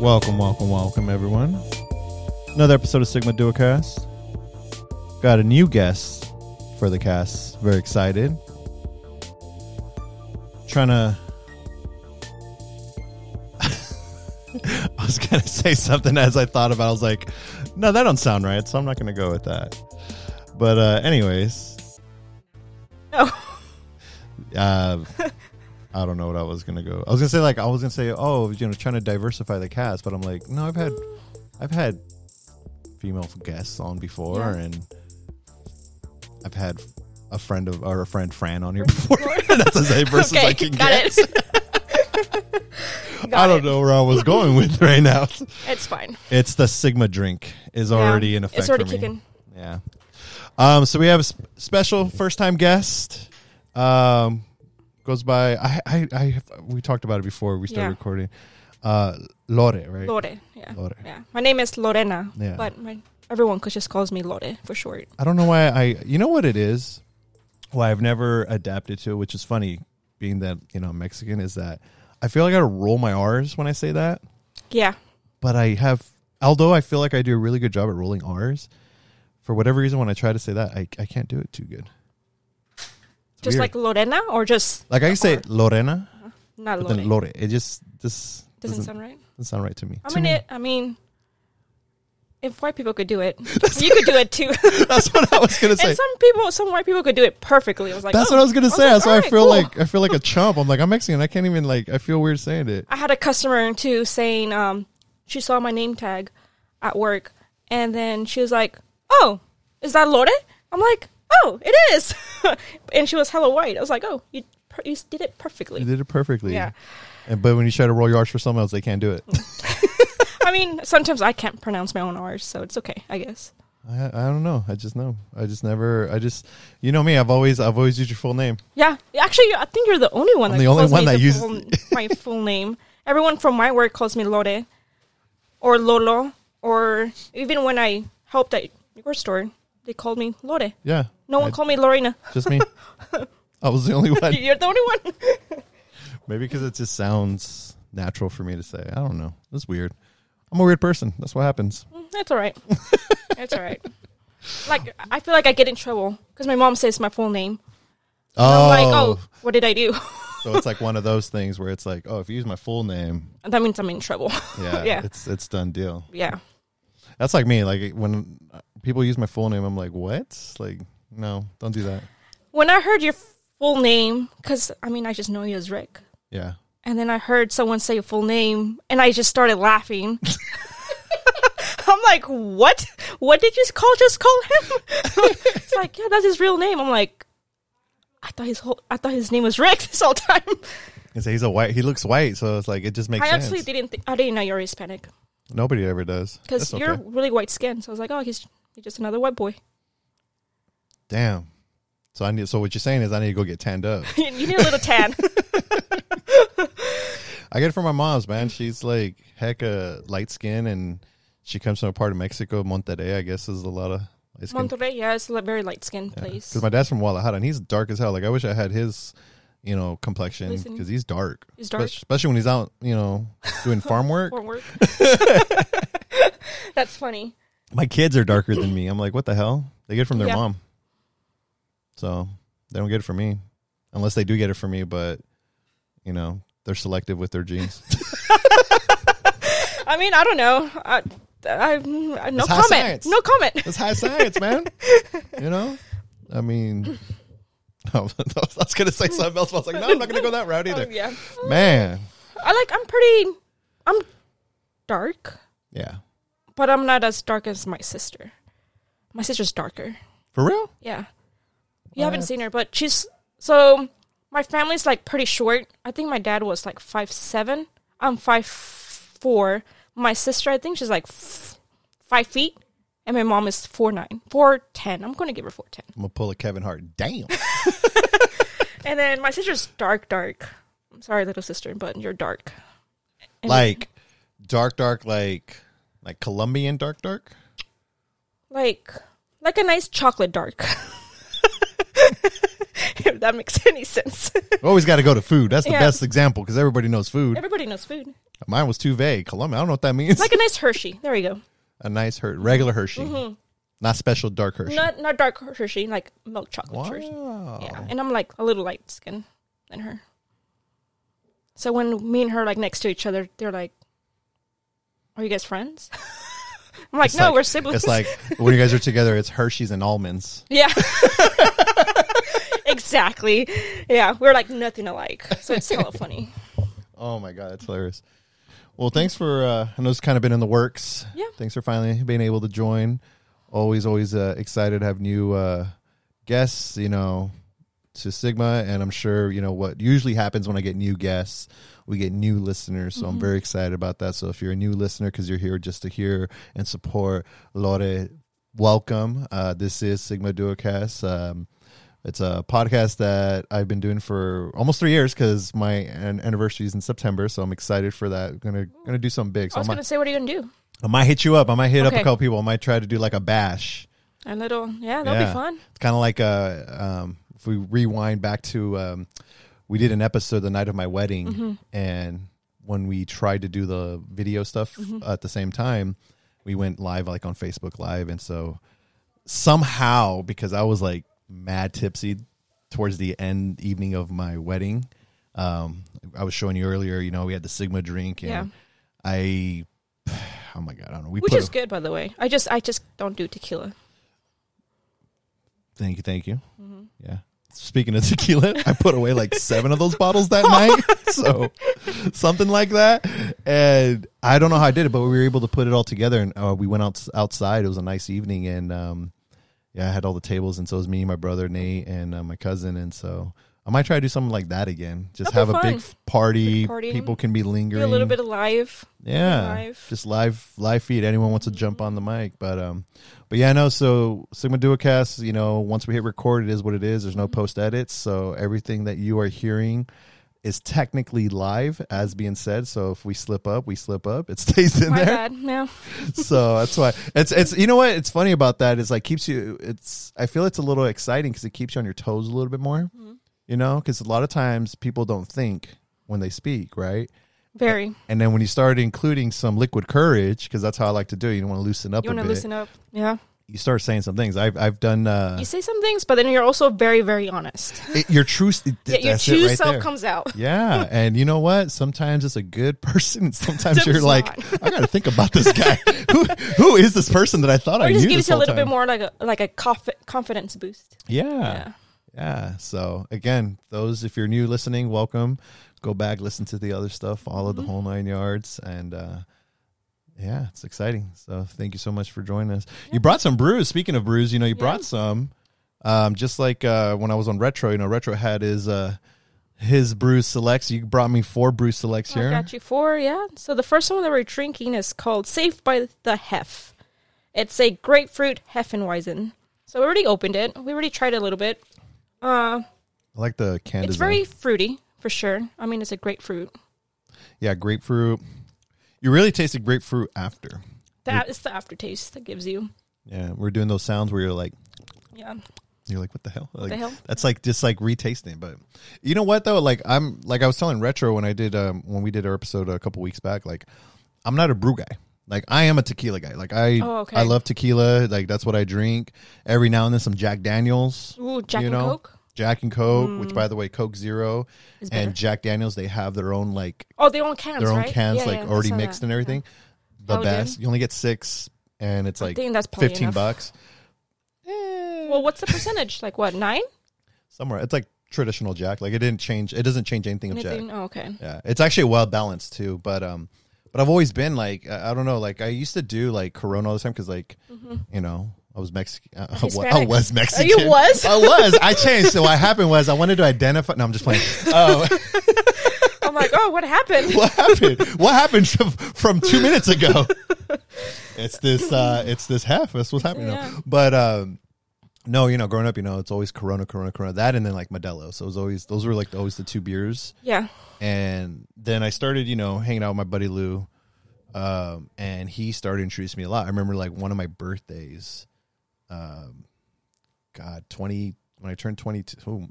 Welcome, welcome, welcome, everyone. Another episode of Sigma Duocast. Got a new guest for the cast. Very excited. Trying to. I was gonna say something as I thought about. it. I was like, "No, that don't sound right," so I'm not gonna go with that. But uh, anyways, No. uh, I don't know what I was gonna go. I was gonna say like I was gonna say, oh, you know, trying to diversify the cast, but I'm like, no, I've had, I've had female guests on before, Yeah. and I've had a friend of or a friend Fran on here before. That's as as I can get. it. I don't it. know where I was going with right now. It's fine. It's the Sigma drink is Yeah. already in effect. It's already for me. kicking. Yeah. Um, so we have a sp- special first time guest. Um, goes by I, I I we talked about it before we started Yeah. recording. Uh, Lore, right? Lore. Yeah. Lore. Yeah. My name is Lorena. Yeah. But my everyone could just calls me Lore for short. I don't know why I. You know what it is? Why I've never adapted to, it, which is funny, being that you know Mexican, is that I feel like I roll my R's when I say that, Yeah. but I have. Although I feel like I do a really good job at rolling R's, for whatever reason, when I try to say that, I I can't do it too good. It's Just weird. like Lorena or just Like I say or- Lorena, not but Lore. Lore. It just this Doesn't sound right. doesn't sound right to me. I To mean me. it I mean if white people could do it, you could do it too. That's what I was gonna say. and some people, some white people could do it perfectly. I was like, That's oh. what I was gonna say. like, That's why I feel like I feel like a chump. I'm like I'm Mexican. I can't even like. I feel weird saying it. I had a customer too saying um, she saw my name tag at work, and then she was like, "Oh, is that Lore?" I'm like, "Oh, it is," and she was hella white. I was like, "Oh, you per- you did it perfectly." You did it perfectly. Yeah. And, but when you try to roll your R's for someone else, they can't do it. I mean, sometimes I can't pronounce my own R's, so it's okay, I guess. I, I don't know. I just know. I just never. I just. You know me. I've always. I've always used your full name. Yeah, actually, I think you're the only one. I'm that the only one me that uses- full, my full name. Everyone from my work calls me Lore, or Lolo, or even when I helped at your store, they called me Lore. Yeah. No one I- called me Lorena. Just me. I was the only one. You're the only one. Maybe because it just sounds natural for me to say. I don't know. That's weird. I'm a weird person. That's what happens. Mm, that's all right. That's all right. Like I feel like I get in trouble because my mom says my full name. Oh, I'm like, oh. oh, what did I do? so it's like one of those things where it's like, oh, if you use my full name, that means I'm in trouble. yeah, Yeah. it's it's done deal. yeah. That's like me. Like when people use my full name, I'm like, what? Like, no, don't do that. When I heard your full name, because I mean I just know you as Rick, Yeah. and then I heard someone say your full name, and I just started laughing. I'm like, what? What did you call? Just call him? it's like, yeah, that's his real name. I'm like, I thought his whole, I thought his name was Rick this whole time. And so he's a white. He looks white, so it's like it just makes I sense. absolutely didn't. Think, I didn't know you're Hispanic Nobody ever does. because you're okay. really white skinned. So I was like, oh, he's, he's just another white boy. Damn. So I need. So what you're saying is I need to go get tanned up. you need a little tan. I get it from my mom's man. She's like hecka light skin, and she comes from a part of Mexico, Monterrey. I guess is a lot of light skin. Monterrey, yeah, it's a very light skinned place. Because my dad's from Guadalajara, and he's dark as hell. Like I wish I had his, you know, complexion because he's dark. He's dark. Especially, especially when he's out, you know, doing farm work. For work. That's funny. My kids are darker than me. I'm like, what the hell? They get it from their Yeah. mom. So they don't get it from me, unless they do get it from me. But you know, they're selective with their genes. I mean, I don't know. I, I, no It's comment. science. No comment. It's high science, man. You know, I mean, I was gonna say something else. But I was like, no, I'm not gonna go that route Oh, either. yeah. Man, I like. I'm pretty. I'm dark, yeah, but I'm not as dark as my sister. My sister's darker. for real. Yeah. You haven't seen her, but she's so my family's like pretty short. I think my dad was like five seven. I'm five four. My sister, I think she's like f- five feet, and my mom is four nine, four ten. I'm gonna give her four ten. I'm gonna pull a Kevin Hart. Damn. And then my sister's dark, dark. I'm sorry, little sister, but you're dark. And like dark, dark, like like Colombian dark, dark. like like a nice chocolate dark. if that makes any sense. Always got to go to food. That's the Yeah. best example because everybody knows food. Everybody knows food. Mine was too vague. Columbia. I don't know what that means. Like a nice Hershey. There you go. a nice Her- regular Hershey, mm-hmm. not special dark Hershey. Not not dark Hershey, like milk chocolate Hershey. wow. Yeah, and I'm like a little light skin than her. So when me and her like next to each other, they're like, "Are you guys friends?" I'm like, It's "No, like- we're siblings." It's like when you guys are together, it's Hershey's and almonds. yeah, exactly. Yeah, we're like nothing alike, so it's hella funny. Oh my god, that's hilarious. Well, thanks for. Uh, I know it's kind of been in the works. Yeah. Thanks for finally being able to join. Always, always uh, excited to have new uh, guests. You know, to Sigma, and I'm sure you know what usually happens when I get new guests. We get new listeners, so Mm-hmm. I'm very excited about that. So if you're a new listener because you're here just to hear and support Lore, welcome. Uh, this is Sigma Duocast. Um, it's a podcast that I've been doing for almost three years because my an- anniversary is in September, so I'm excited for that. gonna gonna do something big. I So I, was might, gonna say, what are you gonna do? I might hit you up. I might hit up a couple people. I might try to do like a bash. A little, yeah, that'll Yeah. be fun. It's kind of like a um, if we rewind back to um, we did an episode the night of my wedding, Mm-hmm. and when we tried to do the video stuff Mm-hmm. at the same time, we went live like on Facebook Live, and so somehow because I was like mad tipsy towards the end evening of my wedding. Um, I was showing you earlier, you know, we had the Sigma drink, and Yeah. I, oh my god, I don't know. We Which is a- good, by the way. I just, I just don't do tequila. Thank you, thank you. Mm-hmm. Yeah. Speaking of tequila, I put away like seven of those bottles that night. So something like that. And I don't know how I did it, but we were able to put it all together and uh, we went out outside. It was a nice evening and um yeah, I had all the tables and so it was me, my brother Nate and uh, my cousin and so I might try to do something like that again. Just That'd have a big party. Big party. People can be lingering. Do a little bit of live. Yeah, live. just live live feed. Anyone wants to jump on the mic, but um, but yeah, no. So Sigma Duocast, you know, once we hit record, it is what it is. There's Mm-hmm. no post edits, so everything that you are hearing is technically live, as being said. So if we slip up, we slip up. It stays in My there. bad. Yeah. so that's why it's it's you know what it's funny about that is like keeps you. It's I feel it's a little exciting because it keeps you on your toes a little bit more. Mm-hmm. You know, because a lot of times people don't think when they speak, right? Very. And then when you start including some liquid courage, because that's how I like to do, it, you don't want to loosen up You want to loosen up. Yeah. You start saying some things. I've I've done. Uh, You say some things, but then you're also very, very honest. it, your true. It, Yeah, your true right self there. comes out. Yeah, and you know what? Sometimes it's a good person. and Sometimes you're like, I got to think about this guy. who who is this person that I thought Or I just gives you a little bit more like a like a confi- confidence boost. Yeah. Yeah. Yeah. So again, those if you're new listening, welcome. Go back, listen to the other stuff, follow Mm-hmm. the whole nine yards, and uh, yeah, it's exciting. So thank you so much for joining us. You brought some brews. Speaking of brews, you know, you brought some. Um, just like uh, when I was on Retro, you know, Retro had his uh, his brew selects. You brought me four brew selects here. I got you four, yeah. So the first one that we're drinking is called Saved by the Hef. It's a grapefruit Hefeweizen. So we already opened it. We already tried a little bit. Uh, I like the can it's design. very fruity for sure. I mean, it's a grapefruit. yeah, grapefruit. You really tasted grapefruit after. That is the aftertaste that gives you. Yeah, we're doing those sounds where you're like, Yeah. You're like, what the hell? Like, the hell? That's like just like retasting. But you know what though? Like I'm like I was telling Retro when I did um when we did our episode a couple weeks back. Like I'm not a brew guy. Like I am a tequila guy. Like I Oh, okay. I love tequila. Like that's what I drink. Every now and then some Jack Daniels. Ooh, Jack you and know? Coke. Jack and Coke, which by the way, Coke Zero Is better. and Jack Daniels, they have their own like Oh, their own cans, their own right? cans Yeah, like yeah, already mixed that. and everything. The Oh, best. You only get six, and it's like fifteen enough. bucks. Eh, Well, what's the percentage? like what? Nine? somewhere it's like traditional Jack. Like it didn't change. It doesn't change anything of Jack. Oh, okay. Yeah, it's actually well balanced too. But um, but I've always been like I I don't know. Like I used to do like Corona all the time because like you know I was Mexican. Uh, I wa- I Hispanic? was Mexican. you was? I was. I changed. So what happened was I wanted to identify. No, I'm just playing. Oh, I'm like, oh, what happened? what happened? What happened from, from two minutes ago? it's this uh it's this half that's what's happening Yeah. now. but um no you know growing up you know it's always corona corona corona that and then like modelo so it was always those were like always the two beers Yeah. and then i started you know hanging out with my buddy lou um and he started introducing me a lot i remember like one of my birthdays um god 20 when i turned 22 ooh.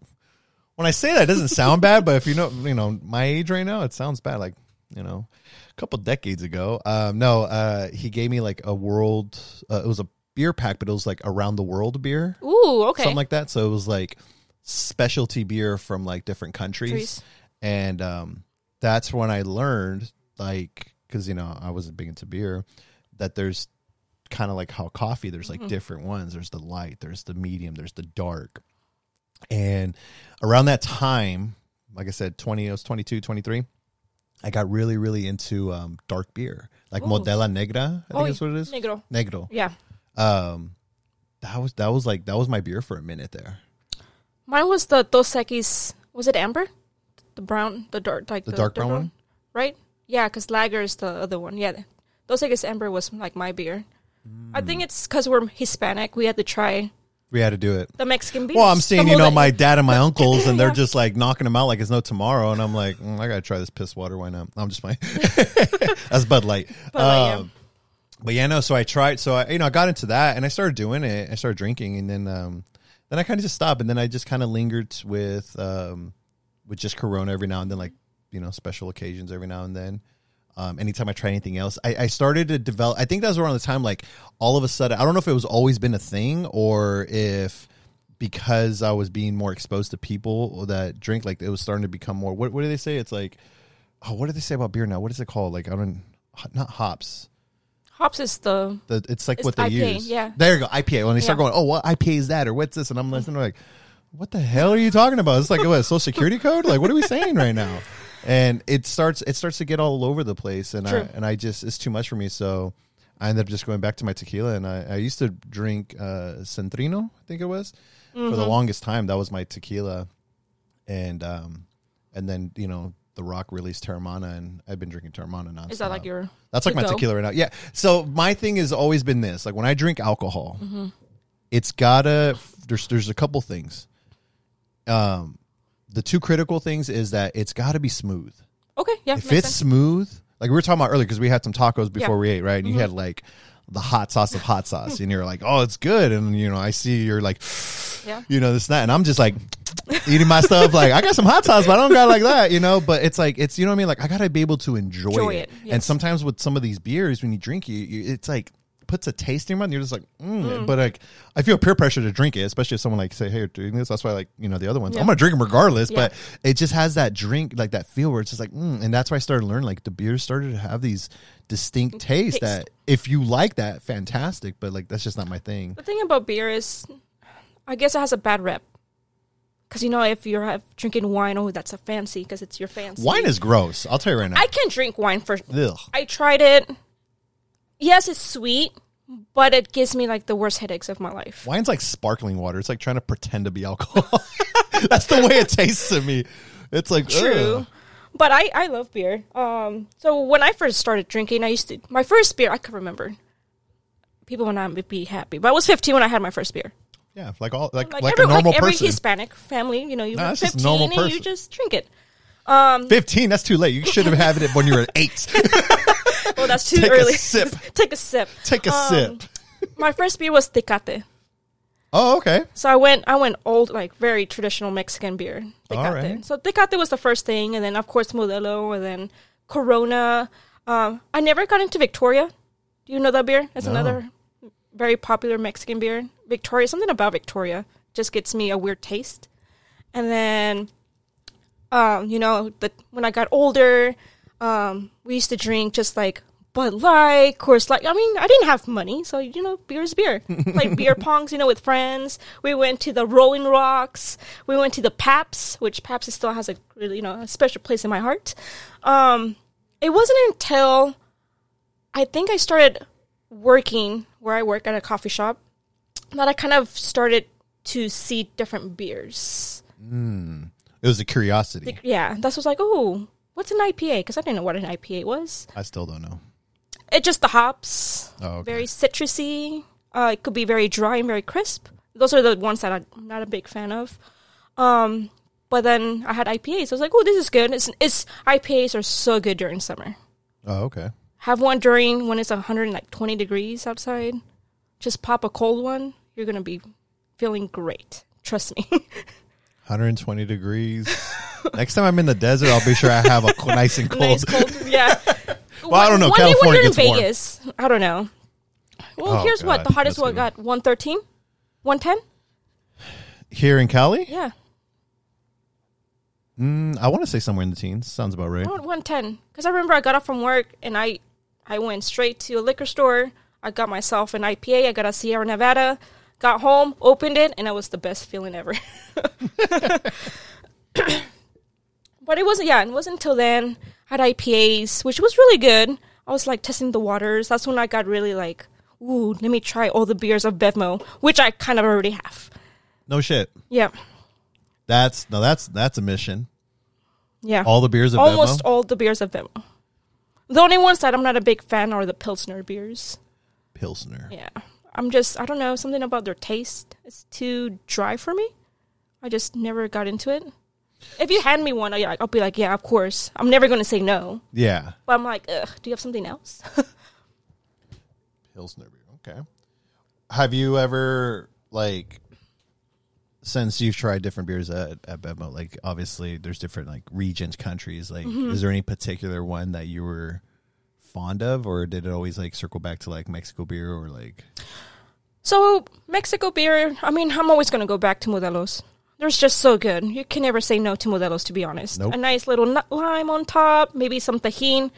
when i say that it doesn't sound bad but if you know you know my age right now it sounds bad like you know a couple decades ago um no uh he gave me like a world uh, it was a beer pack but it was like around the world beer Ooh, okay. something like that so it was like specialty beer from like different countries Countries. and um that's when i learned like because you know i wasn't big into beer that there's kind of like how coffee there's like different ones there's the light there's the medium there's the dark and around that time like i said 20 i was 22 23 i got really really into um dark beer like Ooh. modelo negra i think Oh, that's what it is Negro. negro Yeah. um that was that was like that was my beer for a minute there Mine was the Dos Equis. Was it amber? The brown, the dark, like The dark brown one? right? Yeah, because lager is the other one. Yeah, Dos Equis amber was like my beer. I think it's because we're Hispanic. We had to try we had to do it the Mexican beers. Well, I'm seeing, The you know, my dad and my uncles, and they're just like knocking them out like it's no tomorrow. And I'm like, mm, I gotta try this piss water. Why not? I'm just playing. That's Bud Light. Bud Light, yeah. Um, But yeah, no. So I tried. So I, you know, I got into that, and I started doing it. I started drinking, and then, um, then I kind of just stopped, and then I just kind of lingered with, um, with just Corona every now and then, like you know, special occasions every now and then. Um, anytime I try anything else, I, I started to develop. I think that was around the time, like all of a sudden, I don't know if it was always been a thing or if because I was being more exposed to people that drink, like it was starting to become more. What, what do they say? It's like, oh, what do they say about beer now? What is it called? Like I don't, not hops. hops is the The, it's like It's what they IPA, use. yeah. There you go. IPA. When they start going, oh, what IPA is that or what's this? And I'm listening like, what the hell are you talking about? It's like what a social security code? Like what are we saying right now? And it starts it starts to get all over the place, and I and I just it's too much for me. So I ended up just going back to my tequila, and I, I used to drink uh, Centrino, I think it was, for Mm-hmm. the longest time. That was my tequila, and um, and then you know the Rock released Teremana, and I've been drinking Teremana now. is that like your That's like my go? tequila right now. Yeah. So my thing has always been this: like when I drink alcohol, Mm-hmm. it's gotta. There's there's a couple things. Um, the two critical things is that it's got to be smooth. Okay, yeah, If it's sense. smooth, like we were talking about earlier, because we had some tacos before Yeah. Mm-hmm. we ate, right? And you had like the hot sauce of hot sauce, and you're like, "Oh, it's good," and you know, I see you're like, Yeah. you know, this and that, and I'm just like eating my stuff. Like I got some hot sauce, but I don't got like that, you know. But it's like it's you know what I mean. Like I gotta be able to enjoy, Enjoy it. it, And sometimes with some of these beers, when you drink, you, you it's like puts a taste in your mouth. And you're just like, mm. but like I feel peer pressure to drink it, especially if someone like say, "Hey, you're doing this." That's why like you know the other ones. Yeah. I'm gonna drink them regardless, Yeah. but it just has that drink like that feel where it's just like, mm. and that's why I started learning like the beers started to have these distinct tastes Taste. that if you like that, fantastic. But like that's just not my thing. The thing about beer is, I guess it has a bad rep. Because you know, if you're have, drinking wine, oh, that's a fancy because it's your fancy. Wine is gross. I'll tell you right now. I can drink wine for. Ugh. I tried it. Yes, it's sweet, but it gives me like the worst headaches of my life. Wine's like sparkling water. It's like trying to pretend to be alcohol. That's the way it tastes to me. It's like True. ugh. But I, I love beer. Um, so when I first started drinking, I used to my first beer. I can remember. People would not be happy, but I was 15 when I had my first beer. Yeah, like all like like, Like, a every, normal like every person. Hispanic family, you know, you Nah, were that's just 15 a and you just drink it. Um, Fifteen. That's too late. You should have had it when you were eight. well, that's too Take a early. sip. Take a sip. Take a Um, sip. My first beer was Tecate. Oh, okay. So I went, I went old, like very traditional Mexican beer. All Tecate. right. So Tecate was the first thing, and then of course Modelo, and then Corona. Um, I never got into Victoria. Do you know that beer? It's No. another very popular Mexican beer. Victoria, something about Victoria just gets me a weird taste. And then, um, you know, the when I got older, um, we used to drink just like Bud Light, Coors Light. I mean, I didn't have money, so you know, beer is beer. like beer pongs, you know, with friends. We went to the Rolling Rocks. We went to the Pabst, which Pabst still has a really, you know, a special place in my heart. Um, it wasn't until I think I started working where I work at a coffee shop that I kind of started to see different beers. It was a curiosity. Yeah, that's was like, oh, what's an IPA? Because I didn't know what an IPA was. I still don't know. It just the hops, Oh, okay. very citrusy. Uh, it could be very dry and very crisp. Those are the ones that I'm not a big fan of. Um, but then I had IPAs. I was like, oh, this is good. It's, it's IPAs are so good during summer. Oh, okay. Have one during when it's 120 degrees outside. Just pop a cold one. You're gonna be feeling great. Trust me. 120 degrees. Next time I'm in the desert, I'll be sure I have a nice and cold. nice cold. Yeah. Well, I don't know. One day when California you're in gets warm. Vegas, I don't know. Well, Oh, here's what the hottest one got 113, 110. Here in Cali, Yeah, mm, I want to say somewhere in the teens. Sounds about right. around 110. Because I remember I got off from work and I I went straight to a liquor store. I got myself an IPA. I got a Sierra Nevada. Got home, opened it, and it was the best feeling ever. but it wasn't. Yeah, it wasn't until then. I had IPAs, which was really good. I was like testing the waters. That's when I got really like, ooh, let me try all the beers of Bevmo, which I kind of already have. No shit. Yeah, That's no. That's that's a mission. yeah. All the beers of almost Bevmo? all the beers of Bevmo. The only ones that I'm not a big fan are the Pilsner beers. Pilsner. Yeah. I'm just, I don't know, something about their taste is too dry for me. I just never got into it. If you hand me one, I'll, I'll be like, yeah, of course. I'm never going to say no. Yeah. But I'm like, ugh, do you have something else? Pilsner beer. Okay. Have you ever like since you've tried different beers at, at Bevmo, like obviously there's different like regions, countries, like Mm-hmm. is there any particular one that you were fond of or did it always like circle back to like Mexico beer or like so, Mexico beer, I mean, I'm always to go back to Modelos. They're just so good. You can never say no to Modelos, to be honest. Nope. A nice little nut lime on top, maybe some tajin.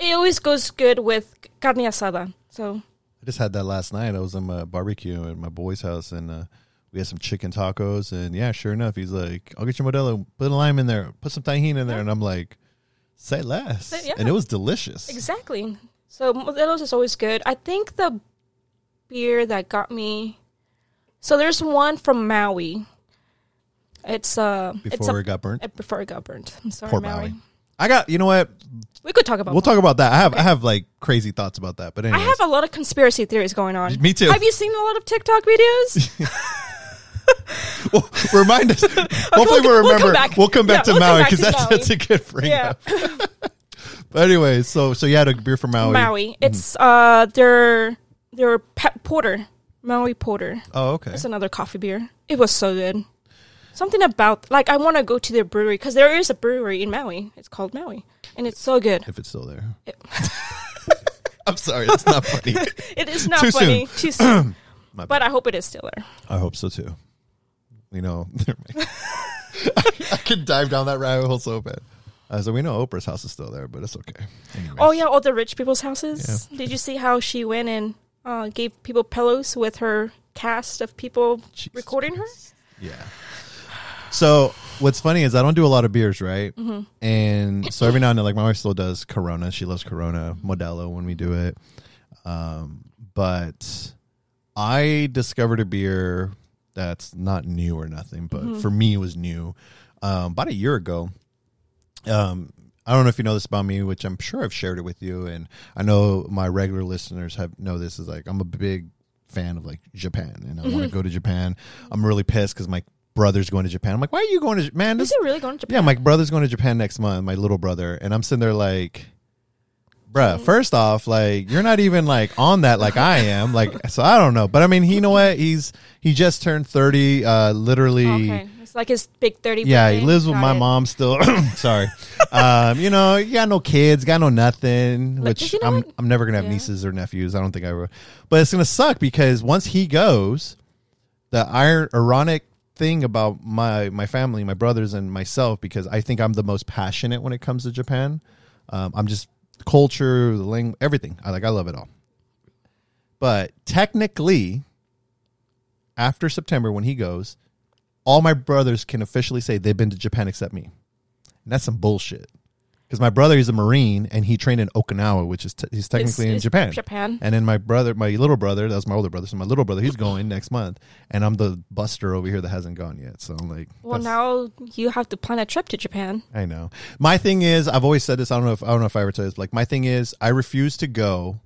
It always goes good with carne asada. So, I just had that last night. I was in my barbecue at my boy's house and uh we had some chicken tacos and yeah, sure enough, he's like, I'll get your Modelo, put a lime in there, put some tajin in there and I'm like, say less. Say- yeah. And it was delicious. Exactly. So Modelo's is always good. I think the beer that got me. So there's one from Maui. It's uh, it's Before a, it got burnt. uh, before it got burnt. I'm sorry, Poor Maui. Maui. I got you know what? We could talk about. We'll that. talk about that. I have I have like crazy thoughts about that. But I have a lot of conspiracy theories going on. Me too. Have you seen a lot of TikTok videos? well, remind us. Hopefully, we'll- we'll we'll come remember. back. We'll come back Yeah, to Maui because that's Maui. that's a good bring yeah, up. But anyway, so so you had a beer from Maui. Maui. It's uh, their their porter, Maui porter. Oh, okay. It's another coffee beer. It was so good. Something about like I want to go to their brewery because there is a brewery in Maui. It's called Maui, and it's so good. If it's still there. It- I'm sorry, it's not funny. It is not Too funny. Too soon. But I hope it is still there. I hope so too. You know, I could dive down that rabbit hole so bad. Uh, so we know Oprah's house is still there, but it's okay. Anyways. Oh yeah, all the rich people's houses. Did you see how she went and uh, gave people pillows with her cast of people recording her? Yeah. So what's funny is I don't do a lot of beers, right? Mm-hmm. And so every now and then, like my wife still does Corona. She loves Corona, Modelo when we do it. Um, but I discovered a beer that's not new or nothing, but Mm-hmm. for me it was new. Um, about a year ago. Um, I don't know if you know this about me, which I'm sure I've shared it with you, and I know my regular listeners have know this is like I'm a big fan of like Japan, and I want to Mm-hmm. go to Japan. I'm really pissed because my brother's going to Japan. I'm like, why are you going to Japan? Is This, it really going to Japan? yeah, my brother's going to Japan next month. My little brother, and I'm sitting there like, bruh. First off, like you're not even like on that like I am. Like, so I don't know, but I mean, he, you know what? He's he just turned 30. Uh, literally. Okay, it's like his big thirty. Yeah, he lives with Got my it. mom still. Sorry, um, you know, you got no kids, got no nothing. Look, which you know I'm, what? I'm never gonna have Yeah. nieces or nephews. I don't think I will. But it's gonna suck because once he goes, the ir- ironic thing about my my family, my brothers and myself, because I think I'm the most passionate when it comes to Japan. Um, I'm just culture, the language, everything. I like. I love it all. But technically, after September, when he goes, all my brothers can officially say they've been to Japan except me. And that's some bullshit. Because my brother is a Marine and he trained in Okinawa, which is t- he's technically in it's Japan. Japan. And then my brother, my little brother, that's my older brother. So my little brother, he's going next month, and I'm the buster over here that hasn't gone yet. So I'm like, Well, now you have to plan a trip to Japan. I know. My thing is, I've always said this. I don't know if I don't know if I ever told this. Like my thing is, I refuse to go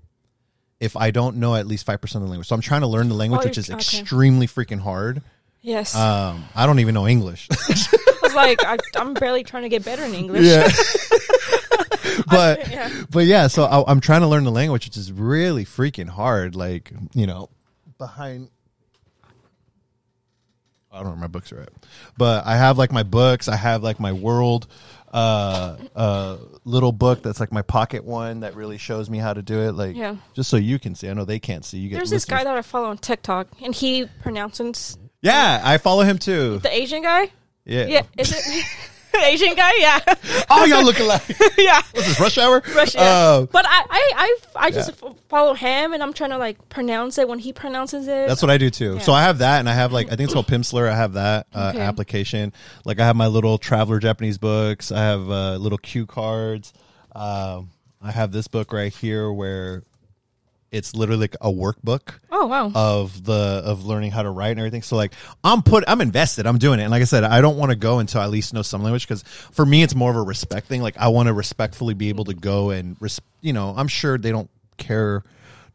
if I don't know at least five percent of the language. So I'm trying to learn the language, Oh, which is okay. extremely freaking hard. Yes. Um, I don't even know English. Was like, I, I'm barely trying to get better in English. yeah. but Yeah. but yeah, so I, I'm trying to learn the language, which is really freaking hard. Like you know, behind. I don't know where my books are at, but I have like my books. I have like my world, uh, uh, little book that's like my pocket one that really shows me how to do it. Like, Yeah. just so you can see. I know they can't see. You get There's this guy that I follow on TikTok, and he pronounces Yeah, I follow him too. the Asian guy. Yeah. Yeah, is it Asian guy? Yeah, Oh, y'all look alike. yeah. What's this rush hour? Russia. Uh, but I, I, I, I just Yeah. f- follow him, and I'm trying to like pronounce it when he pronounces it. That's what I do too. Yeah. So I have that, and I have like I think it's called Pimsleur. I have that uh, Okay. application. Like I have my little traveler Japanese books. I have uh, little cue cards. Um, I have this book right here where it's literally like a workbook oh wow. of the of learning how to write and everything. So like I'm put I'm invested. I'm doing it. And like I said, I don't want to go until I at least know some language because for me it's more of a respect thing. Like I want to respectfully be able to go and res- you know I'm sure they don't care.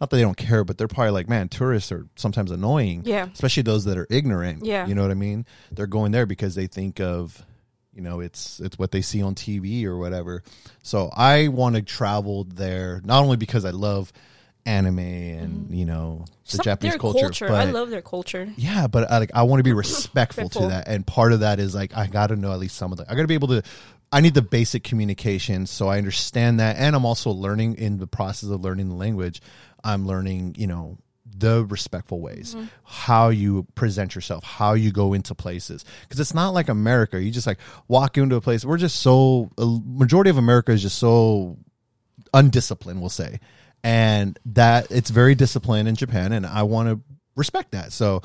Not that they don't care, but they're probably like, man, tourists are sometimes annoying. Yeah. Especially those that are ignorant. Yeah. You know what I mean? They're going there because they think of, you know, it's it's what they see on TV or whatever. So I want to travel there not only because I love anime and mm-hmm. you know the Some- Japanese culture, I but love their culture. yeah, but I, like I want to be respectful to that, and part of that is like I got to know at least some of the. I got to be able to. I need the basic communication, so I understand that, and I'm also learning in the process of learning the language. I'm learning, you know, the respectful ways, mm-hmm. how you present yourself, how you go into places, because it's not like America. You just like walk into a place. We're just so. A majority of America is just so undisciplined, we'll say. And that it's very disciplined in Japan, and I want to respect that. So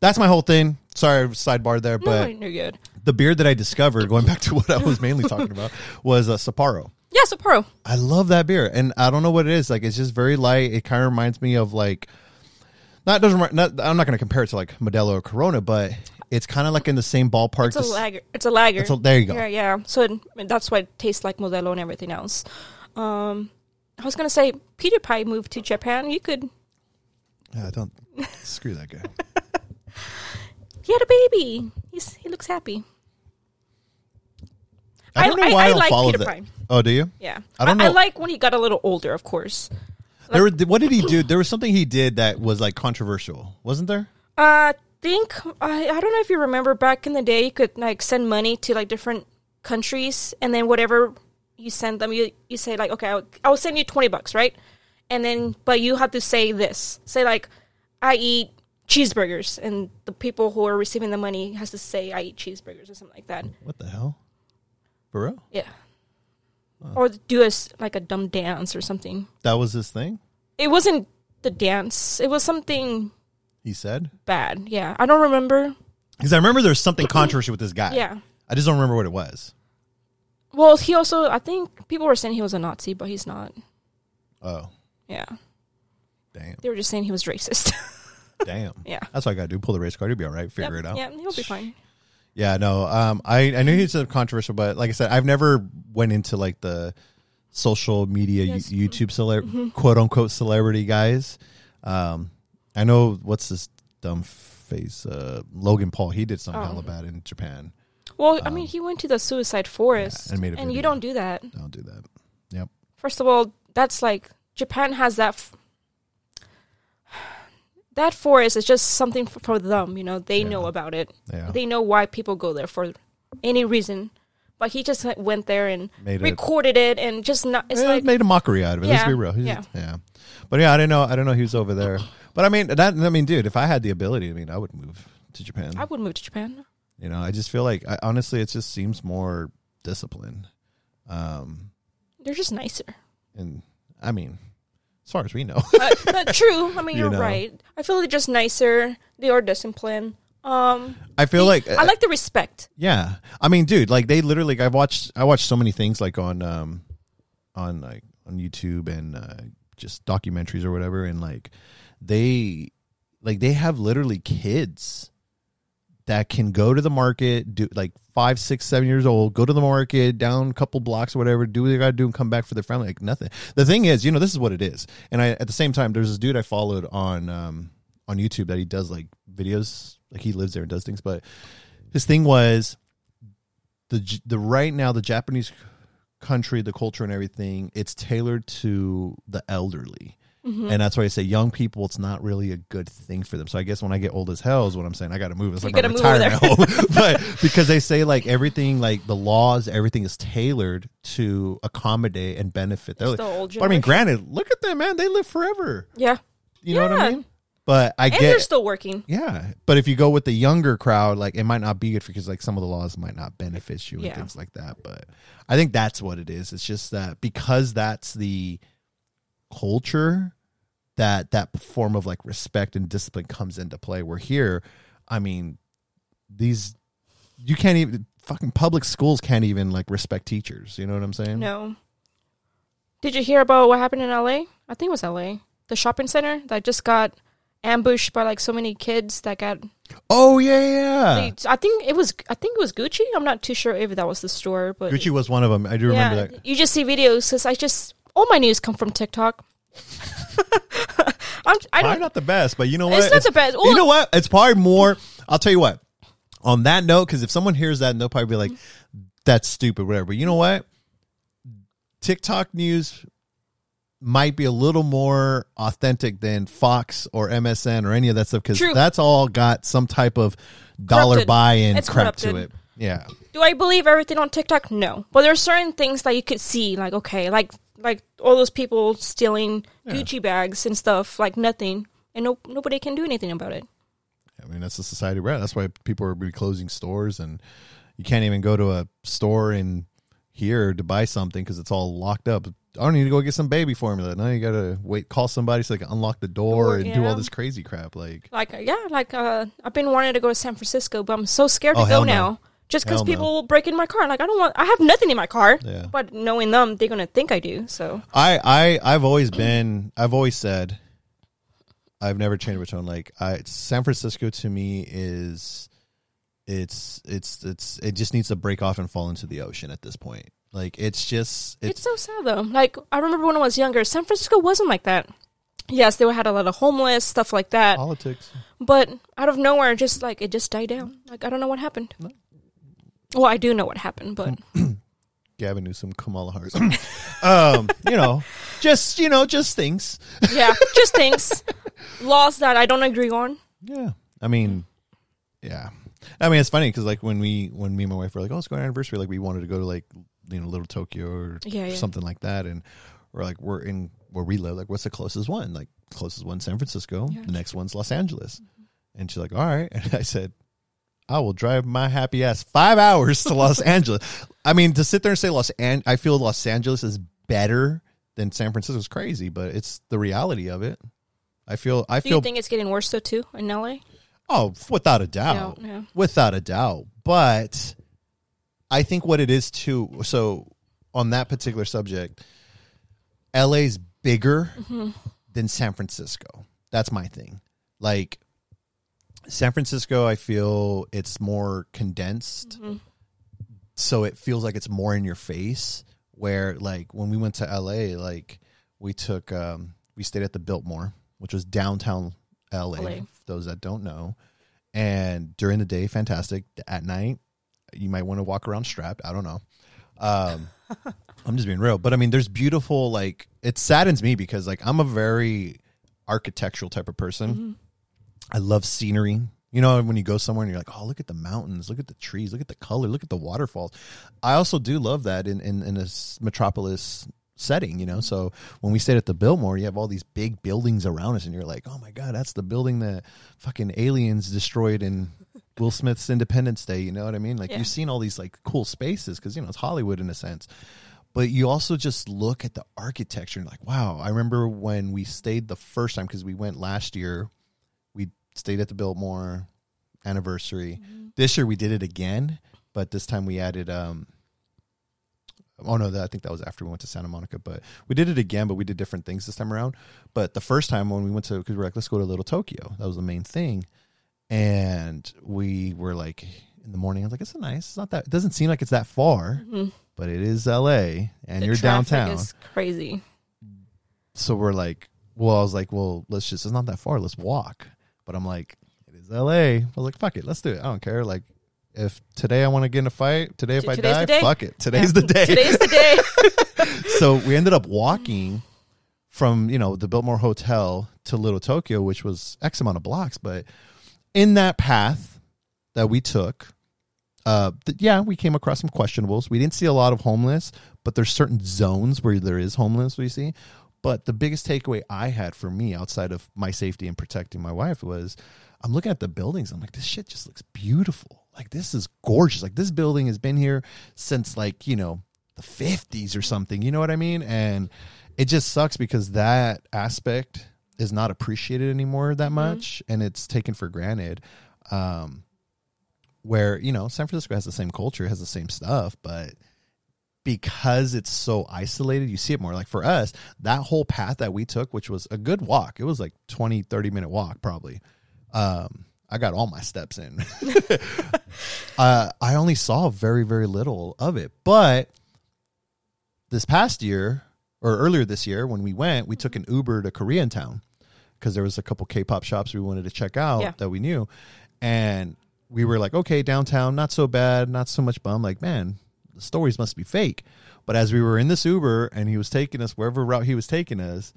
that's my whole thing. Sorry, sidebar there, No, but you're good. the beer that I discovered, going back to what I was mainly talking about, was a Sapporo. Yeah, Sapporo. I love that beer, and I don't know what it is. Like it's just very light. It kind of reminds me of like, not doesn't. Not, I'm not going to compare it to like Modelo or Corona, but it's kind of like in the same ballpark. It's a lager. It's a lager. It's a- there you go. Yeah, yeah. So it, that's why it tastes like Modelo and everything else. Um, I was gonna say PewDiePie moved to Japan. You could. Yeah, don't screw that guy. He had a baby. He's he looks happy. I don't know I- why I, I don't like follow Peter that. Pan. Oh, do you? Yeah, I don't I, know. like when he got a little older. Of course. There, were- what did he do? There was something he did that was like controversial, wasn't there? Uh, I think I I don't know if you remember back in the day, you could like send money to like different countries, and then whatever you send them, you you say like, okay, I'll, I'll send you twenty bucks, right? And then, but you have to say this, say like, I eat cheeseburgers, and the people who are receiving the money has to say I eat cheeseburgers or something like that. What the hell? For real? Yeah. Or do a like a dumb dance or something. That was his thing. It wasn't the dance. It was something He said bad. Yeah, I don't remember. because I remember there's something controversial with this guy. Yeah. I just don't remember what it was. Well, he also, I think people were saying he was a Nazi, but he's not. Oh, Yeah. damn, They were just saying he was racist. damn. yeah. That's what I got to do. Pull the race card. He'll be all right. Figure Yep, it out. Yeah, he'll be fine. Yeah, no. Um, I I knew he's a controversial, but like I said, I've never went into like the social media Yes. Mm-hmm. you- YouTube celeb quote unquote celebrity guys. Um, I know what's this dumb face uh, Logan Paul. He did something Oh. hella bad in Japan. Well, I mean, he went to the suicide forest, Um, and made a and you don't do that. Don't do that. Yep. First of all, that's like Japan has that. F- that forest is just something f- for them, you know. They know about it. Yeah. They know why people go there for any reason. But he just went there and Made recorded it, and just not. It's Eh, like made a mockery out of it. Let's be real. He's- yeah. yeah. But yeah, I didn't know. I don't know he was over there. But I mean, that. I mean, dude, if I had the ability, I mean, I would move to Japan. I would move to Japan. You know, I just feel like, I, honestly, it just seems more disciplined. Um, They're just nicer. and I mean, as far as we know, uh, true. I mean, You you're know. right. I feel they're just nicer. They are disciplined. Um, I feel like I like the respect. Yeah, I mean, dude, like they literally. Like, I've watched. I watched so many things like on um, on like on YouTube and uh, just documentaries or whatever, and like they like they have literally kids that can go to the market, do like five, six, seven years old, go to the market, down a couple blocks or whatever, do what they gotta do and come back for their family. Like nothing. The thing is, you know, this is what it is. And I at the same time, there's this dude I followed on um on YouTube that he does like videos, like he lives there and does things, but his thing was the the right now the Japanese country, the culture and everything, it's tailored to the elderly. Mm-hmm. And that's why I say young people, it's not really a good thing for them. So I guess when I get old as hell is what I'm saying. I got to move. It's like You my gotta move over retirement home. but because they say like everything, like the laws, everything is tailored to accommodate and benefit. They're like, the I mean, granted, look at them, man. They live forever. Yeah, You know what I mean? But I and get they're still working. yeah, but if you go with the younger crowd, like it might not be good because like some of the laws might not benefit you and Yeah. things like that. But I think that's what it is. It's just that because that's the culture that that form of like respect and discipline comes into play. Where here, I mean, these you can't even fucking public schools can't even like respect teachers. You know what I'm saying? No. Did you hear about what happened in LA? I think it was LA. The shopping center that just got ambushed by like so many kids that got Oh yeah, yeah. I think it was I think it was Gucci. I'm not too sure if that was the store, but Gucci was one of them. I do yeah, remember that. you just see videos cuz I just all my news come from TikTok. I'm, I Probably don't the best, but you know what? It's not the best. You know what? It's probably more. I'll tell you what. On that note, because if someone hears that, they'll probably be like, "That's stupid," whatever. But you know what? TikTok news might be a little more authentic than Fox or MSN or any of that stuff because that's all got some type of dollar Corrupted. buy-in It's crap to it. Yeah, Do I believe everything on TikTok? No. But there are certain things that you could see, like okay, like like all those people stealing Gucci bags and stuff, like nothing, and no nobody can do anything about it. I mean that's the society we're at. That's why people are be closing stores and you can't even go to a store in here to buy something because it's all locked up. I don't need to go get some baby formula. Now you gotta wait, call somebody so they can unlock the door Door, and do all this crazy crap. Like, Like uh, yeah, like uh, I've been wanting to go to San Francisco, but I'm so scared Oh, to go no. now. Just because Hell no. people will break in my car. Like I don't want. I have nothing in my car. Yeah. But knowing them, they're gonna think I do. So I, I, I've always been, I've always said, I've never changed my tone. Like, I, San Francisco to me is, it's, it's, it's, it just needs to break off and fall into the ocean at this point. Like, it's just, it's, it's, so sad though. Like I remember when I was younger, San Francisco wasn't like that. Yes, they had a lot of homeless stuff like that. politics. But out of nowhere, just like it just died down. Like I don't know what happened. Well, I do know what happened, but Gavin Newsom, Kamala Harris. um, you know, just you know, just things. yeah, just things, laws that I don't agree on. Yeah, I mean, yeah, I mean, it's funny because like when we when me and my wife were like, oh, let's go on anniversary, like we wanted to go to like you know Little Tokyo or Yeah, yeah. something like that, and we're like we're in where we live, like what's the closest one? Like closest one, San Francisco. Yeah. The next one's Los Angeles, and she's like, all right, and I said. I will drive my happy ass five hours to Los Angeles. I mean, to sit there and say Los An- I feel Los Angeles is better than San Francisco is crazy, but it's the reality of it. I feel I Do feel you think it's getting worse though too in LA? Oh, without a doubt. Yeah, yeah. Without a doubt. But I think what it is too, so on that particular subject, LA's bigger Mm-hmm. than San Francisco. That's my thing. Like San Francisco, I feel it's more condensed. Mm-hmm. So it feels like it's more in your face. Where like when we went to LA, like we took um we stayed at the Biltmore, which was downtown LA, LA. for those that don't know. And during the day, fantastic. At night, you might want to walk around strapped. I don't know. Um, I'm just being real, but I mean, there's beautiful. Like, it saddens me because like I'm a very architectural type of person. I love scenery. You know, when you go somewhere and you're like, oh, look at the mountains, look at the trees, look at the color, look at the waterfalls. I also do love that in in, in a metropolis setting. You know, so when we stayed at the Biltmore, you have all these big buildings around us, and you're like, oh my god, that's the building that fucking aliens destroyed in Will Smith's Independence Day. You know what I mean? Like Yeah. you've seen all these like cool spaces because you know it's Hollywood in a sense. But you also just look at the architecture and like, wow. I remember when we stayed the first time because we went last year. Stayed at the Biltmore, anniversary. This year we did it again, but this time we added. um Oh no, that, I think that was after we went to Santa Monica, but we did it again, but we did different things this time around. But the first time when we went to, because we're like, let's go to Little Tokyo, that was the main thing, and we were like in the morning. I was like, it's nice. It's not that. It doesn't seem like it's that far, but it is L.A. and The you're downtown Is crazy. so we're like, well, I was like, well, let's just, it's not that far. Let's walk. But I'm like, it is LA. I was like, fuck it. Let's do it. I don't care. Like, if today I want to get in a fight, today if T- I die, fuck it. Today's the day. Today's the day. so we ended up walking from, you know, the Biltmore Hotel to Little Tokyo, which was X amount of blocks. But in that path that we took, uh, th- yeah, we came across some questionables. We didn't see a lot of homeless, but there's certain zones where there is homeless. We see, but the biggest takeaway I had for me, outside of my safety and protecting my wife, was I'm looking at the buildings. I'm like, this shit just looks beautiful. Like this is gorgeous. Like this building has been here since like you know the 50s or something. You know what I mean? And it just sucks because that aspect is not appreciated anymore that much, and it's taken for granted. Um, where you know San Francisco has the same culture, has the same stuff, but because it's so isolated, you see it more. Like for us, that whole path that we took, which was a good walk, it was like 20, 30 minute walk probably. Um, I got all my steps in. uh, I only saw very, very little of it. But this past year, or earlier this year, when we went, we took an Uber to Koreatown because there was a couple K-pop shops we wanted to check out Yeah. that we knew, and we were like, okay, downtown, not so bad, not so much bum. Like, man, the stories must be fake. But as we were in this Uber and he was taking us wherever route he was taking us,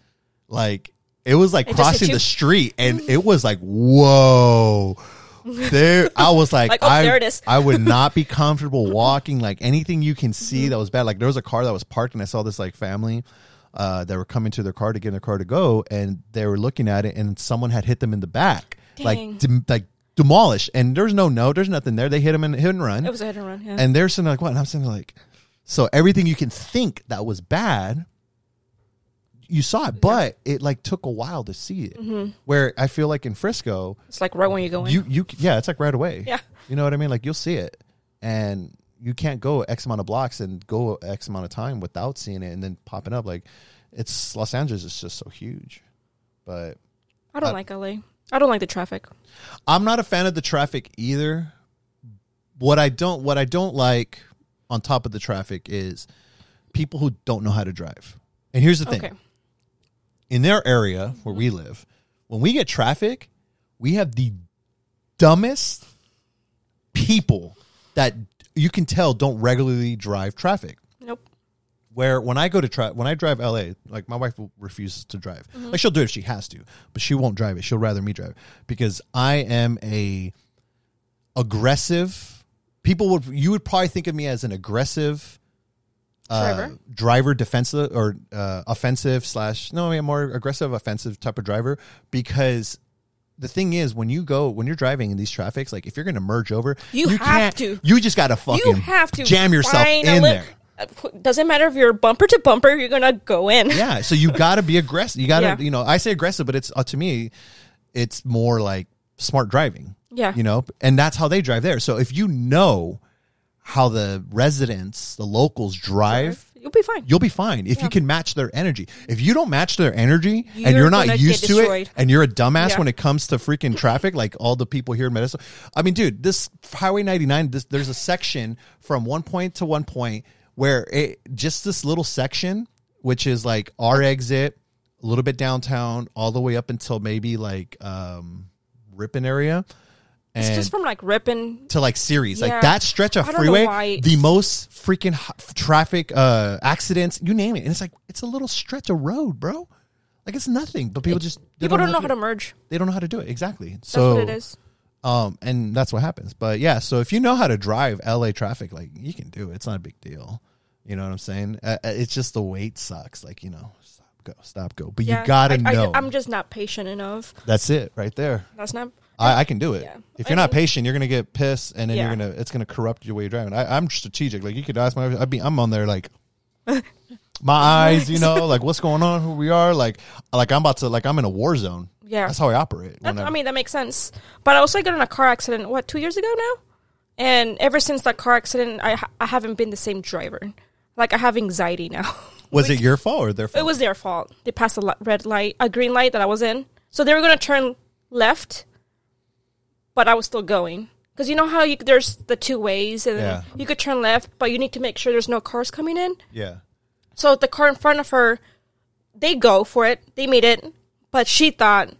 like it was like It crossing the street, and it was like, whoa. There, I was like, Like, oh, I, there it is. I would not be comfortable walking. Like anything you can see that was bad. Like there was a car that was parked, and I saw this like family uh, that were coming to their car to get in their car to go, and they were looking at it, and someone had hit them in the back, Dang. like like demolished. And there's no note, there's nothing there. They hit him in hit and run, It was a hit and run. Yeah. and they're sitting like, what? And I'm sitting there like, so everything you can think that was bad. You saw it, but it like took a while to see it. Mm-hmm. Where I feel like in Frisco, it's like right when you go in. you you yeah, it's like right away. Yeah. you know what I mean. Like you'll see it, and you can't go X amount of blocks and go X amount of time without seeing it, and then popping up. Like it's Los Angeles is just so huge, but I don't uh, like LA. I don't like the traffic. I'm not a fan of the traffic either. What I don't what I don't like on top of the traffic is people who don't know how to drive. And here's the thing. Okay. In their area where we live, when we get traffic, we have the dumbest people that you can tell don't regularly drive traffic. Where when I go to try when I drive LA, like my wife will refuses to drive. Mm-hmm. Like she'll do it if she has to, but she won't drive it. She'll rather me drive because I am a aggressive. People would you would probably think of me as an aggressive uh, Driver? driver, defensive or uh, offensive slash no, I mean a more aggressive, offensive type of driver because. The thing is, when you go, when you're driving in these traffics, like if you're going to merge over, You have can't- to. You just got to fucking You have to jam yourself in lip- there. Doesn't matter if you're bumper to bumper, you're gonna go in. Yeah, so you got to be aggressive. You got to, Yeah. you know, I say aggressive, but it's uh, to me, it's more like smart driving. Yeah. you know, and that's how they drive there. So if you know how the residents, the locals drive, You'll be fine. you'll be fine if you can match their energy. If you don't match their energy and You're you're not used get to destroyed. it and you're a dumbass Yeah. when it comes to freaking traffic, like all the people here in Modesto. I mean, dude, this Highway 99, this, there's a section from one point to one point where it just this little section, which is like our exit, a little bit downtown, all the way up until maybe like um Ripon area. it's just from like Ripon. to like Ceres like that stretch of I don't know freeway the most freaking traffic uh accidents you name it and it's like it's a little stretch of road bro like it's nothing but people just People don't know how to merge. they don't know how to do it exactly That's so what it is. Um and that's what happens but yeah so if you know how to drive la traffic like you can do it it's not a big deal you know what i'm saying uh, uh, it's just the wait sucks like you know stop go stop go but Yeah, you gotta I, know I, I'm just not patient enough. that's it right there That's not. I, I can do it. Yeah. If you're not mean- patient, you're gonna get pissed, and then Yeah. you're gonna it's gonna corrupt your way you're driving. I, I'm strategic. Like you could ask my, I be, I'm on there like my eyes, you know, like what's going on, who we are, like like I'm about to like I'm in a war zone. Yeah. That's how I operate. That, I mean, that makes sense. But I also got in a car accident, what, two years ago now? And ever since that car accident, I, I haven't been the same driver. Like, I have anxiety now. was it your fault or their fault? it was their fault. They passed a red light, a green light that I was in. So they were going to turn left, but I was still going. Because you know how you, there's the two ways, and Yeah. you could turn left, but you need to make sure there's no cars coming in. yeah. So the car in front of her, they go for it. They made it, but she thought,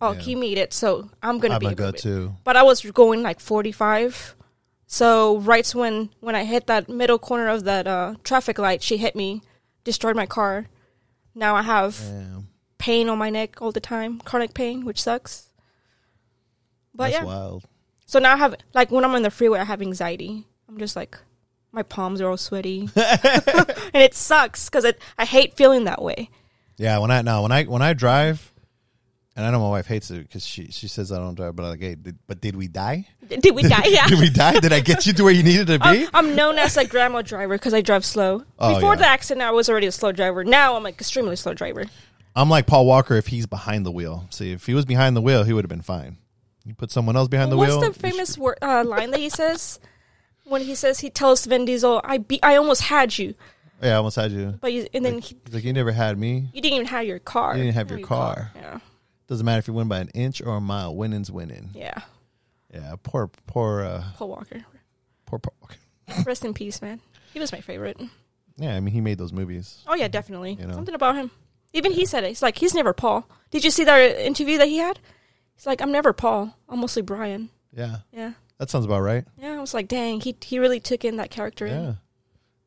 "Oh, Yeah. he made it, so I'm gonna I'm be gonna go too. But I was going like 45, so right when when I hit that middle corner of that uh, traffic light, she hit me, destroyed my car. Now I have Damn. pain on my neck all the time, chronic pain, which sucks. But That's yeah, wild. so now I have like when I'm on the freeway, I have anxiety. I'm just like my palms are all sweaty, and it sucks because I hate feeling that way. Yeah, when I now when I when I drive, and I know my wife hates it because she she says I don't drive, but I'm like, hey, did, but did we die? Did we die? Yeah. did we die? Did I get you to where you needed to be? I'm, I'm known as a grandma driver because I drive slow. Oh, Before yeah. the accident, I was already a slow driver. Now I'm like extremely slow driver. I'm like Paul Walker if he's behind the wheel. See, if he was behind the wheel, he would have been fine. You put someone else behind the What's wheel. What's the famous word, uh, line that he says when he says he tells Vin Diesel, "I be- I almost had you, yeah, I almost had you. but you, and then he, He's like, you never had me. you didn't even have your car. You didn't have Oh, your car. Yeah, Doesn't matter if you win by an inch or a mile. Winning's winning. yeah. Yeah, poor, poor, uh, Paul Walker, poor Paul. Walker. rest in peace, man. He was my favorite. Yeah, I mean, he made those movies. Oh yeah, definitely. You know. Something about him. Even he said it. He's like, he's never Paul. Did you see that interview that he had? He's like, I'm never Paul. I'm mostly Brian. Yeah, Yeah. That sounds about right. Yeah, I was like, dang, he he really took in that character. Yeah, in. that's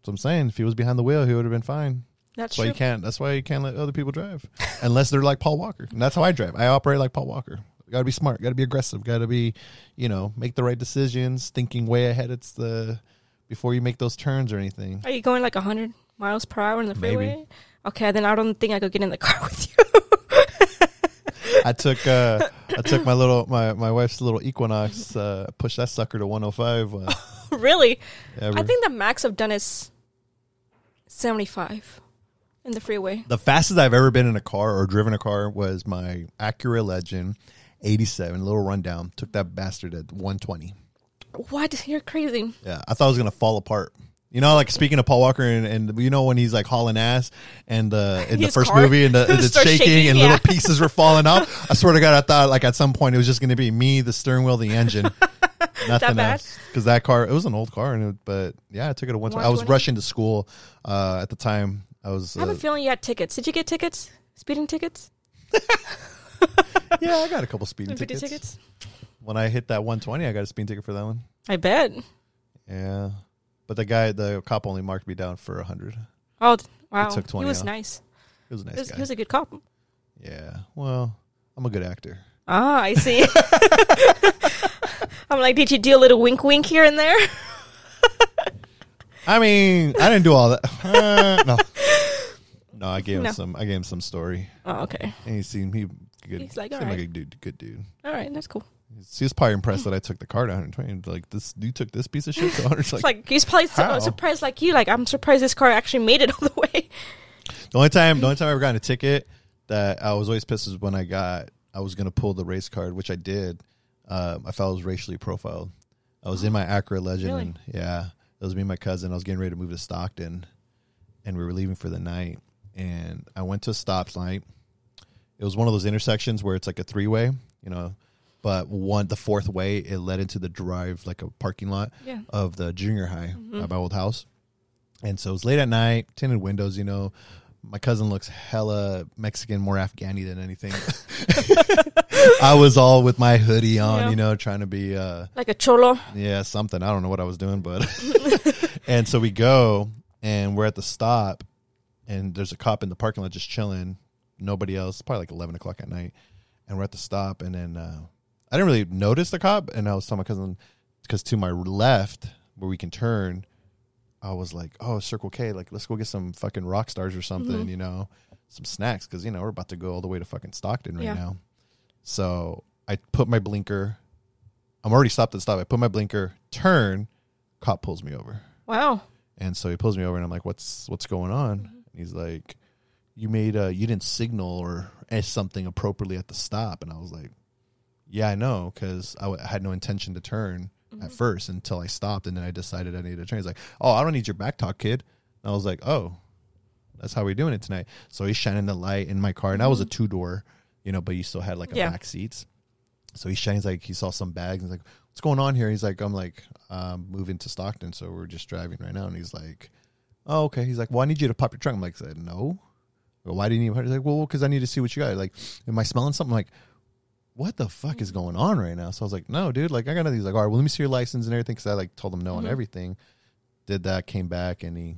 what I'm saying. If he was behind the wheel, he would have been fine. That's That's why you can't. That's why you can't let other people drive, unless they're like Paul Walker. And that's how I drive. I operate like Paul Walker. Got to be smart. Got to be aggressive. Got to be, you know, make the right decisions. Thinking way ahead. It's the before you make those turns or anything. Are you going like 100 miles per hour in the Maybe. freeway? Okay, then I don't think I could get in the car with you. I took uh I took my little my my wife's little Equinox. Uh, pushed that sucker to 105. Uh, really? I think the max I've done is 75 in the freeway. the fastest I've ever been in a car or driven a car was my Acura Legend 87. Little rundown. Took that bastard at 120. What? You're crazy. Yeah, I thought I was gonna fall apart. You know, like speaking of Paul Walker, and, and you know when he's like hauling ass, and uh, in the first car movie, and, the, and it's shaking, shaking, and yeah. little pieces were falling off. I swear to God, I thought like at some point it was just gonna be me, the steering wheel, the engine, nothing bad? else. Because that car, it was an old car, and it, but yeah, I took it at one time. I was rushing to school uh, at the time. I was I have uh, a feeling you had tickets. Did you get tickets? Speeding tickets? yeah, I got a couple speeding Speeding tickets. tickets? When I hit that 120, I got a speeding ticket for that one. I bet. Yeah, but the guy, the cop, only marked me down for a hundred. Oh, wow. took twenty. he was off. nice. was a nice He was, guy. he was a good cop. Yeah. Well, I'm a good actor. Ah, I see. I'm like, did you do a little wink wink here and there? I mean, I didn't do all that. Uh, no. No, I gave him No. some. I gave him some story, Oh, okay. and he seemed he good. He's like, seemed like a dude, good dude. All right, that's cool. He was probably impressed that I took the car to 120. Like this, you took this piece of shit to 100. It's It's like, like he's probably so surprised like you. Like I'm surprised this car actually made it all the way. the only time, the only time I ever got a ticket that I was always pissed was when I got. I was gonna pull the race card, which I did. Um, I felt I was racially profiled. I was in my Acura Legend, Really? and yeah, it was me and my cousin. I was getting ready to move to Stockton, and we were leaving for the night. And I went to a stoplight. It was one of those intersections where it's like a three way, you know, but one the fourth way it led into the drive like a parking lot Yeah. of the junior high at my old house. And so it was late at night, tinted windows, you know. My cousin looks hella Mexican, more Afghani than anything. I was all with my hoodie on, Yeah. you know, trying to be uh Like a cholo. yeah, something. I don't know what I was doing, but and so we go and we're at the stop and there's a cop in the parking lot just chilling, nobody else, probably like eleven o'clock at night. And we're at the stop and then uh I didn't really notice the cop and I was telling my cousin because to my left where we can turn, I was like, Oh, Circle K, like let's go get some fucking rock stars or something, Mhm. you know, some snacks, because you know, we're about to go all the way to fucking Stockton right Yeah. now. So I put my blinker I'm already stopped at the stop. I put my blinker, turn, cop pulls me over. Wow. And so he pulls me over and I'm like, What's what's going on? Mm-hmm. And He's like, "You made a, you didn't signal or eh, something appropriately at the stop," and I was like, "Yeah, I know, because I, w- I had no intention to turn at first until I stopped, and then I decided I needed to turn." He's like, "Oh, I don't need your back talk, kid." And I was like, "Oh, that's how we're doing it tonight." So he's shining the light in my car, and that was a two door, you know, but you still had like a Yeah. back seats. So he shines like he saw some bags and he's like, "What's going on here?" He's like, "I'm like um, moving to Stockton, so we're just driving right now." And he's like, "Oh, okay." He's like, "Well, I need you to pop your trunk." I'm like, "Said no." Well, why didn't you? He's like, "Well, because I need to see what you got." Like, am I smelling something? like, what the fuck is mm-hmm. going on right now? So I was like, "No, dude. Like, I got nothing." He's like, "All right, well, let me see your license and everything." Because I like told him no on mm-hmm. everything. Did that, came back, and he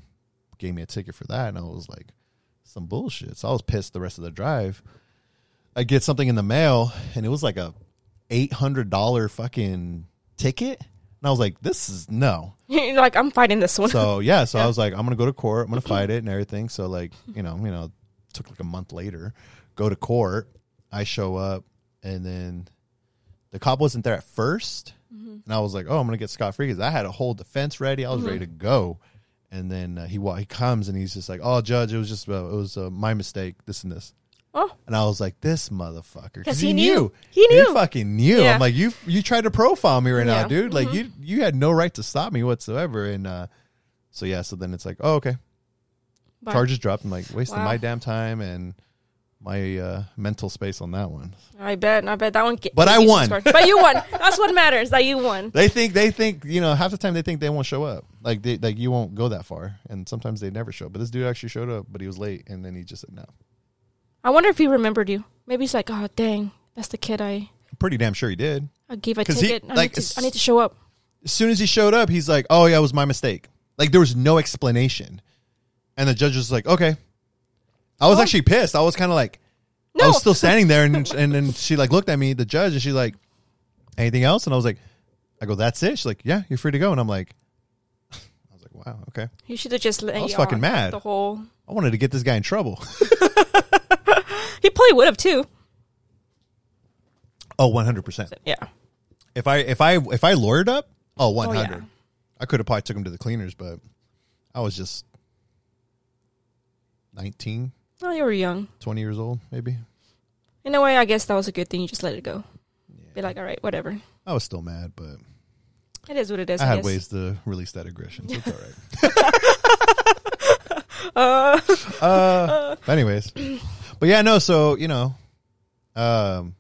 gave me a ticket for that, and I was like, some bullshit. So I was pissed the rest of the drive. I get something in the mail, and it was like a eight hundred dollar fucking ticket, and I was like, "This is no." You're like, I'm fighting this one. So yeah, so I was like, "I'm gonna go to court. I'm gonna fight it and everything." So like, you know, you know, took like a month later, go to court. I show up, and then the cop wasn't there at 1st and I was like, "Oh, I'm gonna get scot free" because I had a whole defense ready. I was ready to go. And then uh, he he comes and he's just like, "Oh, judge, it was just uh, it was uh, my mistake. This and this." oh, And I was like, "This motherfucker," because he knew. He knew. fucking knew. Yeah. I'm like, "You you tried to profile me right now, Yeah. Mm-hmm. dude. Like you you had no right to stop me whatsoever." And uh, so yeah, so then it's like, "Oh, okay." Charges dropped. I'm like, wasting Wow. my damn time and my uh, mental space on that one. I bet. I bet that one. Get, But I gave you some won. But you won. That's what matters. That you won. They think they think you know half the time they think they won't show up. Like they like you won't go that far, and sometimes they never show. up. But this dude actually showed up, but he was late, and then he just said no. I wonder if he remembered you. Maybe he's like, oh dang, that's the kid I I'm pretty damn sure he did. I gave a 'Cause he- ticket. I, like, need to, I need to show up. as soon as he showed up, he's like, "Oh yeah, it was my mistake." Like there was no explanation, and the judge was like, "Okay." I was Oh. actually pissed. I was kind of like, I was still standing there, and and then she like looked at me, the judge, and she's like, "Anything else?" And I was like, "I go, that's it." She's like, "Yeah, you're free to go." And I'm like, I was like, "Wow, okay." You should have just let I was you fucking on mad. The whole I wanted to get this guy in trouble. he probably would have too. Oh, 100 percent. Yeah. If I if I if I lawyered up, oh, 100. yeah. I could have probably took him to the cleaners, but I was just 19, Oh, you were young. 20 years old, maybe. In a way, I guess that was a good thing. You just let it go. Be like, all right, whatever. I was still mad, but It is what it is. I I, had guess. ways to release that aggression, so it's all right. Uh, uh, anyways, but yeah, no. So you know, um,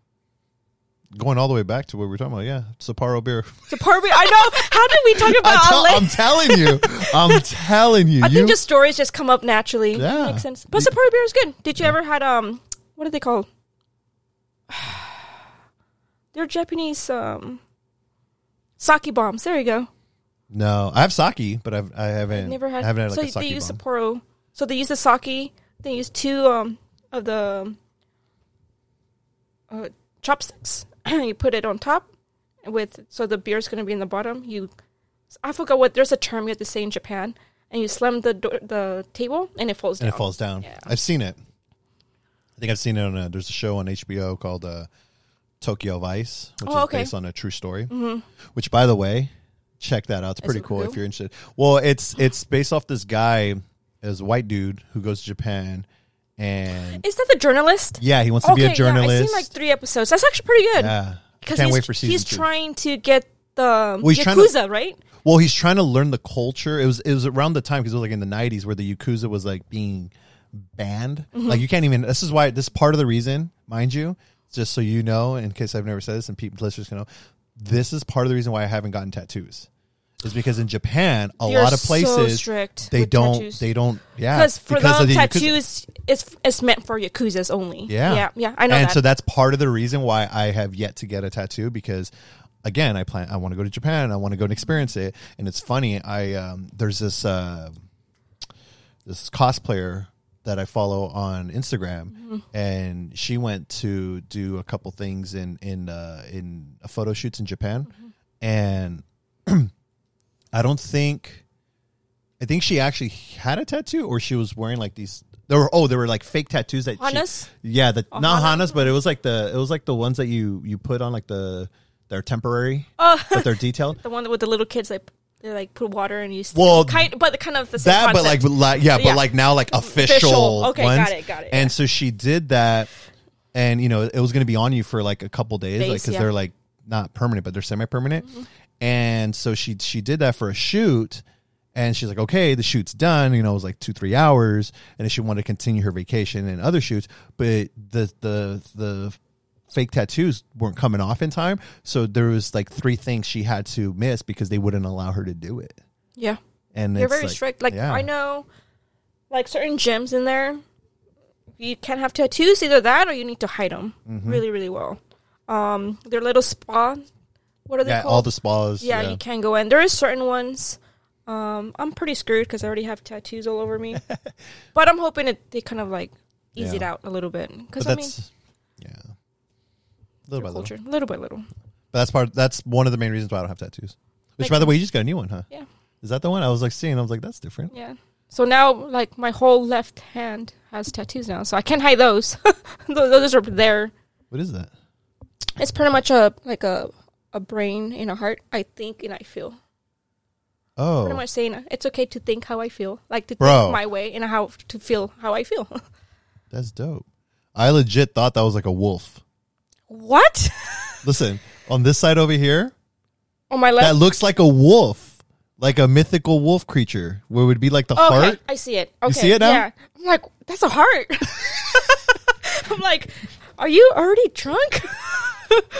going all the way back to what we were talking about, yeah, Sapporo beer. Sapporo beer. I know. How did we talk I about tell, I'm telling you, I'm telling you, I you. think just stories just come up naturally. Yeah. Makes sense. But Sapporo beer is good. Did you ever had um what are they called? They're Japanese um sake bombs. There you go. no, I have sake, but I've I haven't Never had. I haven't had so like a sake they use bomb. Sapporo. So they use the sake. They use two um of the uh, chopsticks. you put it on top with so the beer is going to be in the bottom. You I forgot what there's a term you have to say in Japan. And you slam the do- the table and it falls and down. it falls down. Yeah. I've seen it. I think I've seen it on a. There's a show on HBO called uh, Tokyo Vice, which Oh, is okay. based on a true story. Mm-hmm. Which, by the way, check that out. It's pretty it cool real? if you're interested. Well, it's it's based off this guy, is a white dude who goes to Japan, and Is that the journalist? yeah, he wants to be a Yeah, journalist. I've seen like three episodes. That's actually pretty good. yeah, Because can't he's, wait for season he's two. trying to get the Well, he's trying to- Yakuza, right? Well, he's trying to learn the culture. It was it was around the time because it was like in the '90s where the yakuza was like being banned. Mm-hmm. Like you can't even. This is why this is part of the reason, mind you. Just so you know, in case I've never said this, and people listeners can know, this is part of the reason why I haven't gotten tattoos. Is because in Japan, a You're lot of so places strict they don't tattoos. they don't yeah Because for because them, of the tattoos it's is meant for Yakuzas only. Yeah. yeah, yeah. I know and that. so that's part of the reason why I have yet to get a tattoo because again, I plan I want to go to Japan, I want to go and experience it. And it's funny, I um there's this uh this cosplayer that I follow on Instagram Mm-hmm. and she went to do a couple things in in uh in a photo shoots in Japan Mm-hmm. and I don't think I think she actually had a tattoo or she was wearing like these there were oh there were like fake tattoos that she, Hanas? yeah, the Oh, not Hana? Hanas, but it was like the it was like the ones that you you put on like the they're temporary, Oh. but they're detailed. the one with the little kids, like They like put water and you. Stick Well, kind, but the kind of the same that, but like, concept. yeah, but Yeah. like now, like official. Official. Okay, ones. got it, got it, And yeah. so she did that, and you know, it was going to be on you for like a couple days, like because yeah. they're like not permanent, but they're semi-permanent. Mm-hmm. And so she she did that for a shoot, and she's like, okay, the shoot's done. You know, it was like two three hours, and then she wanted to continue her vacation and other shoots, but the the the fake tattoos weren't coming off in time, so there was like three things she had to miss because they wouldn't allow her to do it. yeah, And they're it's very strict. Like yeah. I know, like certain gyms in there, you can't have tattoos. Either that or you need to hide them Mm-hmm. really, really well. Um, their little spa. What are they yeah, called? all the spas. yeah, you can go in. There is certain ones. Um, I'm pretty screwed because I already have tattoos all over me. but I'm hoping it they kind of like ease it out a little bit because I mean, yeah, little by little. culture, little by little. But that's part. That's one of the main reasons why I don't have tattoos. Which, Like- by the way, you just got a new one, huh? Yeah, Is that the one I was like seeing? I was like, that's different. yeah. So now, like my whole left hand has tattoos now, so I can't hide those. those those are there. What is that? It's pretty much a like a a brain and a heart. I think and I feel. Oh, Pretty much saying it's okay to think how I feel, like to Bro. think my way and how to feel how I feel. that's dope. I legit thought that was like a wolf. what? Listen, on this side over here, On my that looks like a wolf, like a mythical wolf creature, where it would be like the okay, heart. I see it. Okay, see it now? Yeah. I'm like, that's a heart. I'm like, are you already drunk?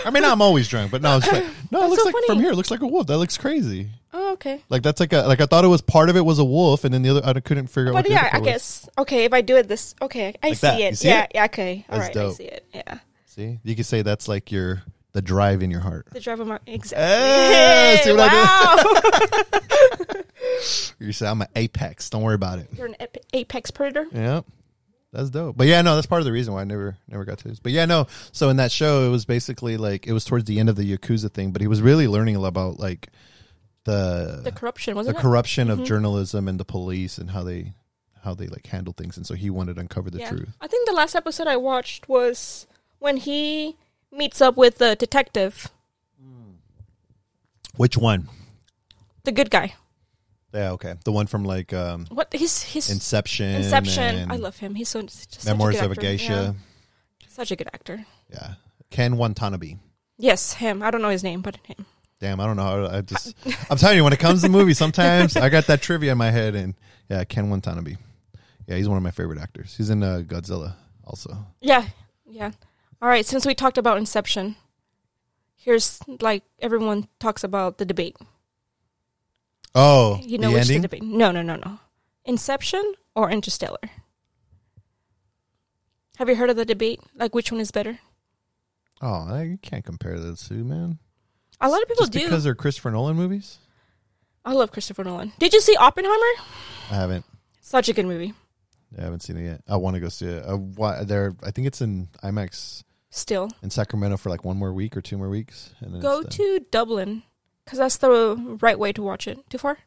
I mean, I'm always drunk, but no, it's like, no, it looks so like funny. from here, it looks like a wolf. That looks crazy. oh, okay. Like that's like a like I thought it was part of it was a wolf, and then the other I couldn't figure out. But yeah, I part was. guess. Okay, if I do it this, okay, I Like see it. See yeah, it? yeah, okay. All That's right, I see it. Yeah. See, you could say that's like your the drive in your heart. The drive of my exactly. Eh, hey, see what I wow. You say I'm an apex. Don't worry about it. You're an apex predator. Yeah, that's dope. But yeah, no, that's part of the reason why I never never got to this. But yeah, no. So in that show, it was basically like it was towards the end of the yakuza thing, but he was really learning a lot about like the The corruption wasn't it? The corruption Mm-hmm. of journalism and the police and how they how they like handle things, and so he wanted to uncover the yeah. truth. I think the last episode I watched was when he meets up with the detective, Which one? the good guy. Yeah, okay, the one from like um, What his his Inception. Inception. and I love him. He's so just such Memoirs a good of a actor. Geisha. Yeah. Such a good actor. Yeah. Ken Watanabe. Yes, him. I don't know his name, but him. Damn, I don't know how I just I'm telling you when it comes to movies sometimes I got that trivia in my head and yeah, Ken Watanabe. Yeah, he's one of my favorite actors. He's in uh, Godzilla also. Yeah, yeah. All right. Since we talked about Inception, here's like everyone talks about the debate. Oh, You know the which ending? the debate? No, no, no, no. Inception or Interstellar? Have you heard of the debate? Like which one is better? Oh, I- you can't compare those two, man. A lot of people Just do. because they're Christopher Nolan movies? I love Christopher Nolan. Did you see Oppenheimer? I haven't. Such a good movie. I haven't seen it yet. I want to go see it. I, why, there, I think it's in IMAX Still, in Sacramento for like one more week or two more weeks. And then go to Dublin because that's the right way to watch it. Too far?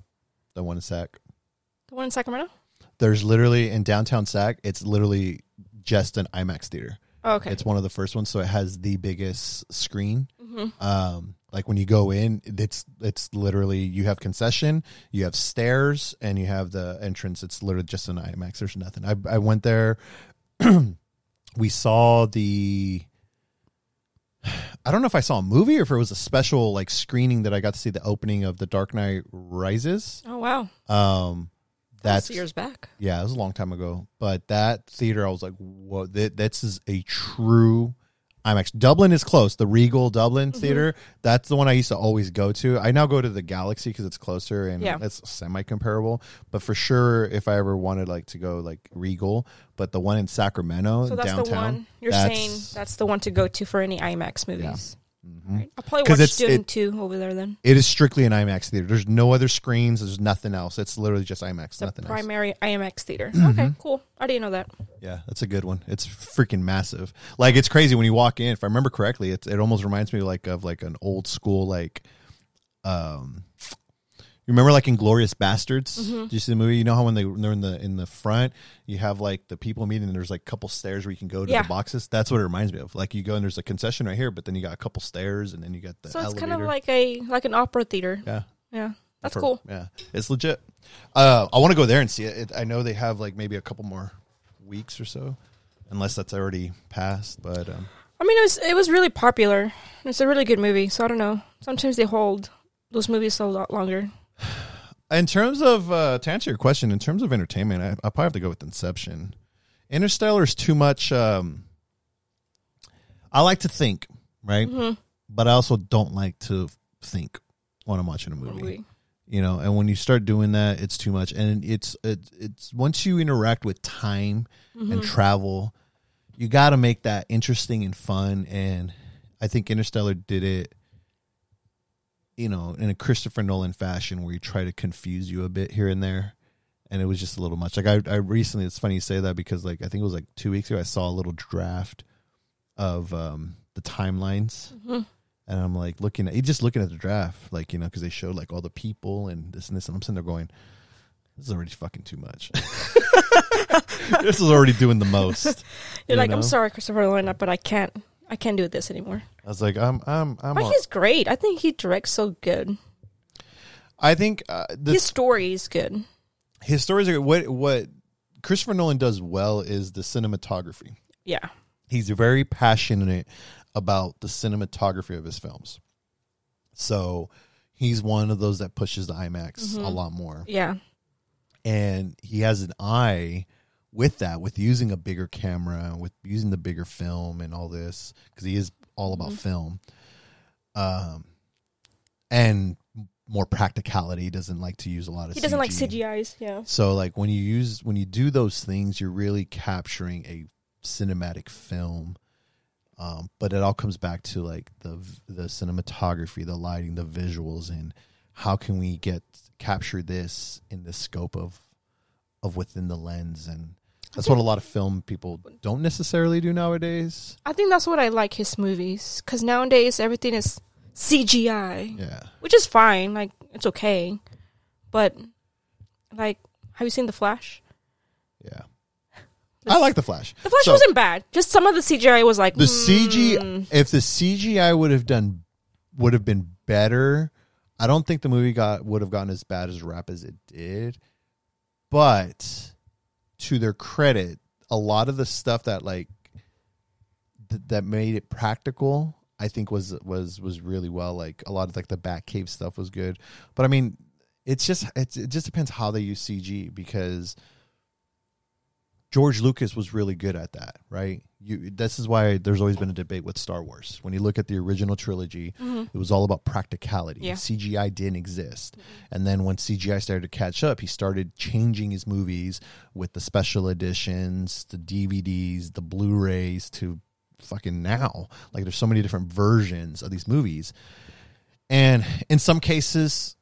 the one in Sac. The one in Sacramento? There's literally in downtown Sac. It's literally just an IMAX theater. Oh, okay. It's one of the first ones, so it has the biggest screen. hmm Um, like when you go in, it's it's literally you have concession, you have stairs, and you have the entrance. It's literally just an IMAX. There's nothing. I I went there. we saw the. I don't know if I saw a movie or if it was a special like screening that I got to see the opening of The Dark Knight Rises. Oh wow. Um, that's years back. yeah, it was a long time ago. But that theater, I was like, whoa, that, this is a true IMAX. Dublin is close. The Regal Dublin Mm-hmm. Theater, that's the one I used to always go to. I now go to the Galaxy because it's closer and Yeah. it's semi comparable. But for sure, if I ever wanted like to go like Regal, but the one in Sacramento, So that's downtown, the one you're that's- saying that's the one to go to for any IMAX movies. Mhm. Right. I'll probably watch it's- Dune it- 2 over there then. It is strictly an IMAX theater. There's no other screens. There's nothing else. It's literally just IMAX. The nothing else. primary IMAX theater. Mm-hmm. Okay, cool. I didn't know that. Yeah, that's a good one. It's freaking massive. Like it's crazy when you walk in. If I remember correctly, it it almost reminds me like of like an old school like, um, remember like Inglourious Basterds? Mm-hmm. Did you see the movie? You know how when they when they're in the in the front, you have like the people meeting, and there's like a couple stairs where you can go to Yeah. the boxes. That's what it reminds me of. Like you go and there's a concession right here, but then you got a couple stairs, and then you got the So it's kind of like a like an opera theater. yeah. Yeah. That's For- cool. Yeah, it's legit. Uh, I want to go there and see it. it. I know they have like maybe a couple more weeks or so, unless that's already passed. But um, I mean, it was it was really popular. It's a really good movie. So I don't know. Sometimes they hold those movies a lot longer. In terms of uh, to answer your question, in terms of entertainment, I, I probably have to go with Inception. Interstellar is too much. Um, I like to think, right? Mm-hmm. But I also don't like to think when I'm watching a movie. Movie. you know and when you start doing that it's too much and it's it's, it's once you interact with time Mm-hmm. and travel you got to make that interesting and fun and i think interstellar did it you know in a christopher nolan fashion where you try to confuse you a bit here and there and it was just a little much like i, I recently it's funny you say that because like i think it was like two weeks ago i saw a little draft of um the timelines Mm-hmm. and I'm like looking at, it, just looking at the draft, like, you know, because they showed like all the people and this and this. And I'm sitting there going, this is already fucking too much. this is already doing the most. You're you like, know? I'm sorry, Christopher Nolan, but I can't. I can't do this anymore. I was like, I'm, I'm, I'm, But all- he's great. I think he directs so good. I think uh, the, His story is good. his stories are what, what Christopher Nolan does well is the cinematography. Yeah. He's very passionate about the cinematography of his films. So he's one of those that pushes the IMAX a lot more. Yeah. and he has an eye with that with using a bigger camera with using the bigger film and all this because he is all about film um and more practicality He doesn't like to use a lot of He doesn't like CG. CGIs. Yeah. so like when you use when you do those things you're really capturing a cinematic film um, but it all comes back to like the the cinematography the lighting the visuals and how can we get capture this in the scope of of within the lens and that's what a lot of film people don't necessarily do nowadays I think that's what I like his movies because nowadays everything is CGI, yeah which is fine. Like it's okay, but like, have you seen The Flash? yeah i like the flash The Flash So- wasn't bad. Just some of the CGI was like the hmm. CG if the CGI would have done would have been better, I don't think the movie got would have gotten as bad as rap as it did. But to their credit, a lot of the stuff that like th- that made it practical, I think was was was really well. Like a lot of like the Batcave stuff was good. But I mean, it's just it's, it just depends how they use CG because George Lucas was really good at that, right? You this is why there's always been a debate with Star Wars. When you look at the original trilogy, mm-hmm. it was all about practicality. Yeah. CGI didn't exist. Mm-hmm. And then when CGI started to catch up, he started changing his movies with the special editions, the DVDs, the Blu-rays to fucking now. Like there's so many different versions of these movies. And in some cases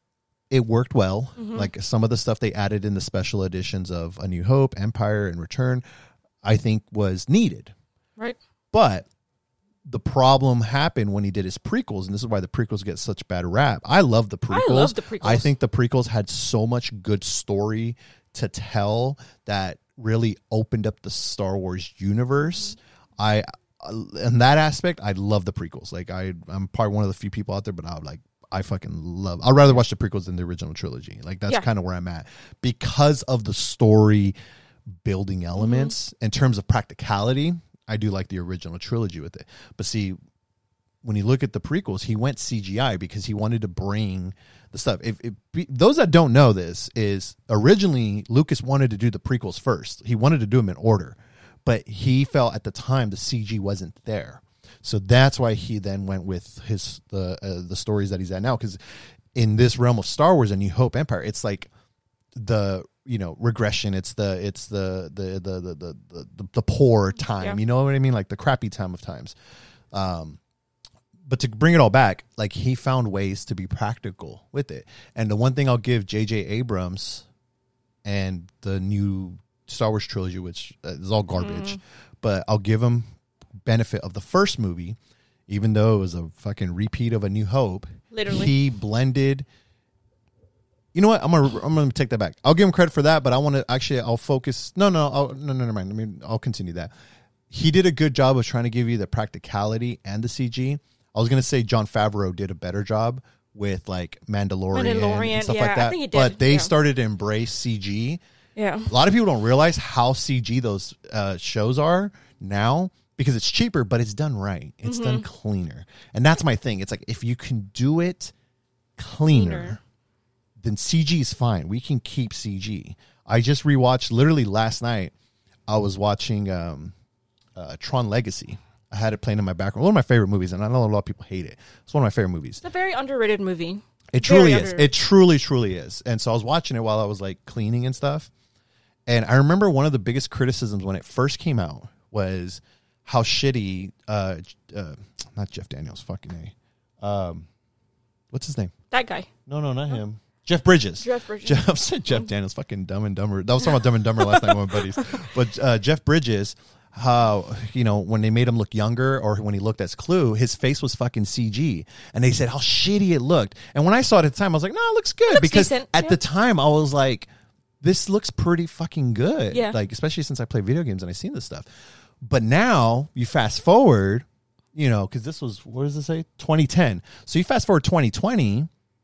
it worked well. Mm-hmm. Like some of the stuff they added in the special editions of A New Hope, Empire, and Return, I think was needed. Right? But the problem happened when he did his prequels, and this is why the prequels get such bad rap. I love the prequels. I love the prequels. I think the prequels had so much good story to tell that really opened up the Star Wars universe. I uh, in that aspect, I love the prequels. Like I, I'm probably one of the few people out there, but I'm like. I fucking love. I'd rather watch the prequels than the original trilogy. Like that's Yeah. kind of where I'm at because of the story building mm-hmm. elements in terms of practicality. I do like the original trilogy with it, but see, when you look at the prequels, he went CGI because he wanted to bring the stuff. If, if those that don't know this is originally Lucas wanted to do the prequels first. He wanted to do them in order, but he felt at the time the CG wasn't there. So that's why he then went with his the uh, the stories that he's at now because in this realm of Star Wars and New Hope Empire, it's like the you know regression. It's the it's the the the the the, the, the poor time. Yeah. you know what i mean? Like the crappy time of times. Um but to bring it all back like he found ways to be practical with it. And the one thing i'll give jj abrams and the new star wars trilogy which uh, is all garbage but i'll give him benefit of the first movie even though it was a fucking repeat of a new hope. Literally. he blended you know what? I'm gonna I'm gonna take that back. I'll give him credit for that, but I want to actually I'll focus. No, no, I'll, no, no, never mind. I mean, I'll continue that. He did a good job of trying to give you the practicality and the CG. I was gonna say Jon Favreau did a better job with like Mandalorian, Mandalorian, and stuff yeah, like that. did, but they yeah. started to embrace CG. Yeah. A lot of people don't realize how CG those uh, shows are now because it's cheaper, but it's done right. It's done Mm-hmm. cleaner, and that's my thing. It's like if you can do it cleaner, Cleaner. Then CG is fine. We can keep CG. I just rewatched literally last night. I was watching um, uh, Tron Legacy. I had it playing in my background. One of my favorite movies, and I know a lot of people hate it. It's one of my favorite movies. It's a very underrated movie. It Very truly is. under- It truly, truly is. And so I was watching it while I was like cleaning and stuff. And I remember one of the biggest criticisms when it first came out was how shitty, uh, uh not Jeff Daniels, fucking A. Um, what's his name? That guy. No, no, not him. Jeff Bridges. Jeff Bridges. Jeff said Jeff Daniels, fucking Dumb and Dumber. That was talking about Dumb and Dumber last night with my buddies. But uh, Jeff Bridges, how you know when they made him look younger or when he looked as Clu, his face was fucking CG, and they said how shitty it looked. And when I saw it at the time, I was like, no, it looks good looks because decent, at yeah. the time I was like, this looks pretty fucking good. Yeah. like especially since I play video games and I seen this stuff. But now you fast forward, you know, because this was what does it say? 2010. So you fast forward 2020,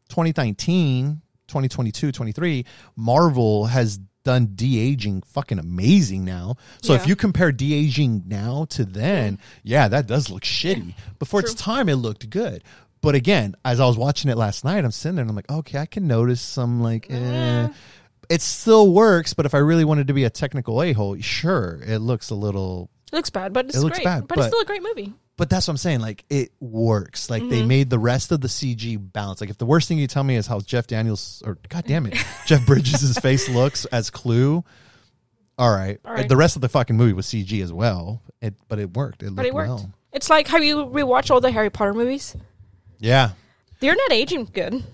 2019, 2022, 23, Marvel has done de-aging fucking amazing now. So if you compare de-aging now to then, yeah, that does look shitty. Before for its time it looked good. But again, as I was watching it last night, I'm sitting there and I'm like, okay, I can notice some like eh. it still works, but if I really wanted to be a technical a-hole, sure, it looks a little It looks bad, but it's It looks great. bad, but, it's still a great movie. But that's what I'm saying. Like it works. Like Mm-hmm. they made the rest of the CG balance. Like if the worst thing you tell me is how Jeff Daniels or God damn it, Jeff Bridges' face looks as Clu. All right. All right. The rest of the fucking movie was CG as well. It but it worked. It But looked it worked. well. It's like how you rewatched all the Harry Potter movies? Yeah. They're not aging good.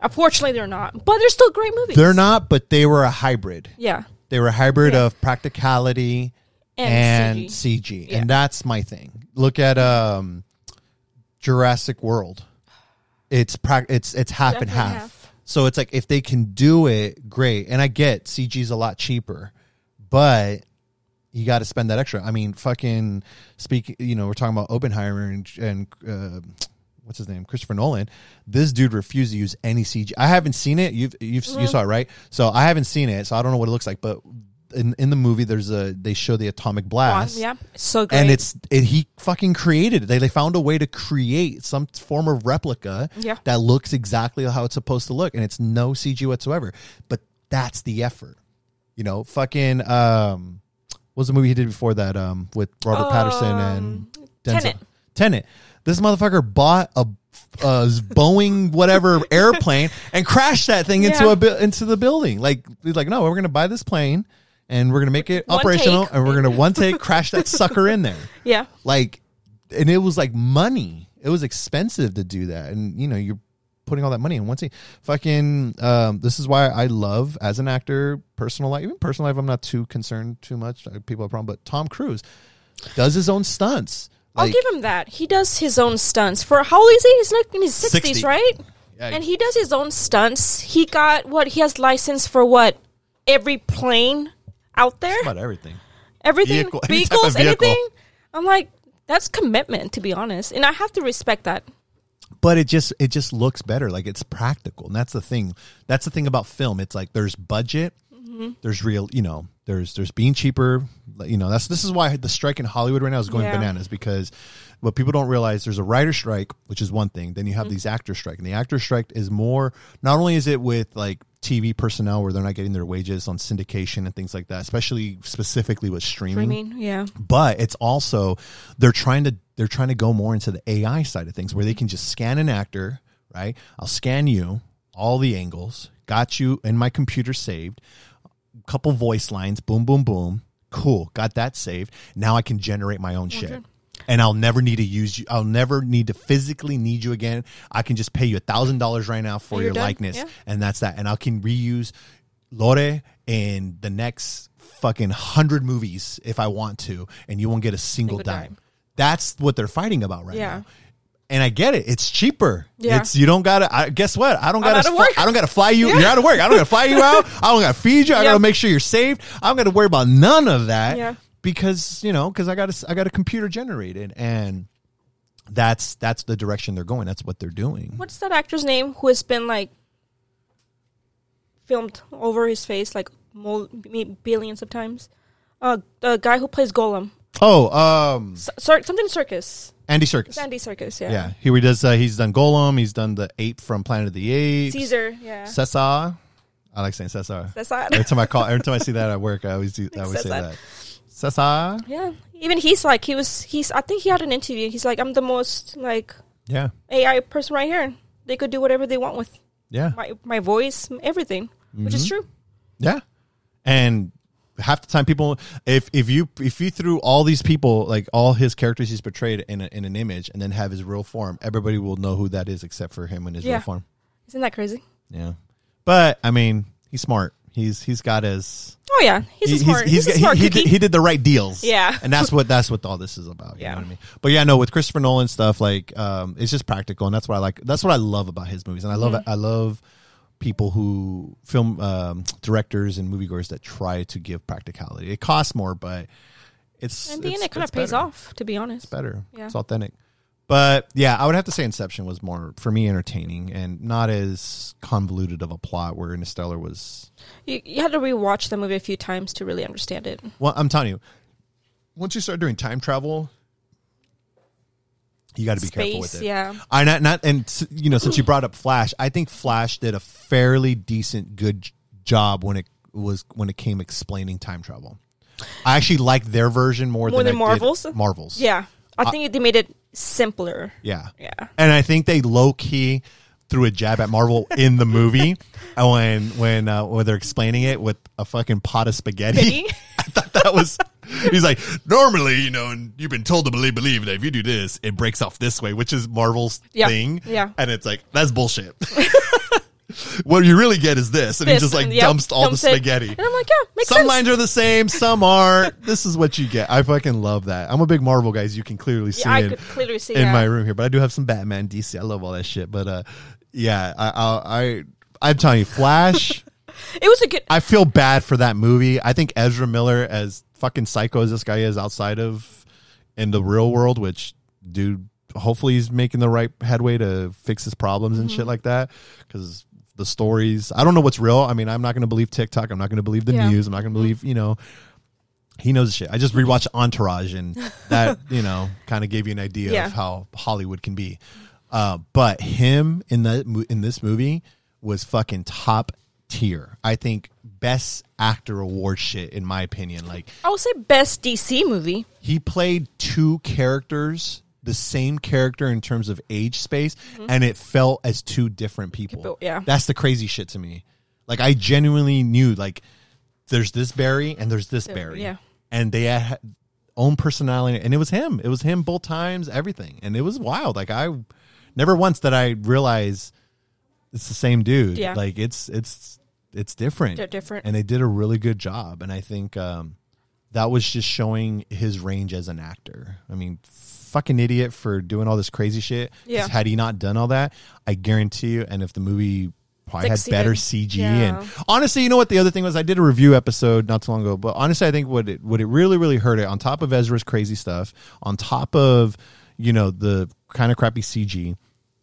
Unfortunately, they're not. But they're still great movies. They're not, but they were a hybrid. Yeah. They were a hybrid Yeah. of practicality And, and CG. CG. Yeah. And that's my thing. Look at um Jurassic World. It's prac it's it's half and half. half. So it's like if they can do it, great. And I get CG's a lot cheaper, but you got to spend that extra. I mean, fucking speak. You know, we're talking about Oppenheimer and and uh, what's his name, Christopher Nolan. This dude refused to use any CG. I haven't seen it. You've you've you saw it right? So I haven't seen it. So I don't know what it looks like. But in in the movie, there's a they show the atomic blast. Yeah. So great. And it's it, he fucking created it. They they found a way to create some form of replica Yeah. that looks exactly how it's supposed to look, and it's no CG whatsoever. But that's the effort, you know. Fucking um, what was the movie he did before that? Um, with Robert Pattinson and Denzel. Um, Tenet. Tenet. This motherfucker bought a, a Boeing whatever airplane and crashed that thing into a into the building. Like he's like, no, we're gonna buy this plane and we're gonna make it One operational take. and we're gonna one take crash that sucker in there. yeah. Like, and it was like money. It was expensive to do that, and you know you're putting all that money in one scene. Fucking, um, this is why I love as an actor, personal life, even personal life. I'm not too concerned too much. Uh, People have a problem, but Tom Cruise does his own stunts. I'll give him that. He does his own stunts. For how old is he? He's like in his 60s, right? yeah, And he does his own stunts. He got what? He has license for what? Every plane out there? about everything. Everything? Vehicle- Vehicles? vehicle. Anything? I'm like, that's commitment, to be honest. And I have to respect that. but it just it just looks better like it's practical and that's the thing that's the thing about film it's like there's budget Mm-hmm. there's real you know there's there's being cheaper you know that's this is why the strike in hollywood right now is going Yeah. bananas because what people don't realize there's a writer strike which is one thing then you have Mm-hmm. these actor strike and the actor strike is more not only is it with like tv personnel where they're not getting their wages on syndication and things like that especially specifically with streaming. mean, yeah. but it's also they're trying to they're trying to go more into the AI side of things where they can just scan an actor, right? I'll scan you, all the angles, got you in my computer saved, a couple voice lines, boom, boom, boom, cool, got that saved. Now I can generate my own shit. And I'll never need to use you. I'll never need to physically need you again. I can just pay you a thousand dollars right now for And your likeness, Yeah. and that's that. And I can reuse Lore in the next fucking hundred movies if I want to, and you won't get a single, dime. dime. That's what they're fighting about right Yeah. now. And I get it. It's cheaper. Yeah. It's you don't gotta. I, guess what? I don't gotta. fl- I don't gotta fly you. Yeah. You're out of work. I don't gotta fly you out. I don't gotta feed you. I Yeah. gotta make sure you're saved. I don't gotta worry about none of that. Yeah. Because you know, because I got a, I got a computer generated, and that's that's the direction they're going. That's what they're doing. What's that actor's name who has been like filmed over his face like mul- billions of times? Uh, the guy who plays Gollum, Oh, um, S- Cir- something Serkis. Andy Serkis. Andy Serkis, yeah. Yeah, he does. Uh, he's done Gollum. He's done the ape from Planet of the Apes. Caesar, yeah. Cesar. I like saying Cesar. That. Every time I call, every time I see that at work, I always do. I always say that. Cesar. Yeah. Even he's like he was he's I think he had an interview. He's like I'm the most like Yeah, AI person right here. They could do whatever they want with yeah, my my voice, everything, which is mm-hmm. true. yeah. And half the time, people, if if you if you threw all these people, like all his characters he's portrayed in a, in an image, and then have his real form, everybody will know who that is except for him in his Yeah. real form. Isn't that crazy? Yeah, but I mean, he's smart. He's he's got his Oh yeah, he's He- smart. He's, he- smart he, cookie. did, he did the right deals. Yeah. and that's what that's what all this is about. You Yeah. know what I mean? But yeah, no, with Christopher Nolan stuff, like um, it's just practical, and that's what I like. That's what I love about his movies, and I love Mm-hmm. I love people who film um, directors and moviegoers that try to give practicality. It costs more, but it's the end, it kind of pays better. off. To be honest, It's better. Yeah. It's authentic. But yeah, I would have to say Inception was more for me entertaining and not as convoluted of a plot. Where Interstellar was you, you had to rewatch the movie a few times to really understand it. Well, I'm telling you, once you start doing time travel, you got to be careful with it. yeah. I not not and you know since you brought up Flash, I think Flash did a fairly decent good job when it was when it came explaining time travel. I actually like their version more, More than, than Marvel's? Marvel's, Yeah, I think they made it simpler. yeah, Yeah. And I think they low key threw a jab at Marvel in the movie when when uh, when they're explaining it with a fucking pot of spaghetti. Spaghetti? I thought that was. He's like, normally, you know, and you've been told to believe believe that if you do this, it breaks off this way, which is Marvel's Yeah, thing. yeah. and it's like that's bullshit. what you really get is this, and he just like yep, dumps all dumps the it. spaghetti. And I'm like, yeah, makes Some sense. lines are the same, some aren't. this is what you get. I fucking love that. I'm a big Marvel guy, as you can clearly see yeah, I in, could clearly see in that. my room here. But I do have some Batman, DC. I love all that shit. But uh, yeah, I, I, I I'm telling you, Flash. it was a good. I feel bad for that movie. I think Ezra Miller, as fucking psycho as this guy is outside of in the real world, which dude, hopefully he's making the right headway to fix his problems and shit Mm-hmm. like that. Because the stories, I don't know what's real. I mean, I'm not going to believe TikTok. I'm not going to believe the Yeah. News. I'm not going to believe, you know. He knows the shit. I just rewatched Entourage, and that you know kind of gave you an idea Yeah. of how Hollywood can be. Uh, but him in the in this movie was fucking top tier. I think best actor award shit in my opinion. Like I would say best DC movie. he played two characters, the same character in terms of age space, and it felt as two different people. People- yeah. that's the crazy shit to me. Like I genuinely knew like there's this Barry and there's this Barry, yeah. and they had own personality, and it was him. It was him both times, everything, and it was wild. Like I never once did I realize it's the same dude. Yeah. Like it's it's it's different. They're different. and they did a really good job. And I think um, that was just showing his range as an actor. I mean, fucking idiot for doing all this crazy shit. 'Cause Yeah. Had he not done all that, I guarantee you. And if the movie probably had Succeeded. better CG, Yeah. and honestly, you know what? The other thing was, I did a review episode not too long ago. But honestly, I think what it what it really really hurt it on top of Ezra's crazy stuff, on top of you know the kind of crappy CG.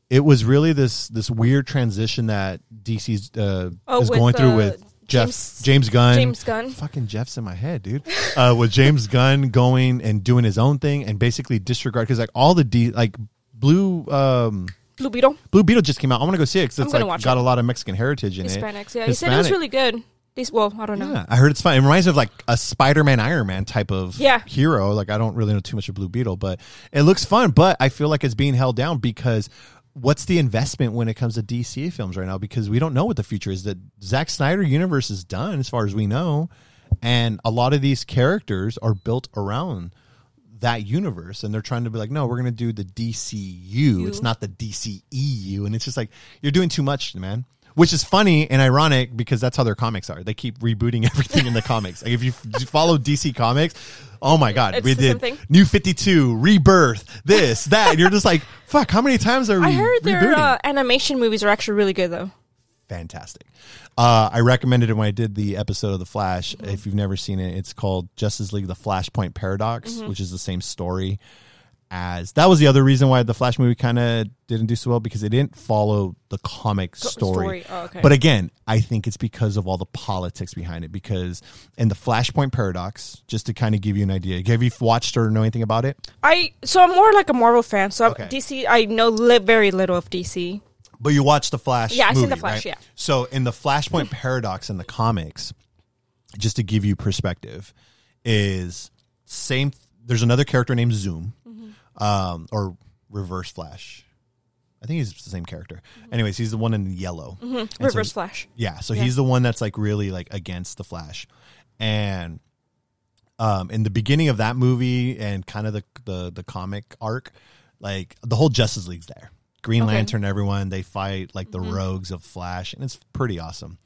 It was really this this weird transition that DC's uh, Oh, is with, going through with Jeff James- James Gunn. James Gunn. Fucking Jeff's in my head, dude. Uh, with James Gunn going and doing his own thing and basically disregard because like all the D like Blue um Blue Beetle. Blue Beetle just came out. I want to go see it because it's like got it. a lot of Mexican heritage in Hispanics. it. Yeah, he said it was really good. These, well, I don't know. Yeah, I heard it's fun. It reminds me of like a Spider-Man, Iron Man type of Yeah. hero. Like I don't really know too much of Blue Beetle, but it looks fun. But I feel like it's being held down because what's the investment when it comes to DC films right now? Because we don't know what the future is. That Zack Snyder universe is done as far as we know, and a lot of these characters are built around that universe and they're trying to be like no we're going to do the DCU it's not the DCEU and it's just like you're doing too much man which is funny and ironic because that's how their comics are they keep rebooting everything in the comics like if you f- follow DC comics oh my god It's we did new 52 rebirth this that and you're just like fuck how many times are we I heard their uh, animation movies are actually really good, though. fantastic. Uh, I recommended it when I did the episode of The Flash. If you've never seen it, it's called Justice League: The Flashpoint Paradox, which is the same story. As that was the other reason why the Flash movie kind of didn't do so well because it didn't follow the comic story. story. Oh, okay. But again, I think it's because of all the politics behind it. Because in the Flashpoint paradox, just to kind of give you an idea, have you watched or know anything about it? I so I'm more like a Marvel fan. So Okay. DC, I know li- very little of DC. But you watched the Flash. Yeah, I've seen The Flash, right? yeah. So in the Flashpoint paradox in the comics, just to give you perspective, is same. There's another character named Zoom. Um, or Reverse Flash. I think he's the same character. Mm-hmm. Anyways, he's the one in yellow. So- Reverse Flash. yeah, so Yeah. he's the one that's like really like against the Flash, and um, in the beginning of that movie and kind of the the the comic arc, like the whole Justice League's there. Green Okay. Lantern, everyone they fight like the rogues of Flash, and it's pretty awesome.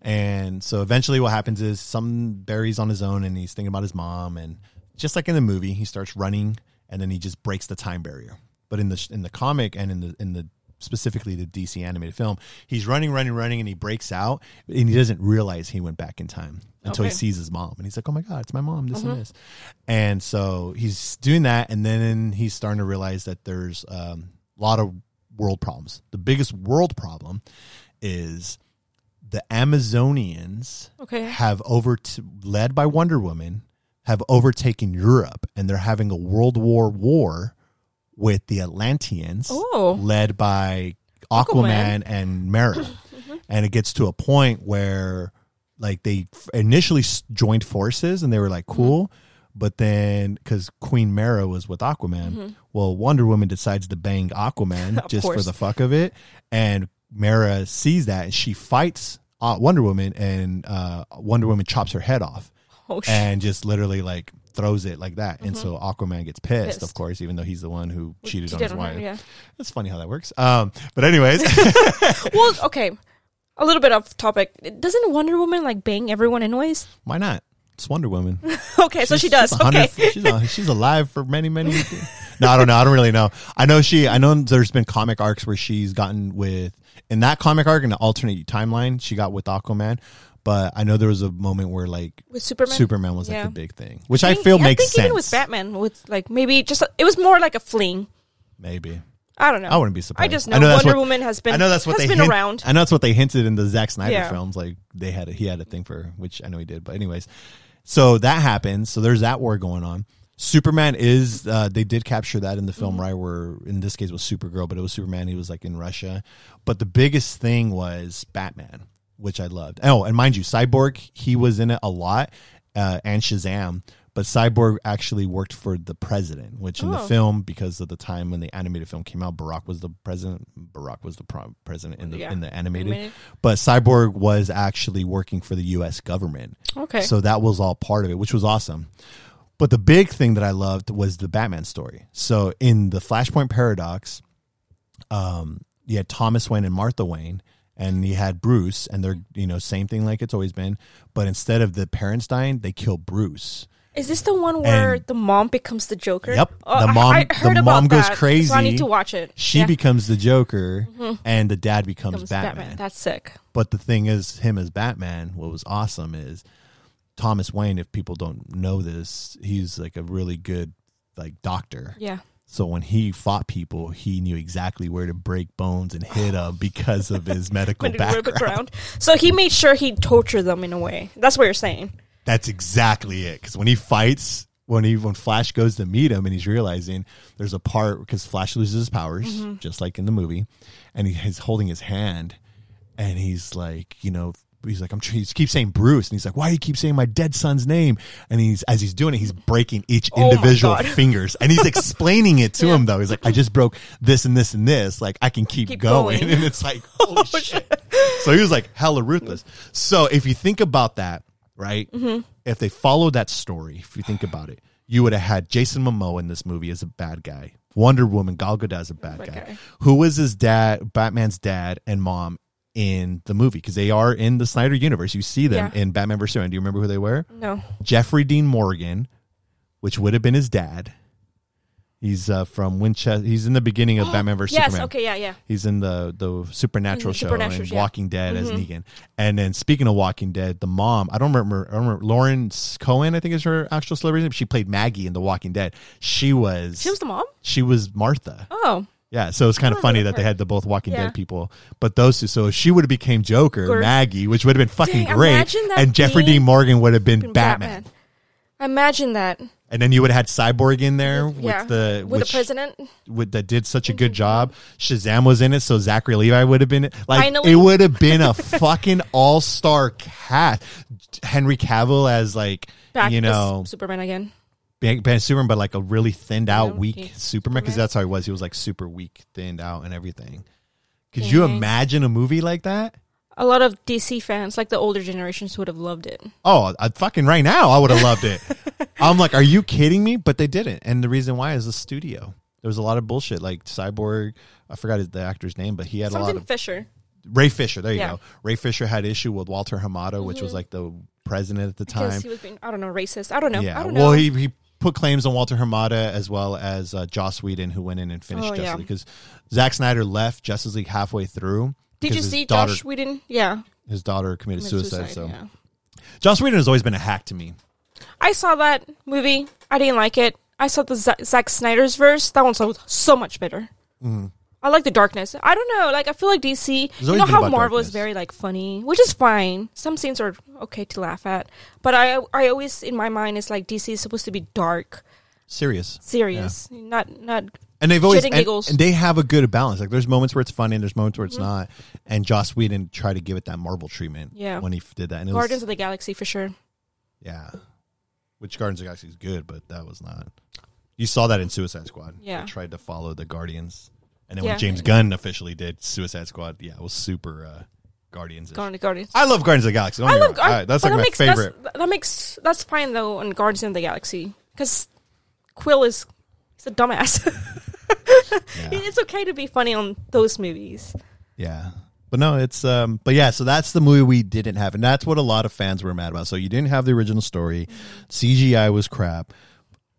And so eventually, what happens is some Barry's on his own, and he's thinking about his mom, and just like in the movie, he starts running, and then he just breaks the time barrier. But in the in the comic and in the in the specifically the DC animated film, he's running, running, running, and he breaks out, and he doesn't realize he went back in time until he sees his mom, and he's like, "Oh my god, it's my mom!" This and this, and so he's doing that, and then he's starting to realize that there's um, a lot of world problems. The biggest world problem is the Amazonians Okay. have over led by Wonder Woman have overtaken Europe and they're having a world war war with the Atlanteans Oh. led by Aquaman, Aquaman. and Mera. and it gets to a point where like they initially joined forces and they were like cool. But then because Queen Mera was with Aquaman, well, Wonder Woman decides to bang Aquaman just for the fuck of it, and Mera sees that and she fights uh, Wonder Woman, and uh, Wonder Woman chops her head off Oh and just literally like throws it like that, and so Aquaman gets pissed, of course, even though he's the one who cheated on his on her, wife. yeah. It's funny how that works. Um, but anyways, well, okay. A little bit off topic. Doesn't Wonder Woman like bang everyone anyways? why not? It's Wonder Woman. Okay, so she does. She's, Okay. she's, a- she's alive for many, many. no, I don't know. I don't really know. I know she. I know there's been comic arcs where she's gotten with in that comic arc in the alternate timeline. She got with Aquaman, but I know there was a moment where like With Superman. Superman was like Yeah. the big thing, which I, think- feel makes I think sense. even with Batman, with like maybe just it was more like a fling. Maybe I don't know. I wouldn't be surprised. I just know, I know Wonder what- Woman has been. I know that's what they been hint- around. I know that's what they hinted in the Zack Snyder Yeah. films. Like they had, a, he had a thing for, which I know he did. But anyways, so that happens. So there's that war going on. Superman is. Uh, they did capture that in the film, Mm-hmm. right? Where in this case it was Supergirl, but it was Superman. He was like in Russia. But the biggest thing was Batman, which I loved. Oh, and mind you, Cyborg he was in it a lot, uh, and Shazam. But Cyborg actually worked for the president, which in the Oh. film, because of the time when the animated film came out, Barack was the president. Barack was the pro- president in the Yeah. in the animated. Animated. But Cyborg was actually working for the U.S. government, Okay. so that was all part of it, which was awesome. But the big thing that I loved was the Batman story. So in the Flashpoint paradox, um, you had Thomas Wayne and Martha Wayne, and he had Bruce, and they're you know same thing like it's always been. But instead of the parents dying, they kill Bruce. Is this the one where And- the mom becomes the Joker? Yep. Oh, The mom- I, heard the mom goes that, So I crazy. need to watch it. She Yeah. Mm-hmm. becomes the Joker, and the dad becomes, becomes Batman. That's sick. But the thing is, him as Batman, what was awesome is Thomas Wayne. If people don't know this, he's like a really good like doctor. Yeah. So when he fought people, he knew exactly where to break bones and hit them because of his medical background. So he made sure he tortured them in a way. That's what you're saying. That's exactly it. Because when he fights, when he when Flash goes to meet him, and he's realizing there's a part because Flash loses his powers, Mm-hmm. just like in the movie, and he, he's holding his hand, and he's like, you know. He's like, I'm. He keeps saying Bruce, and he's like, "Why do you keep saying my dead son's name?" And he's as he's doing it, he's breaking each Oh individual fingers, and he's explaining it to him though. He's like, "I just broke this and this and this. Like, I can keep, Keep going. going. And it's like, holy shit! So he was like hella ruthless. So if you think about that, right? Mm-hmm. If they followed that story, if you think about it, you would have had Jason Momoa in this movie as a bad guy, Wonder Woman, Gal Gadot as a bad guy. guy. Who was his dad, Batman's dad and mom in the movie? Because they are in the Snyder universe. You see them Yeah. in Batman vs Superman. Do you remember who they were? No. Jeffrey Dean Morgan, which would have been his dad. He's uh, from Winchester. He's in the beginning of Batman vs yes. Superman. Okay. Yeah. Yeah. He's in the the Supernatural the show and yeah. Walking Dead as Negan. And then speaking of Walking Dead, the mom, I don't remember, I don't remember Lauren Cohan, I think is her actual celebrity name. She played Maggie in The Walking Dead. She was She was the mom. she was Martha. Oh. Yeah, so it's kind of oh, funny that they had the both Walking Yeah. Dead people, but those two. So she would have became Joker, Maggie, which would have been fucking Dang, great, imagine that and Jeffrey being- Dean Morgan would have been Batman. Imagine that. and then you would have had Cyborg in there with yeah. the with which- the president. with, that did such a good mm-hmm. job. Shazam was in it, so Zachary Levi would have been it. Like Finally. it would have been a fucking all star cast. Henry Cavill as like Back you as know Superman again. Ben, Superman, but like a really thinned out, weak. Superman because that's how he was. He was like super weak, thinned out, and everything. Could you Dang. imagine a movie like that? A lot of DC fans, like the older generations, would have loved it. Oh, I fucking right now, I would have loved it. I'm like, are you kidding me? But they didn't, and the reason why is the studio. There was a lot of bullshit, like Cyborg. I forgot the actor's name, but he had a lot of Fisher. Ray Fisher. There you Yeah. go. Ray Fisher had issue with Walter Hamada, which was mm-hmm. like the president at the Because time. he was being, I don't know, racist. I don't know. yeah. I don't know. Well, he he put claims on Walter Hamada as well as uh, Joss Whedon, who went in and finished Oh, Justice yeah. League because Zack Snyder left Justice League halfway through. Did you see daughter, Joss Whedon? Yeah. His daughter committed committed suicide. so yeah. Joss Whedon has always been a hack to me. I saw that movie. I didn't like it. I saw the Z- Zack Snyder's verse. That one's so, so much better. I like the darkness. I don't know. Like I feel like DC. Mm-hmm. You know how Marvel is very like funny, which is fine. Some scenes are okay to laugh at, but I I always in my mind it's like DC is supposed to be dark, Serious. serious, not not. And they've always and and, they have a good balance. Like there's moments where it's funny and there's moments Mm-hmm. where it's not. And Joss Whedon tried to give it that Marvel treatment. Yeah. When he did that, and it Guardians was, of the Galaxy for sure. yeah, which Guardians of the Galaxy is good, but that was not. You saw that in Suicide Squad. Yeah. They tried to follow the Guardians, and then Yeah. when James Gunn officially did Suicide Squad, yeah, it was super uh, Guardians. Guardians. Guardians. I love Guardians of the Galaxy. Don't I love. Gar- that's like that my makes, favorite. That's, that makes that's fine though on Guardians of the Galaxy because Quill is he's a dumbass. It's okay to be funny on those movies. Yeah. But no, it's um but yeah, so that's the movie we didn't have. And that's what a lot of fans were mad about. So you didn't have the original story. CGI was crap.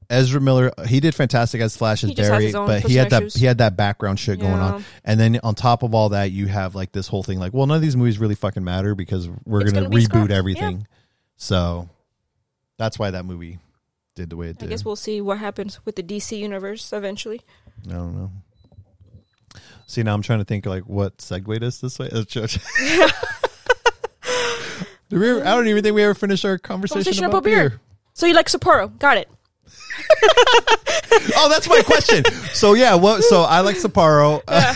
Ezra Miller, he did fantastic as Flash as He just has Barry, but he had that he had that background shit going Yeah. on. And then on top of all that, you have like this whole thing like, well, none of these movies really fucking matter because we're gonna, gonna reboot everything. So that's why that movie did the way it did. I guess we'll see what happens with the DC universe eventually. I don't know. See now I'm trying to think like what segued us this way. Ever, I don't even think we ever finished our conversation, Conversation about, about beer. beer. So you like Sapporo? Got it. Oh, that's my question. so yeah, what? So I like Sapporo. Uh,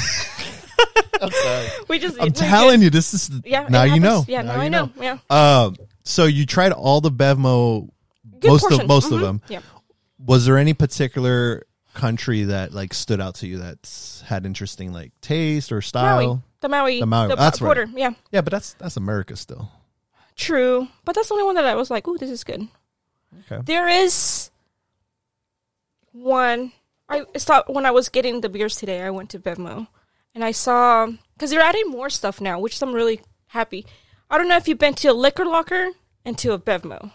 I'm. We just I'm we telling you, this is Yeah, now you know. Yeah, now, you I know. Yeah, Um, so you tried all the Bevmo, Good most portion. of most of Mhm. them. Yeah. Was there any particular country that like stood out to you that had interesting like taste or style? Maui, the Maui, The Maui, the that's right. border. Yeah, Yeah, but that's that's America still. true. But that's the only one that I was like, "Ooh, this is good." Okay. There is one. I saw when I was getting the beers today. I went to Bevmo, and I saw because they're adding more stuff now, which I'm really happy. I don't know if you've been to a liquor locker and to a Bevmo.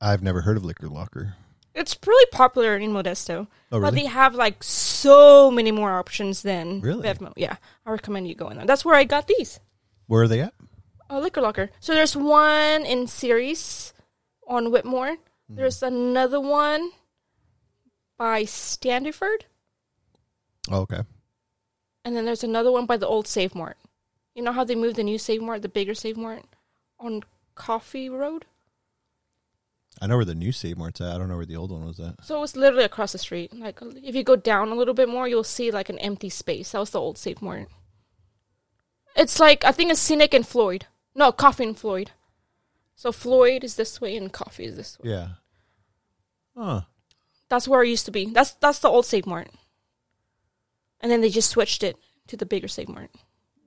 I've never heard of Liquor Locker. It's really popular in Modesto, Oh, but really? they have like so many more options than Really? Bevmo. Yeah, I recommend you going there. That's where I got these. Where are they at? a liquor locker. So there's one in Ceres on Whitmore. Hmm. There's another one by Standiford, Oh, okay. and then there's another one by the old Save Mart. You know how they moved the new Save Mart, the bigger Save Mart, on Coffee Road. I know where the new Save Mart's at. I don't know where the old one was at. So it was literally across the street. Like if you go down a little bit more, you'll see like an empty space. That was the old Save Mart. It's like I think it's Scenic and Floyd. No, Coffee and Floyd. So Floyd is this way and Coffee is this way. Yeah. Huh. That's where it used to be. That's that's the old Save Mart. And then they just switched it to the bigger Save Mart.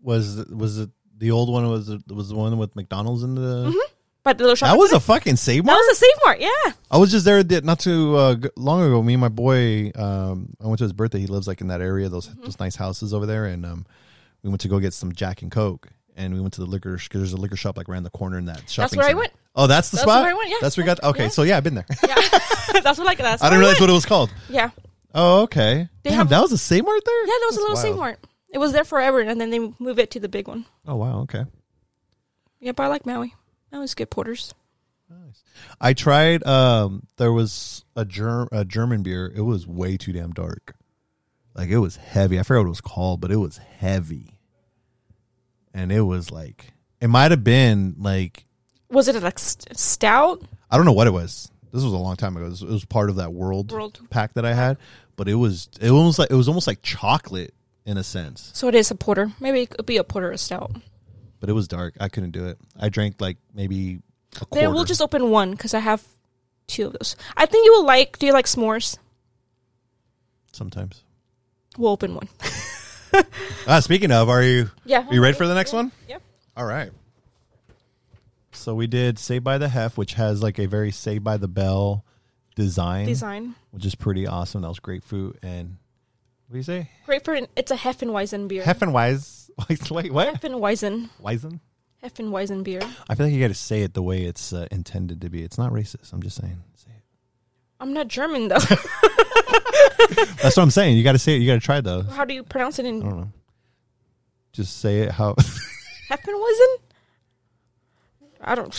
Was was it the old one? Was it was the one with McDonald's in the? But the little shop That was a fucking Save Mart. that was a Save Mart, yeah. I was just there not too uh, long ago. Me and my boy, um, I went to his birthday. He lives like in that area, those Mm-hmm. those nice houses over there, and um, we went to go get some Jack and Coke. And we went to the liquor because there's a liquor shop like around the corner in that shopping. That's where I went. Oh, that's the That's spot. where I went, yeah. That's where we got. Okay, Yeah. so yeah, I've been there. Yeah. that's what like that's I didn't realize what it was called. Yeah. Oh, okay. They Damn, have- that was a Save Mart there. Yeah, that was a little wild. Mart. It was there forever, and then they move it to the big one. Oh wow. Okay. Yeah, but I like Maui. Maui's good porters. Nice. I tried. Um, there was a germ a German beer. It was way too damn dark. Like it was heavy. I forgot what it was called, but it was heavy. And it was like it might have been like Was it like stout? I don't know what it was. This was a long time ago. It was, it was part of that world, World. pack that I had, but it was it almost like it was almost like chocolate in a sense, So it is a porter. Maybe it could be a porter or a stout. but it was dark. I couldn't do it. I drank like maybe a quarter. Then we'll just open one because I have two of those. I think you will like. Do you like s'mores? sometimes. We'll open one. Ah, speaking of, are you Yeah. are you ready for the next one? Yep. All right. So we did Saved by the Hef, which has like a very Saved by the Bell design, Design. which is pretty awesome. That was grapefruit and what do you say? Great for it's a Heffenweisen beer. Heffenweis. Wait, what? Heffenweisen. Weizen? Heffenweisen beer. I feel like you got to say it the way it's uh, intended to be. It's not racist. I'm just saying. Say it. I'm not German though. That's what I'm saying. You got to say it. You got to try those. How do you pronounce it in? I don't know. Just say it how. Heffenweisen? I don't.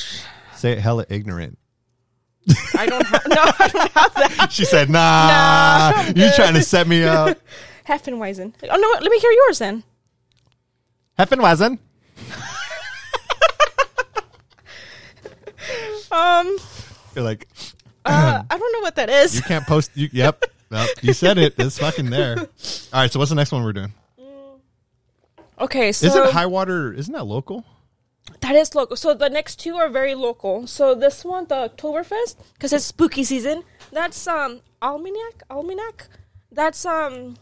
say it hella ignorant. I don't have. No, I don't have that. She said, "Nah, Nah, I'm you good. trying to set me up." Heffenweisen. Oh no! Let me hear yours then. Heffenweisen. Um, You're like, uh, I don't know what that is. you can't post. You, yep, yep. You said it. It's fucking there. All right. So what's the next one we're doing? Okay, so Isn't high water? Isn't that local? That is local. So the next two are very local. So this one, the Oktoberfest, because it's spooky season. That's um Almanac. Almanac. That's um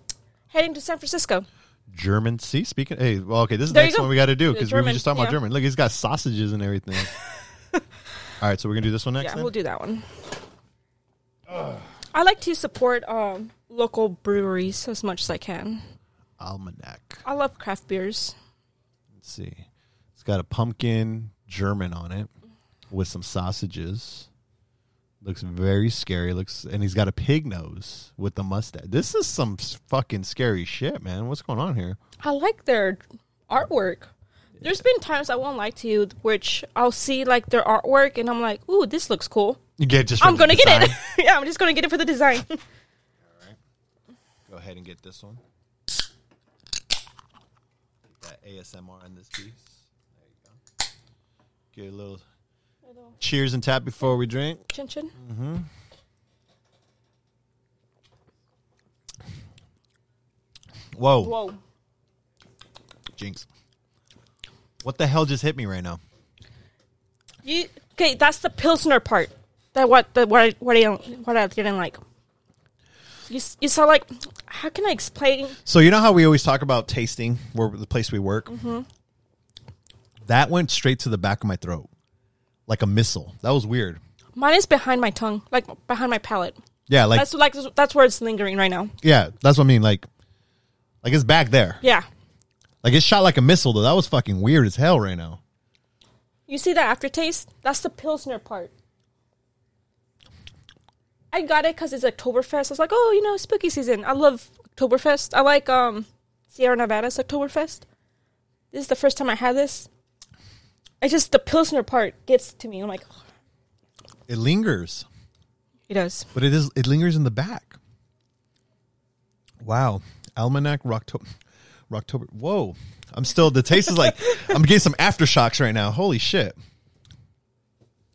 heading to San Francisco. German. See, speaking. Hey, well, okay. This is the There you next go. one we got to do because we were just talking about. German. Look, he's got sausages and everything. All right, so we're gonna do this one next. Yeah, then? we'll do that one. I like to support um local breweries as much as I can. Almanac. I love craft beers. Let's see. It's got a pumpkin German on it with some sausages. Looks very scary. Looks and he's got a pig nose with the mustache. This is some fucking scary shit, man. What's going on here? I like their artwork. There's been times I won't lie to you, which I'll see like their artwork and I'm like, "Ooh, this looks cool." You get just. I'm gonna get it. yeah, I'm just gonna get it for the design. Go ahead and get this one. That ASMR on this piece. There you go. Get a little cheers and tap before we drink. chin chin. Whoa, Whoa. jinx! What the hell just hit me right now? You okay? That's the pilsner part. That what the what I, what I what I didn't like. You you saw like how can I explain? So you know how we always talk about tasting, where the place we work. Mm-hmm. That went straight to the back of my throat, like a missile. That was weird. Mine is behind my tongue, like behind my palate. Yeah, like That's like that's where it's lingering right now. yeah, that's what I mean. Like, like it's back there. Yeah. Like it shot like a missile though. That was fucking weird as hell right now. You see that aftertaste? That's the pilsner part. I got it because it's Oktoberfest. I was like, oh, you know, spooky season. I love Oktoberfest. I like um Sierra Nevada's Oktoberfest. This is the first time I had this. It's just the pilsner part gets to me. I'm like, It lingers, it does. but it is it lingers in the back. Wow, almanac rocktober, rocktober. Whoa, I'm still. The taste is like I'm getting some aftershocks right now. Holy shit!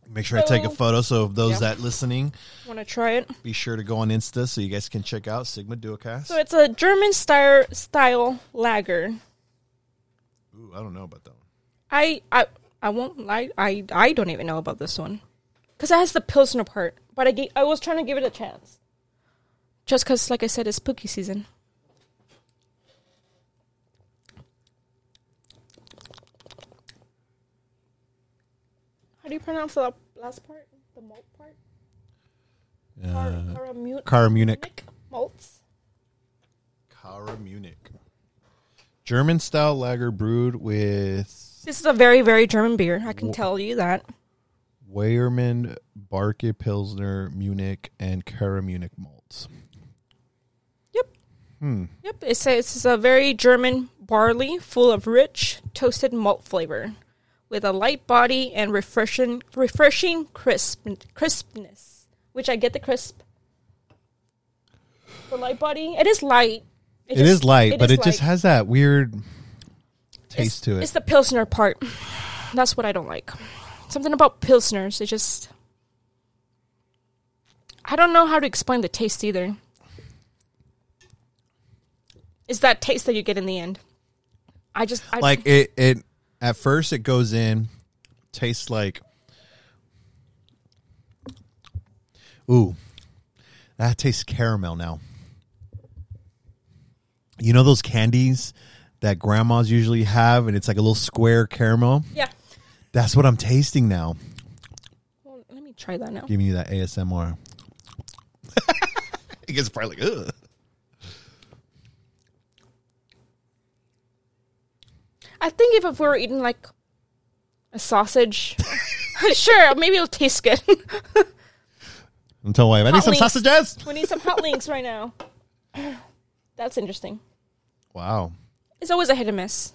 Make sure I take a photo. So those Yeah. that listening, Want to try it? be sure to go on Insta so you guys can check out Sigma Duocast. So it's a German style style lager. Ooh, I don't know about that one. I I I won't lie. I I don't even know about this one because it has the pilsner part. But I I was trying to give it a chance, just because, like I said, it's spooky season. How do you pronounce the last part? The malt part? Uh, Caramu- Cara Munich. malts. Cara Munich. German style lager brewed with This is a very very German beer. I can tell you that. Weyermann, Barke Pilsner, Munich, and Cara Munich malts. Yep, hmm. Yep. it says it's a very German barley full of rich toasted malt flavor with a light body and refreshing refreshing crisp crispness. Which I get the crisp. The light body, it is light. It is just- light, but is it just has that weird It's- to it. It's the pilsner part. That's what I don't like. Something about pilsners. It just. I don't know how to explain the taste either. It's that taste that you get in the end. I just I, like it it at first it goes in tastes like ooh that tastes caramel now you know those candies that grandmas usually have and it's like a little square caramel yeah. that's what i'm tasting now Well, let me try that now. giving you that asmr it gets probably like Ugh. I think if, if we were eating like a sausage, sure, maybe it'll taste good. until i need Hot some links. sausages we need some hot links right now. That's interesting. wow It's always a hit and miss.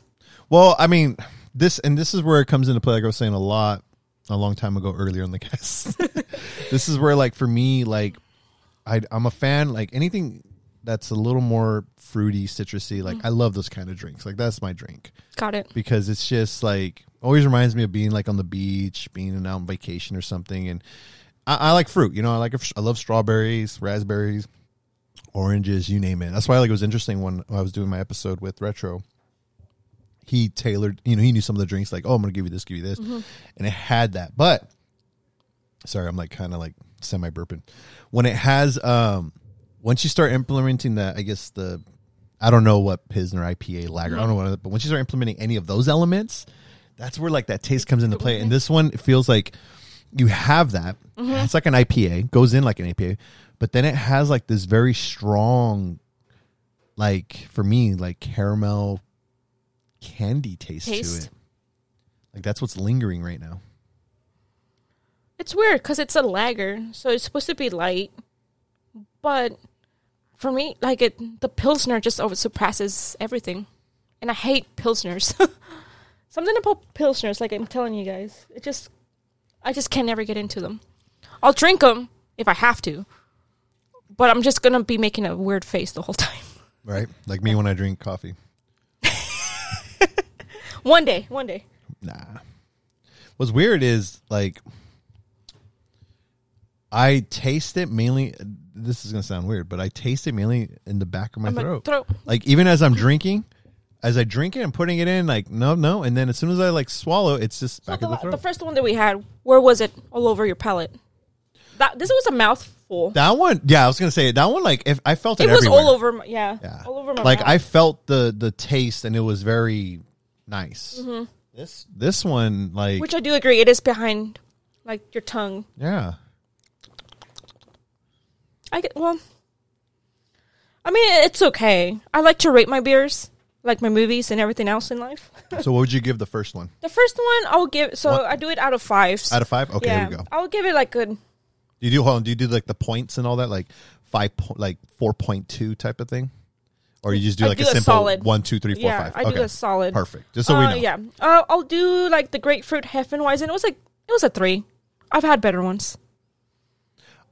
Well, I mean, this and this is where it comes into play. Like I was saying a lot a long time ago earlier in the cast. this is where, like, for me, like, I, I'm a fan. Like anything that's a little more fruity, citrusy. Like mm. I love those kind of drinks. Like that's my drink Got it. because it's just like always reminds me of being like on the beach, being out on vacation or something. And I, I like fruit. You know, I like I love strawberries, raspberries, oranges, you name it. That's why like it was interesting when I was doing my episode with Retro. He tailored, you know, he knew some of the drinks like, oh, I'm gonna give you this, give you this, and it had that. But sorry, I'm like kind of like semi burping. When it has, um, once you start implementing that, I guess the I don't know what Pilsner IPA lager. I don't know what, but once you start implementing any of those elements, that's where like that taste comes into play. And this one it feels like you have that. Mm-hmm. It's like an IPA, goes in like an IPA, but then it has like this very strong, like for me, like caramel candy taste, to it. Like that's what's lingering right now. It's weird because it's a lager, so it's supposed to be light. But for me, like it, the pilsner just over surpasses everything, and I hate pilsners. Something about pilsners, like I'm telling you guys, it just, I just can never get into them. I'll drink them if I have to, but I'm just gonna be making a weird face the whole time. Right? Like me when I drink coffee. One day, one day. Nah. What's weird is like I taste it mainly. This is gonna sound weird, but I taste it mainly in the back of my throat. throat. Like even as I'm drinking, as I drink it, I'm putting it in. Like no, no, and then as soon as I like swallow, it's just So back the, of the throat. the first one that we had, where was it? All over your palate. That this was a mouthful. that one, yeah, I was gonna say that one. Like if I felt it, it was everywhere. all over. My, yeah, Yeah, all over my. like mouth. I felt the the taste, and it was very nice. This this one, like Mm-hmm. Which I do agree, it is behind, like your tongue. yeah, I get well. I mean, it's okay. I like to rate my beers, like my movies and everything else in life. so what would you give the first one the first one, I'll give. So What? I do it out of fives. out of five? Okay, yeah, here we go. I'll give it like good. Do you do hold on, do you do like the points and all that, like five, po- like four point two type of thing, or you just do I like do a a simple solid. one, two, three, four, yeah, five? I okay, do a solid. perfect. Just so we Uh, know. Yeah, uh, I'll do like the grapefruit Heffenweizen. It was like it was a three. I've had better ones.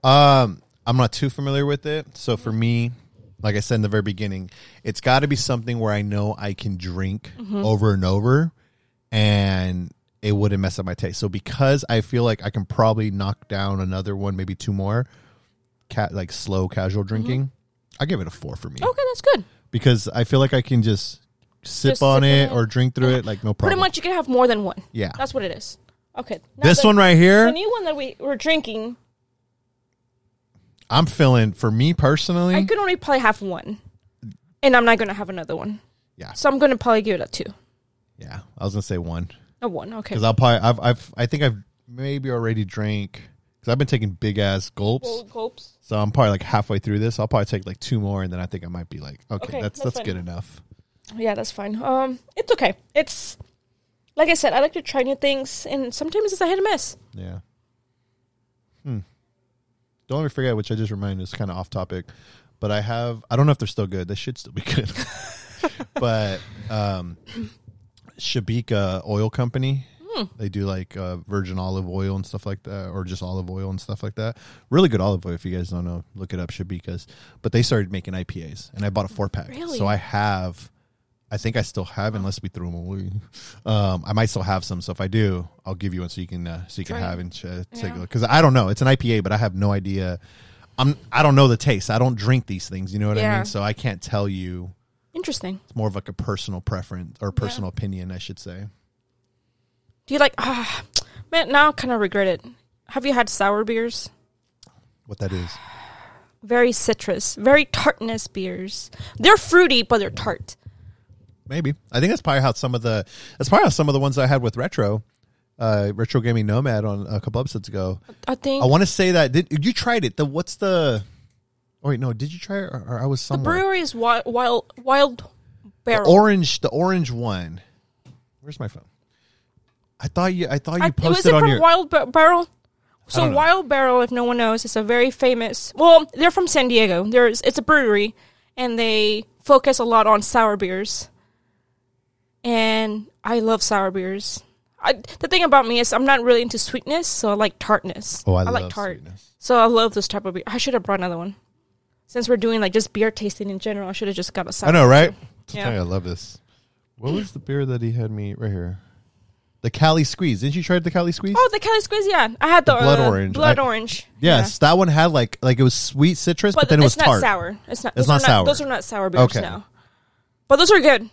Um, I'm not too familiar with it, so for me, like I said in the very beginning, it's got to be something where I know I can drink Mm-hmm. over and over, and it wouldn't mess up my taste. So because I feel like I can probably knock down another one, maybe two more, cat like slow casual drinking, I give it a four for me Okay, that's good. because I feel like I can just sip Just on sip it it. or drink through it like no problem. Pretty much, you can have more than one. yeah. That's what it is. Okay. This the- one right here, The new one that we were drinking, I'm feeling for me personally. I could only probably have one, and I'm not gonna have another one. Yeah. So I'm gonna probably give it a two, yeah, I was gonna say one. a one. Okay. because I'll probably I've I've I think I've maybe already drank because I've been taking big ass gulps. Hopes. So I'm probably like halfway through this. I'll probably take like two more, and then I think I might be like, okay, Okay, that's that's that's, good enough. Yeah, that's fine. Um, it's okay. It's like I said, I like to try new things, and sometimes it's a hit and miss. Yeah. Don't let me forget, which I just reminded is kind of off topic, but I have. I don't know if they're still good. They should still be good. but um, Sciabica Oil Company. Hmm. They do like uh, virgin olive oil and stuff like that, or just olive oil and stuff like that. Really good olive oil. If you guys don't know, look it up, Sciabica's. But they started making IPAs, and I bought a four pack. Really? So I have. I think I still have, unless we threw them away. Um, I might still have some. So if I do, I'll give you one so you can uh, so you can have and uh, take a look. Because I don't know, it's an IPA, but I have no idea. I'm I don't know the taste. I don't drink these things. You know what I Yeah. mean? So I can't tell you. Interesting. It's more of like a personal preference or personal opinion, I should say. Do you like? Ah, man, now I kind of regret it. Have you had sour beers? What that is? Very citrus, very tartness beers. They're fruity, but they're tart. Maybe. I think that's probably how some of the that's probably how some of the ones I had with retro, uh, retro gaming nomad on a couple episodes ago. I think I want to say that did you tried it? The what's the? Oh wait, no. Did you try it? Or, or I was somewhere. the brewery is wild, wild, wild barrel. orange, the orange one. Where's my phone? I thought you. I thought you I, was posted it on from your. Wild Ba- Barrel? So. Wild Barrel, if no one knows, is a very famous. Well, they're from San Diego. There's it's a brewery, and they focus a lot on sour beers. And I love sour beers. I, the thing about me is I'm not really into sweetness, so I like tartness. oh, I, like love tart. sweetness. So I love this type of beer. I should have brought another one. Since we're doing like just beer tasting in general, I should have just got a sour. I know, right? Yeah. I love this. What was the beer that he had me right here? The Cali Squeeze. Didn't you try the Cali Squeeze? Oh, the Cali Squeeze, yeah. I had the, The blood uh, orange. Blood I- orange. yes, that one had like like it was sweet citrus, but, but, then it was not tart. sour. It's not. It's not sour. Those are not sour beers Okay. now. But those are good.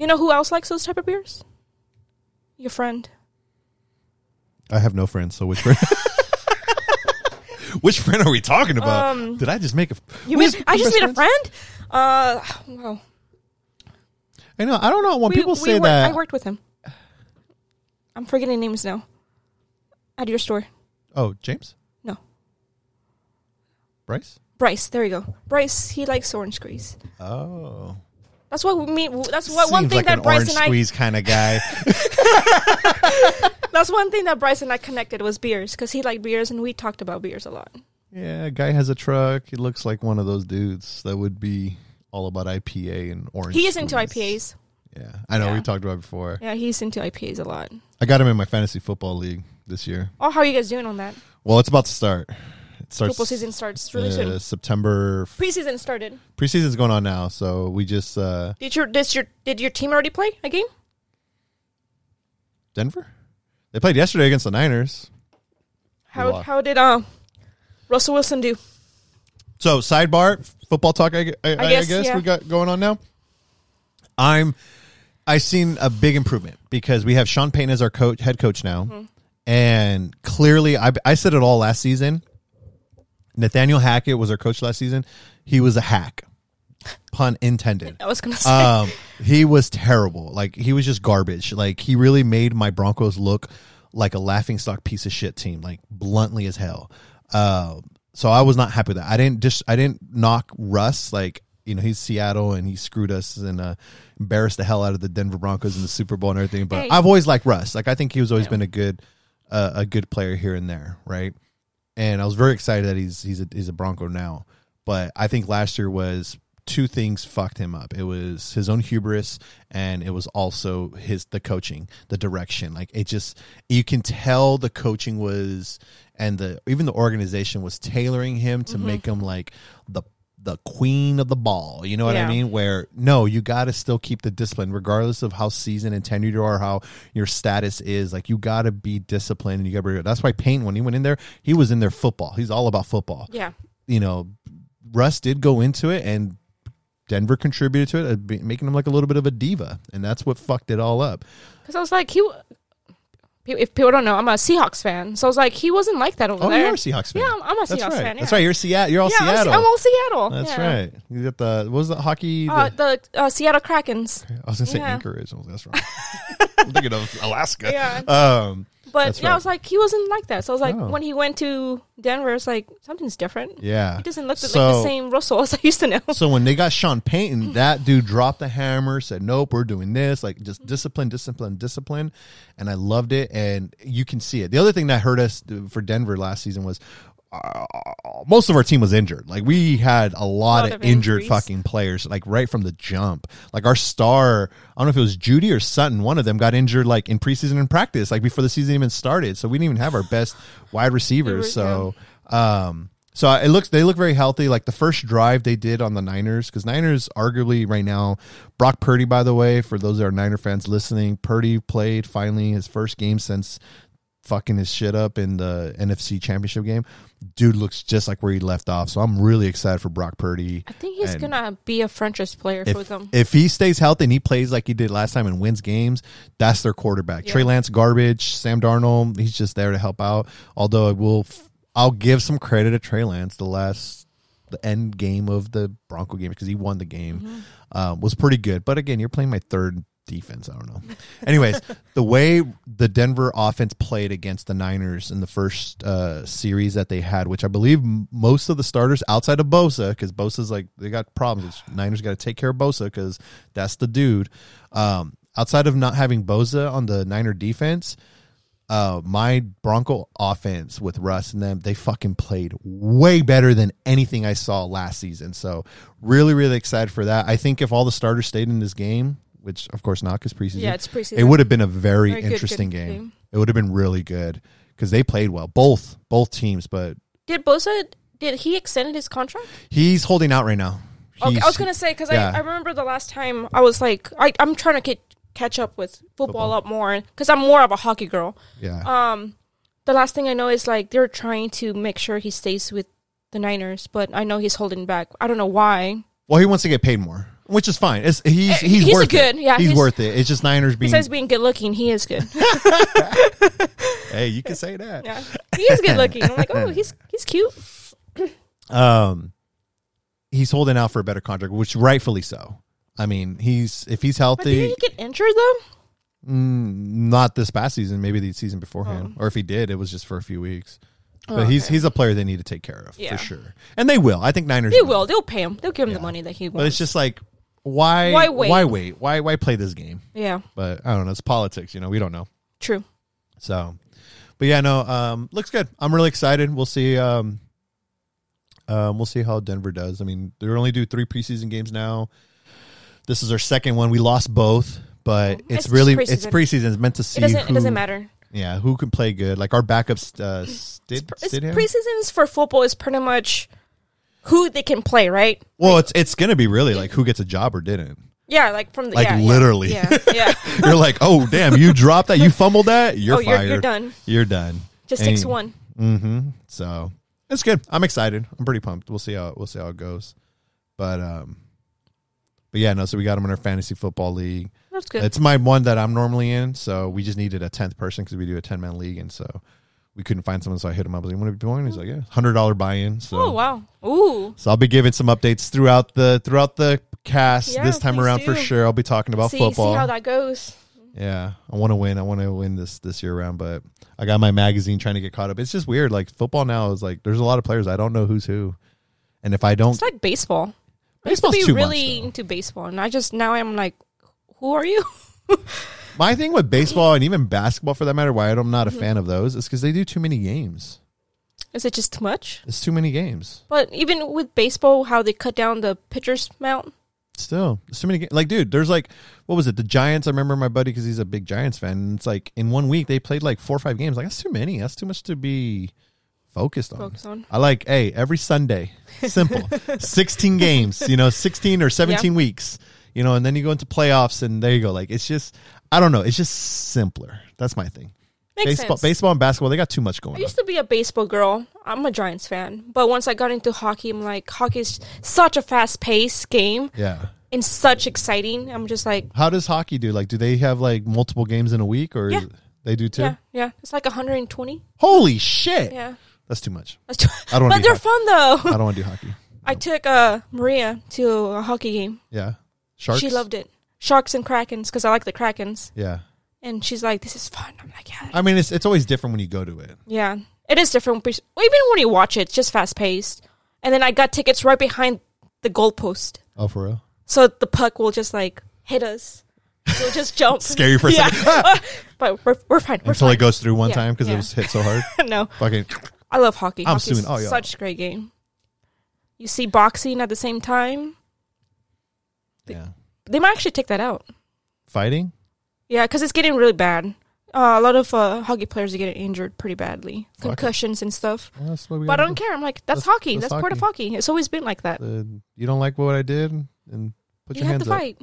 You know who else likes those type of beers? Your friend. I have no friends, so which friend? which friend are we talking about? Um, Did I just make a? You made, I just made a friend. Uh, well, I know. I don't know when we, people we say worked- that. I worked with him. I'm forgetting names now. At your store, oh, James, no, Bryce. Bryce. There you go. Bryce. He likes orange squeeze. Oh, That's what we mean. That's what one Seems thing like that an Bryce orange and I. squeeze kind of guy. That's one thing that Bryce and I connected was beers because he liked beers and we talked about beers a lot. yeah, guy has a truck. He looks like one of those dudes that would be all about IPA and orange. He is into squeeze. IPAs. Yeah, I know. Yeah. We talked about it before. Yeah, he's into IPAs a lot. I got him in my fantasy football league this year. Oh, how are you guys doing on that? Well, it's about to start. It starts Football season starts really uh, soon. September. Preseason started. Preseason's going on now, so we just uh Did your did your did your team already play a game? Denver. They played yesterday against the Niners. How lost. how did uh Russell Wilson do? So sidebar football talk. I, I, I guess, guess, yeah. we got going on now. I'm. I've seen a big improvement because we have Sean Payton as our coach, head coach now, Mm-hmm. and clearly, I, I said it all last season. Nathaniel Hackett was our coach last season. He was a hack, pun intended. I was gonna say um, he was terrible. Like he was just garbage. Like he really made my Broncos look like a laughing stock piece of shit team, like bluntly as hell. Uh, so I was not happy with that. I didn't just I didn't knock Russ. Like you know he's Seattle and he screwed us and uh, embarrassed the hell out of the Denver Broncos in the Super Bowl and everything. But Hey. I've always liked Russ. Like I think he was always Yeah. been a good uh, a good player here and there, right? And I was very excited that he's he's a he's a Bronco now. But I think last year was two things fucked him up. It was his own hubris, and it was also his the coaching, the direction. Like it just you can tell the coaching was, and the even the organization was tailoring him Mm-hmm. to make him like the the queen of the ball. You know what I mean? Where no, you got to still keep the discipline, regardless of how seasoned and tenured you are, how your status is. Like you got to be disciplined, and you got to. Be. That's why Payne, when he went in there, he was in there football. He's all about football. yeah. You know, Russ did go into it, and Denver contributed to it, uh, be- making him like a little bit of a diva, and that's what fucked it all up. Because I was like, he. If people don't know, I'm a Seahawks fan, so I was like, he wasn't like that over Oh, there. Oh, you are a Seahawks fan. Yeah, I'm, I'm a That's Seahawks right. fan. Yeah. That's right. You're Seattle. You're all yeah, I'm, Seattle. I'm all Seattle. that's yeah. right. You got the what was the hockey? Uh, the- the uh, Seattle Krakens. I was gonna say. Anchorage. That's wrong. I'm thinking of Alaska. Yeah. Um. But That's yeah, I right. was like, he wasn't like that. So I was like, No. when he went to Denver, it's like something's different. Yeah. He doesn't look like So- the same Russell as I used to know. So when they got Sean Payton, that dude dropped the hammer, said, "Nope, we're doing this." Like just discipline, discipline, discipline, and I loved it. And you can see it. The other thing that hurt us uh, for Denver last season was uh, most of our team was injured. Like we had a lot, Lot of, of injured injuries. fucking players, like right from the jump. Like our star, I don't know if it was Jeudy or Sutton. One of them got injured like in preseason and practice, like before the season even started. So we didn't even have our best wide receivers. So, um, so it looks they look very healthy. Like the first drive they did on the Niners, because Niners arguably right now, Brock Purdy. By the way, for those that are Niner fans listening, Purdy played finally his first game since fucking his shit up in the NFC Championship game. Dude looks just like where he left off. So I'm really excited for Brock Purdy. I think he's And gonna be a franchise player for If, them. if he stays healthy and he plays like he did last time and wins games, that's their quarterback. Yeah. Trey Lance, garbage. Sam Darnold, he's just there to help out. Although I will, I'll give some credit to Trey Lance. The last, the end game of the Bronco game because he won the game Mm-hmm. um, was pretty good. But again, you're playing my third defense. I don't know. Anyways, the way the Denver offense played against the Niners in the first uh, series that they had, which I believe most of the starters outside of Bosa, because Bosa's like they got problems. Niners got to take care of Bosa because that's the dude. Um, outside of not having Bosa on the Niner defense, uh, my Bronco offense with Russ and them, they fucking played way better than anything I saw last season. So really, really excited for that. I think if all the starters stayed in this game, which of course not because preseason, Yeah, it's preseason. it would have been a very, Very interesting good game. game. It would have been really good because they played well, both both teams. But Did Bosa? Did he extend his contract? he's holding out right now. Okay, I was gonna say because yeah. I, I remember the last time I was like I I'm trying to get catch up with football, Football. a lot more because I'm more of a hockey girl. yeah. Um, the last thing I know is like they're trying to make sure he stays with the Niners, but I know he's holding back. I don't know why. well, he wants to get paid more, which is fine. It's, he's Eh, he's, he's worth good- it. yeah, he's, he's- worth it. It's just Niners being. Besides being good looking, he is good. hey, you can say that. yeah, he is good looking. I'm like, oh, he's he's cute. um he's holding out for a better contract which rightfully so i mean he's if he's But did healthy he get injured though? mm, not this past season maybe the season beforehand or if he did it was just for a few weeks but Oh, he's okay. he's a player they need to take care of Yeah. for sure and they will i think niners They will. They'll pay him. They'll give him Yeah. the money that he but wants. it's just like why Why wait? why wait why why play this game yeah, but i don't know it's politics you know we don't know true. So, but yeah, no, um, looks good. I'm really excited. We'll see. Um, um, we'll see how Denver does. I mean, they only do three preseason games now. This is our second one. We lost both, but it's, it's really preseason. it's preseason. It's meant to see. It doesn't. who, It doesn't matter. Yeah, who can play good? Like our backups, uh, Stid, It's Stidham? preseasons for football is pretty much who they can play, right? Well, it's it's gonna be really like who gets a job or didn't. Yeah, like from the Like yeah, yeah, literally. Yeah, yeah. You're like, oh damn, you dropped that, you fumbled that, you're oh, you're, fired. you're done. You're done. Just takes one. Mm-hmm. So it's good. I'm excited. I'm pretty pumped. We'll see how we'll see how it goes. But um, but yeah, no. So we got him in our fantasy football league. That's good. It's my one that I'm normally in. So we just needed a tenth person because we do a ten man league, and so we couldn't find someone. So I hit him up. I was like, "Want to join?" He's like, "Yeah, hundred dollar buy in." So oh wow. Ooh. so I'll be giving some updates throughout the throughout the cast Yeah, this time around for sure. I'll be talking about see, football. see how that goes. Yeah, I want to win. I want to win this this year round, but I got my magazine trying to get caught up. It's just weird. Like football now is like there's a lot of players I don't know who's who, and if I don't, It's like baseball. I used to be really much. into baseball, and I just now I'm like, who are you? My thing with baseball and even basketball, for that matter, why I'm not a Mm-hmm. fan of those is because they do too many games. Is it just too much? It's too many games. But even with baseball, how they cut down the pitcher's mount. Still, it's too many. Ga- like, dude, there's like, what was it? The Giants. I remember my buddy because he's a big Giants fan. And it's like in one week they played like four or five games. Like that's too many. That's too much to be focused on. Focus on. I like, hey, every Sunday, simple, sixteen games. You know, sixteen or seventeen weeks. You know, and then you go into playoffs, and there you go. Like it's just, I don't know. It's just simpler. That's my thing. Makes baseball, sense. baseball, and basketball, they got too much going on. I used to be a baseball girl. I'm a Giants fan, but once I got into hockey, I'm like, hockey is such a fast paced game Yeah. and such exciting. I'm just like, How does hockey do? Like, do they have like multiple games in a week, or Yeah. they do too? yeah, yeah. It's like 120. Holy shit! Yeah, That's too much. That's too- I don't but they're hockey. fun though. I don't want to do hockey. I took uh, Maria to a hockey game. Yeah. Sharks. She loved it. Sharks and Krakens because I like the Krakens, Yeah. and she's like, "This is fun." I'm like, "Yeah, I mean, it's it's always different when you go to it. yeah." It is different. Even when you watch it, it's just fast paced. And then I got tickets right behind the goalpost. Oh, for real? so the puck will just like hit us. We'll just jump. Scary for a yeah. second. Ah! but we're, we're fine. We're Until fine. it goes through one Yeah, time because it was hit so hard. no. Fucking. I love hockey. I'm Hockey's assuming- oh, yeah. such a great game. You see boxing at the same time. Yeah. They might actually take that out. Fighting? Yeah, because it's getting really bad. Uh, a lot of uh, hockey players are getting injured pretty badly, concussions and stuff. Well, that's what we But I don't do. care. I'm like, that's, That's- hockey. that's That's, part of hockey. It's always been like that. Uh, you don't like what I did? And put you your have hands to up. fight.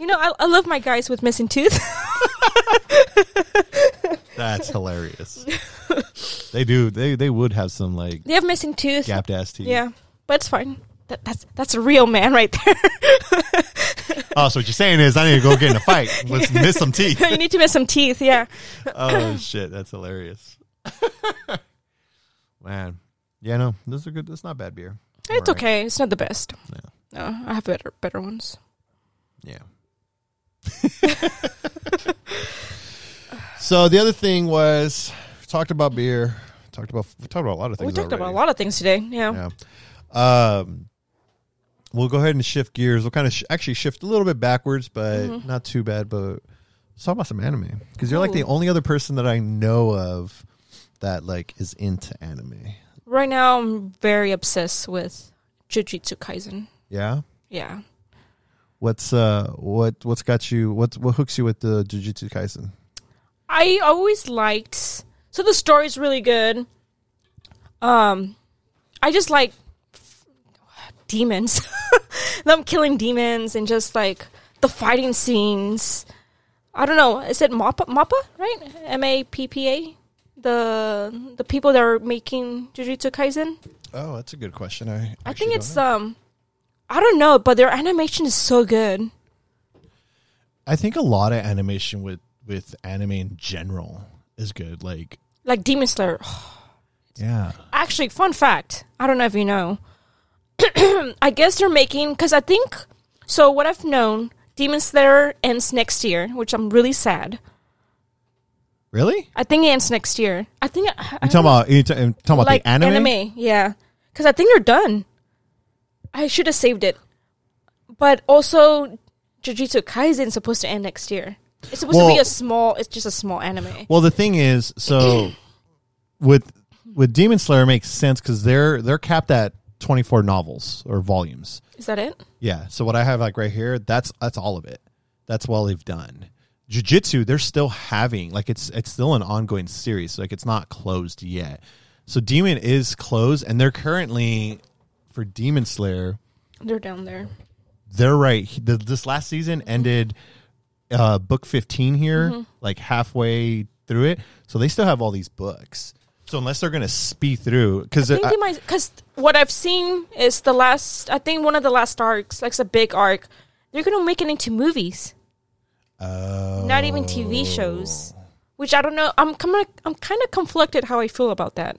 you know, I, I love my guys with missing tooth. That's hilarious. they do. They they would have some like they have missing tooth. gapped ass teeth. Yeah, but it's fine. That, that's that's a real man right there. Oh, so what you're saying is I need to go get in a fight. Let's miss some teeth. you need to miss some teeth. Yeah. Oh shit, that's hilarious. Man, yeah, no, this is a good. That's not bad beer. It's Alright. okay. It's not the best. Yeah. No, I have better better ones. Yeah. so the other thing was we talked about beer. Talked about we talked about a lot of things. we talked about a lot of things today. Yeah. Yeah. Um, we'll go ahead and shift gears. We'll kind of sh- actually shift a little bit backwards, but Mhm. not too bad. But let's talk about some anime because you're like the only other person that I know of that like is into anime. Right now, I'm very obsessed with Jujutsu Kaisen. Yeah. Yeah. What's uh what what's got you what what hooks you with the Jujutsu Kaisen? I always liked. So the story's really good. Um, I just like demons. Them killing demons and just like the fighting scenes. I don't know. Is it Mappa? Mappa, right? M A P P A. The the people that are making Jujutsu Kaisen. Oh, that's a good question. I I think it's um, I don't know, but their animation is so good. I think a lot of animation with with anime in general is good. Like Like Demon Slayer. yeah. Actually, fun fact. I don't know if you know. I guess they're making because I think so. What I've known, Demon Slayer ends next year, which I'm really sad. Really? I think it ends next year. I think I, You talking about you ta- you talking about like the anime? yeah. Because I think they're done. I should have saved it, but also Jujutsu Kaisen is supposed to end next year. It's supposed to be a small. It's just a small anime. Well, the thing is, so with with Demon Slayer makes sense because they're they're capped at twenty four novels or volumes. Is that it? Yeah. So what I have like right here, that's that's all of it. That's all they've done. Jiu-Jitsu, they're still having like it's it's still an ongoing series. Like it's not closed yet. So Demon is closed, and they're currently for Demon Slayer. They're down there. They're right. The, this last season ended uh book 15 here, Mm-hmm. like halfway through it. So they still have all these books. So unless they're gonna speed through, because I think they might because what I've seen is the last. I think one of the last arcs, like it's a big arc. They're gonna make it into movies, oh. not even TV shows. Which I don't know. I'm kind of I'm kind of conflicted how I feel about that.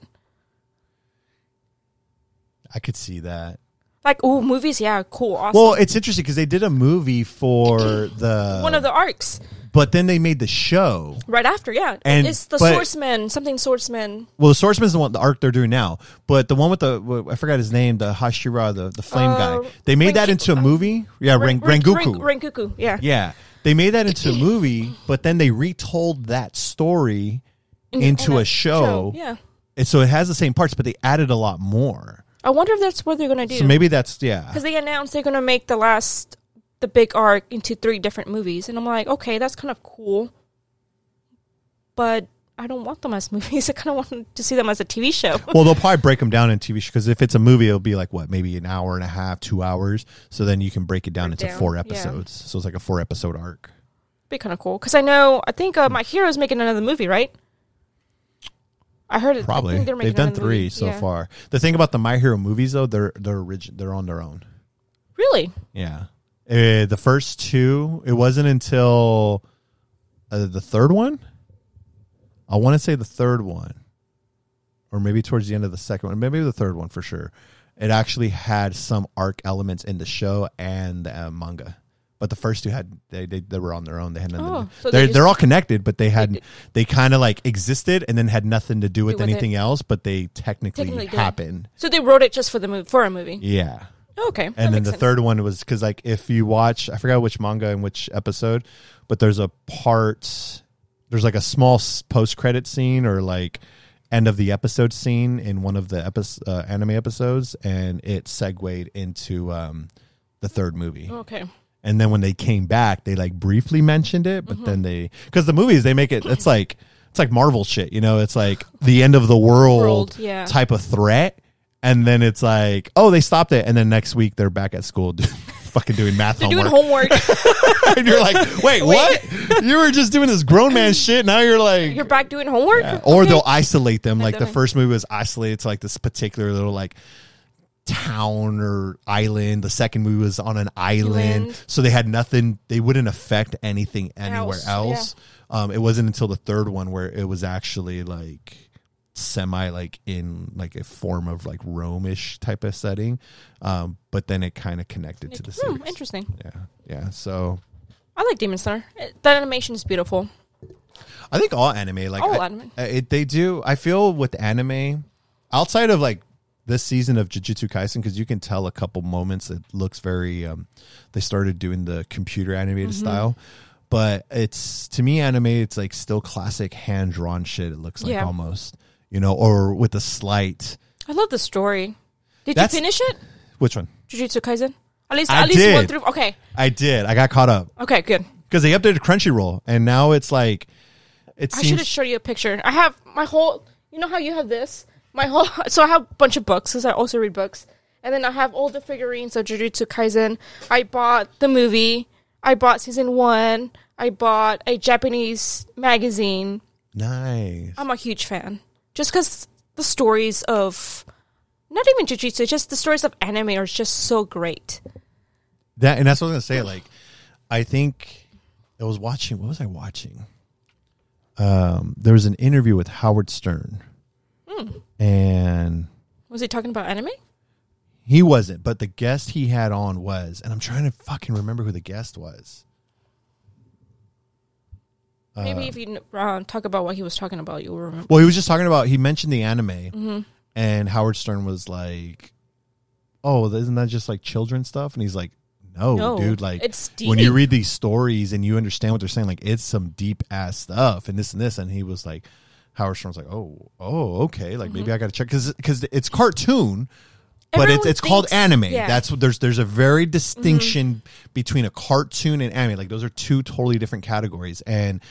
I could see that. Like, oh, movies, yeah, cool, awesome. Well, it's interesting because they did a movie for the one of the arcs but then they made the show. right after, yeah, And- it's the but- Swordsman, something Swordsman. Well, the Swordsman's the one, the arc they're doing now, but the one with the I forgot his name, the Hashira, the the flame Uh, guy. They made that into a movie. Yeah, Ren, Ren- Rengoku. Ren- Rengoku, yeah, yeah, they made that into a movie, but then they retold that story In- into in a show. Yeah, and so it has the same parts, but they added a lot more. I wonder if that's what they're gonna do. So maybe that's yeah. because they announced they're gonna make the last the big arc into three different movies and i'm like okay that's kind of cool but i don't want them as movies i kind of want to see them as a tv show Well, they'll probably break them down in TV because if it's a movie, it'll be like what, maybe an hour and a half, two hours. So then you can break it down Break into down, four yeah. episodes. So it's like a four episode arc. be kind of cool because i know i think uh, my hero's making another movie right i heard it Probably they're they've done three movie. so Yeah. far. The thing about the My Hero movies though, they're they're origin, they're on their own. really Yeah, Uh, the first two, it wasn't until uh, the third one. I want to say the third one, or maybe towards the end of the second one, maybe the third one for sure. It actually had some arc elements in the show and the uh, manga, but the first two had they they, they were on their own. They had nothing. Oh, to, so they're they they're all connected, but they had did- they kind of like existed and then had nothing to do with with it. anything else. But they technically, Technically did. happened. so they wrote it just for the movie for a movie Yeah okay that and then the sense. third one was because like if you watch i forgot which manga and which episode but there's a part there's like a small post credit scene or like end of the episode scene in one of the epi- uh, anime episodes, and it segued into um, the third movie. Okay. And then when they came back, they like briefly mentioned it, Mm-hmm. but then they because the movies they make it it's like it's like Marvel shit, you know, it's like the end of the world, World, yeah. type of threat, and then it's like oh they stopped it, and then next week they're back at school fucking doing math They're doing homework, homework. and you're like wait, what? You were just doing this grown man shit, now you're like. You're back doing homework? Yeah. Or Okay. they'll isolate them. Like the first movie was isolated to like this particular little like town or island. The second movie was on an island, Island. so they had nothing. They wouldn't affect anything anywhere Else, else. Um, it wasn't until the third one where it was actually like semi like in like a form of like Romish type of setting. Um, but then it kind of connected to the Hmm, interesting. Yeah, yeah. So I like Demon Slayer. That animation is beautiful. I think all anime, like All I- anime. it, they do. I feel with anime, outside of like this season of Jujutsu Kaisen, because you can tell a couple moments it looks very. Um, they started doing the computer animated Mm-hmm. style, but it's to me anime. It's like still classic hand drawn shit. It looks like Yeah. almost you know, or with a slight. I love the story. Did That's- you finish it? Which one? Jujutsu Kaisen? At least, I at least one did. through. Okay, I did. I got caught up okay, good. because they updated Crunchyroll, and now it's like. It I should have showed you a picture. I have my whole. You know how you have this? My whole. So I have a bunch of books because I also read books, and then I have all the figurines of Jujutsu Kaisen. I bought the movie. I bought season one. I bought a Japanese magazine. nice. I'm a huge fan. Just because the stories of. Not even Jujutsu, just the stories of anime are just so great. That and that's what I was gonna say. Like, I think I was watching. What was I watching? Um, there was an interview with Howard Stern, and Was he talking about anime? he wasn't, but the guest he had on was, and I'm trying to fucking remember who the guest was. Maybe if you uh, talk about what he was talking about, you'll remember. Well, he was just talking about. He mentioned the anime, Mm-hmm. and Howard Stern was like, "Oh, isn't that just like children's stuff?" And he's like, "No, No, dude. Like, it's when you read these stories and you understand what they're saying, like it's some deep ass stuff, and this and this." And he was like, Howard Stern was like, "Oh, oh, okay. Like Mm-hmm. maybe I got to check because because it's cartoon." But it's Everyone it's called thinks- anime. yeah. Mm-hmm. That's what there's there's a very distinction between a cartoon and anime. Like those are two totally different categories. And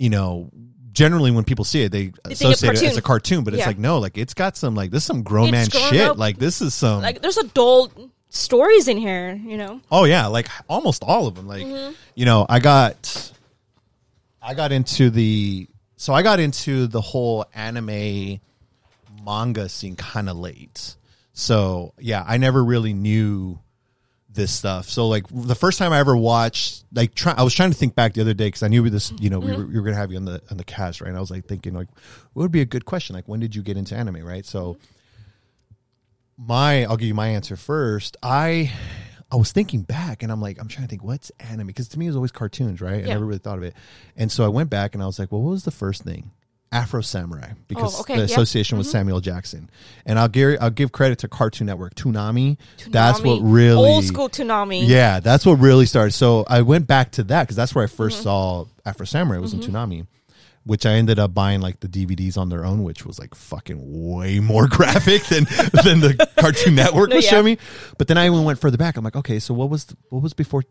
you know, generally when people see it, they, think associate it as a cartoon. But it's Yeah. like no, like it's got some like this is some grown It's man grown shit. up. Like this is some like there's adult stories in here you know Oh yeah, like almost all of them. Like Mm-hmm. you know, I got I got into the so I got into the whole anime manga scene kind of late. So, yeah, I never really knew this stuff. So like the first time I ever watched like try, I was trying to think back the other day cuz I knew this, you know, we, mm-hmm. were, we were going to have you on the on the cast, right? And I was like thinking like what would be a good question? Like when did you get into anime, right? So mm-hmm. my I'll give you my answer first. I I was thinking back and I'm like, I'm trying to think what's anime because to me it was always cartoons, right? I never really thought of it. And so I went back and I was like, well, what was the first thing? Afro Samurai because Oh, okay, the yeah. association with Samuel Jackson. And I'll give I'll give credit to Cartoon Network, Toonami. That's what really old school Toonami. yeah, that's what really started. So I went back to that because that's where I 1st Mm-hmm. saw Afro Samurai It was in Toonami, which I ended up buying like the DVDs on their own, which was like fucking way more graphic than than the Cartoon Network No, was yeah. showing me. But then I even went further back. I'm like, okay, so what was what was before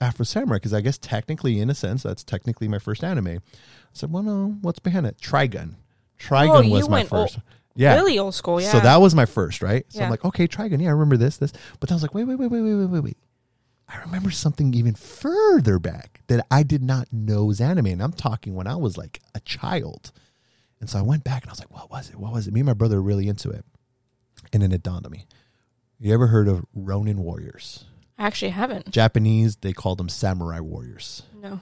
Afro Samurai? Because I guess technically, in a sense, that's technically my first anime. I said, well, no, what's behind it? Trigun. Trigun Oh, was my went old- first. yeah, Really old school, yeah. so that was my first, right? So I'm like, okay, Trigun. Yeah, I remember this, this. But then I was like, wait, wait, wait, wait, wait, wait, wait, wait. I remember something even further back that I did not know was anime. And I'm talking when I was like a child. And so I went back and I was like, what was it? What was it? Me and my brother were really into it. And then it dawned on me. You ever heard of Ronin Warriors? I actually haven't. Japanese, they call them samurai warriors. No.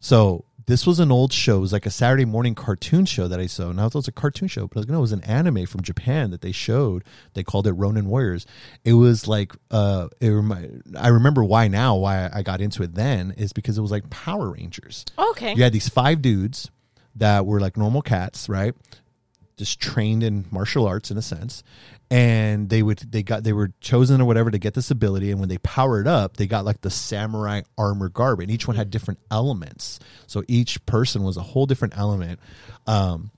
So this was an old show. It was like a Saturday morning cartoon show that I saw. Now it was a cartoon show, but I was no, it was an anime from Japan that they showed. They called it Ronin Warriors. It was like, uh, it remi- I remember why now, why I got into it then is because it was like Power Rangers. Okay. You had these five dudes that were like normal cats, right? Just trained in martial arts in a sense. And they would they got they were chosen or whatever to get this ability, and when they powered up, they got like the samurai armor garb, and each one had different elements. So each person was a whole different element. Um,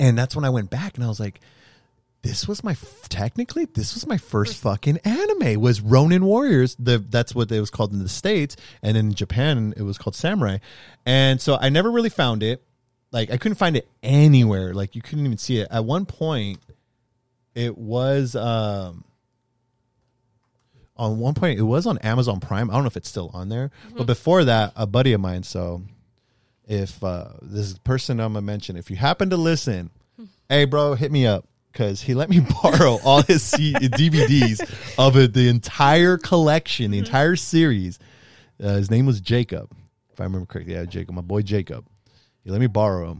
and that's when I went back and I was like, this was my technically this was my first fucking anime was Ronin Warriors. The that's what it was called in the states, and in Japan it was called Samurai. And so I never really found it. Like I couldn't find it anywhere. Like you couldn't even see it. At one point, it was um on one point it was on Amazon Prime. I don't know if it's still on there, but before that, a buddy of mine. So if uh, this person I'm gonna mention, if you happen to listen, hey bro, hit me up because he let me borrow all his C- DVDs of it, the entire collection, the entire series. Uh, his name was Jacob, if I remember correctly. Yeah, Jacob, my boy Jacob. He let me borrow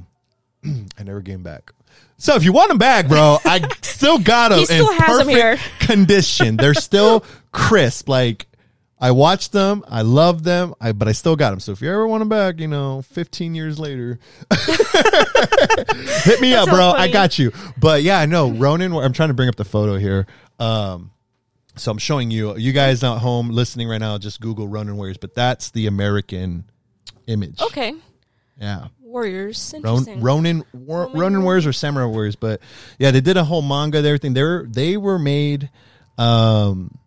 him. I never gave him back. So if you want them back, bro, I still got them He still in has 'em perfect here. condition. They're still crisp. Like I watched them, I love them, I but I still got them. So if you ever want them back, you know, 15 years later, hit me up, so bro. I funny. got you. But yeah, I know Ronin. I'm trying to bring up the photo here. Um, so I'm showing you. You guys at home listening right now, just Google Ronin Warriors. But that's the American image. Okay. Yeah. Warriors. Interesting. Ronin War, Ronin Warriors or Samurai Warriors, but yeah, they did a whole manga and everything. They were they were made um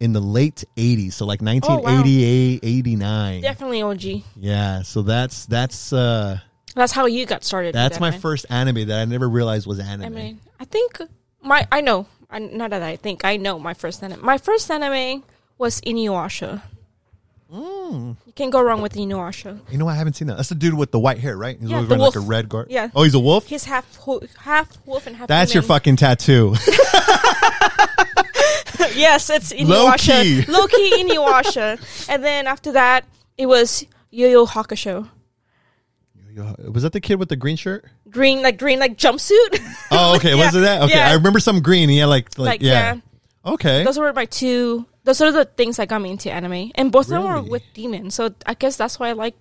in the late 80s, so like 1988, 89. Definitely OG. Yeah, so that's that's uh That's how you got started. that's my anime. first anime that I never realized was anime. I mean, I think my I know. I, not that I think I know my first anime. My first anime was Inuyasha. Mm. You can't go wrong with Inuyasha. You know, what? I haven't seen that. That's the dude with the white hair, right? He's Yeah, always wearing like a red guard. Yeah. Oh, he's a wolf. He's half ho- half wolf and half. That's your fucking tattoo. yes, it's Low Inuyasha. key. Low key Inuyasha. and then after that, it was Yu Yu Hakusho. was that the kid with the green shirt? Green, like green, like jumpsuit. Oh, okay. Yeah, Was it that? Okay, yeah. I remember some green. Yeah, like, like, like yeah. yeah. Okay. Those were my two. Those are the things that got me into anime, and both of them were Really? with demons. So I guess that's why I like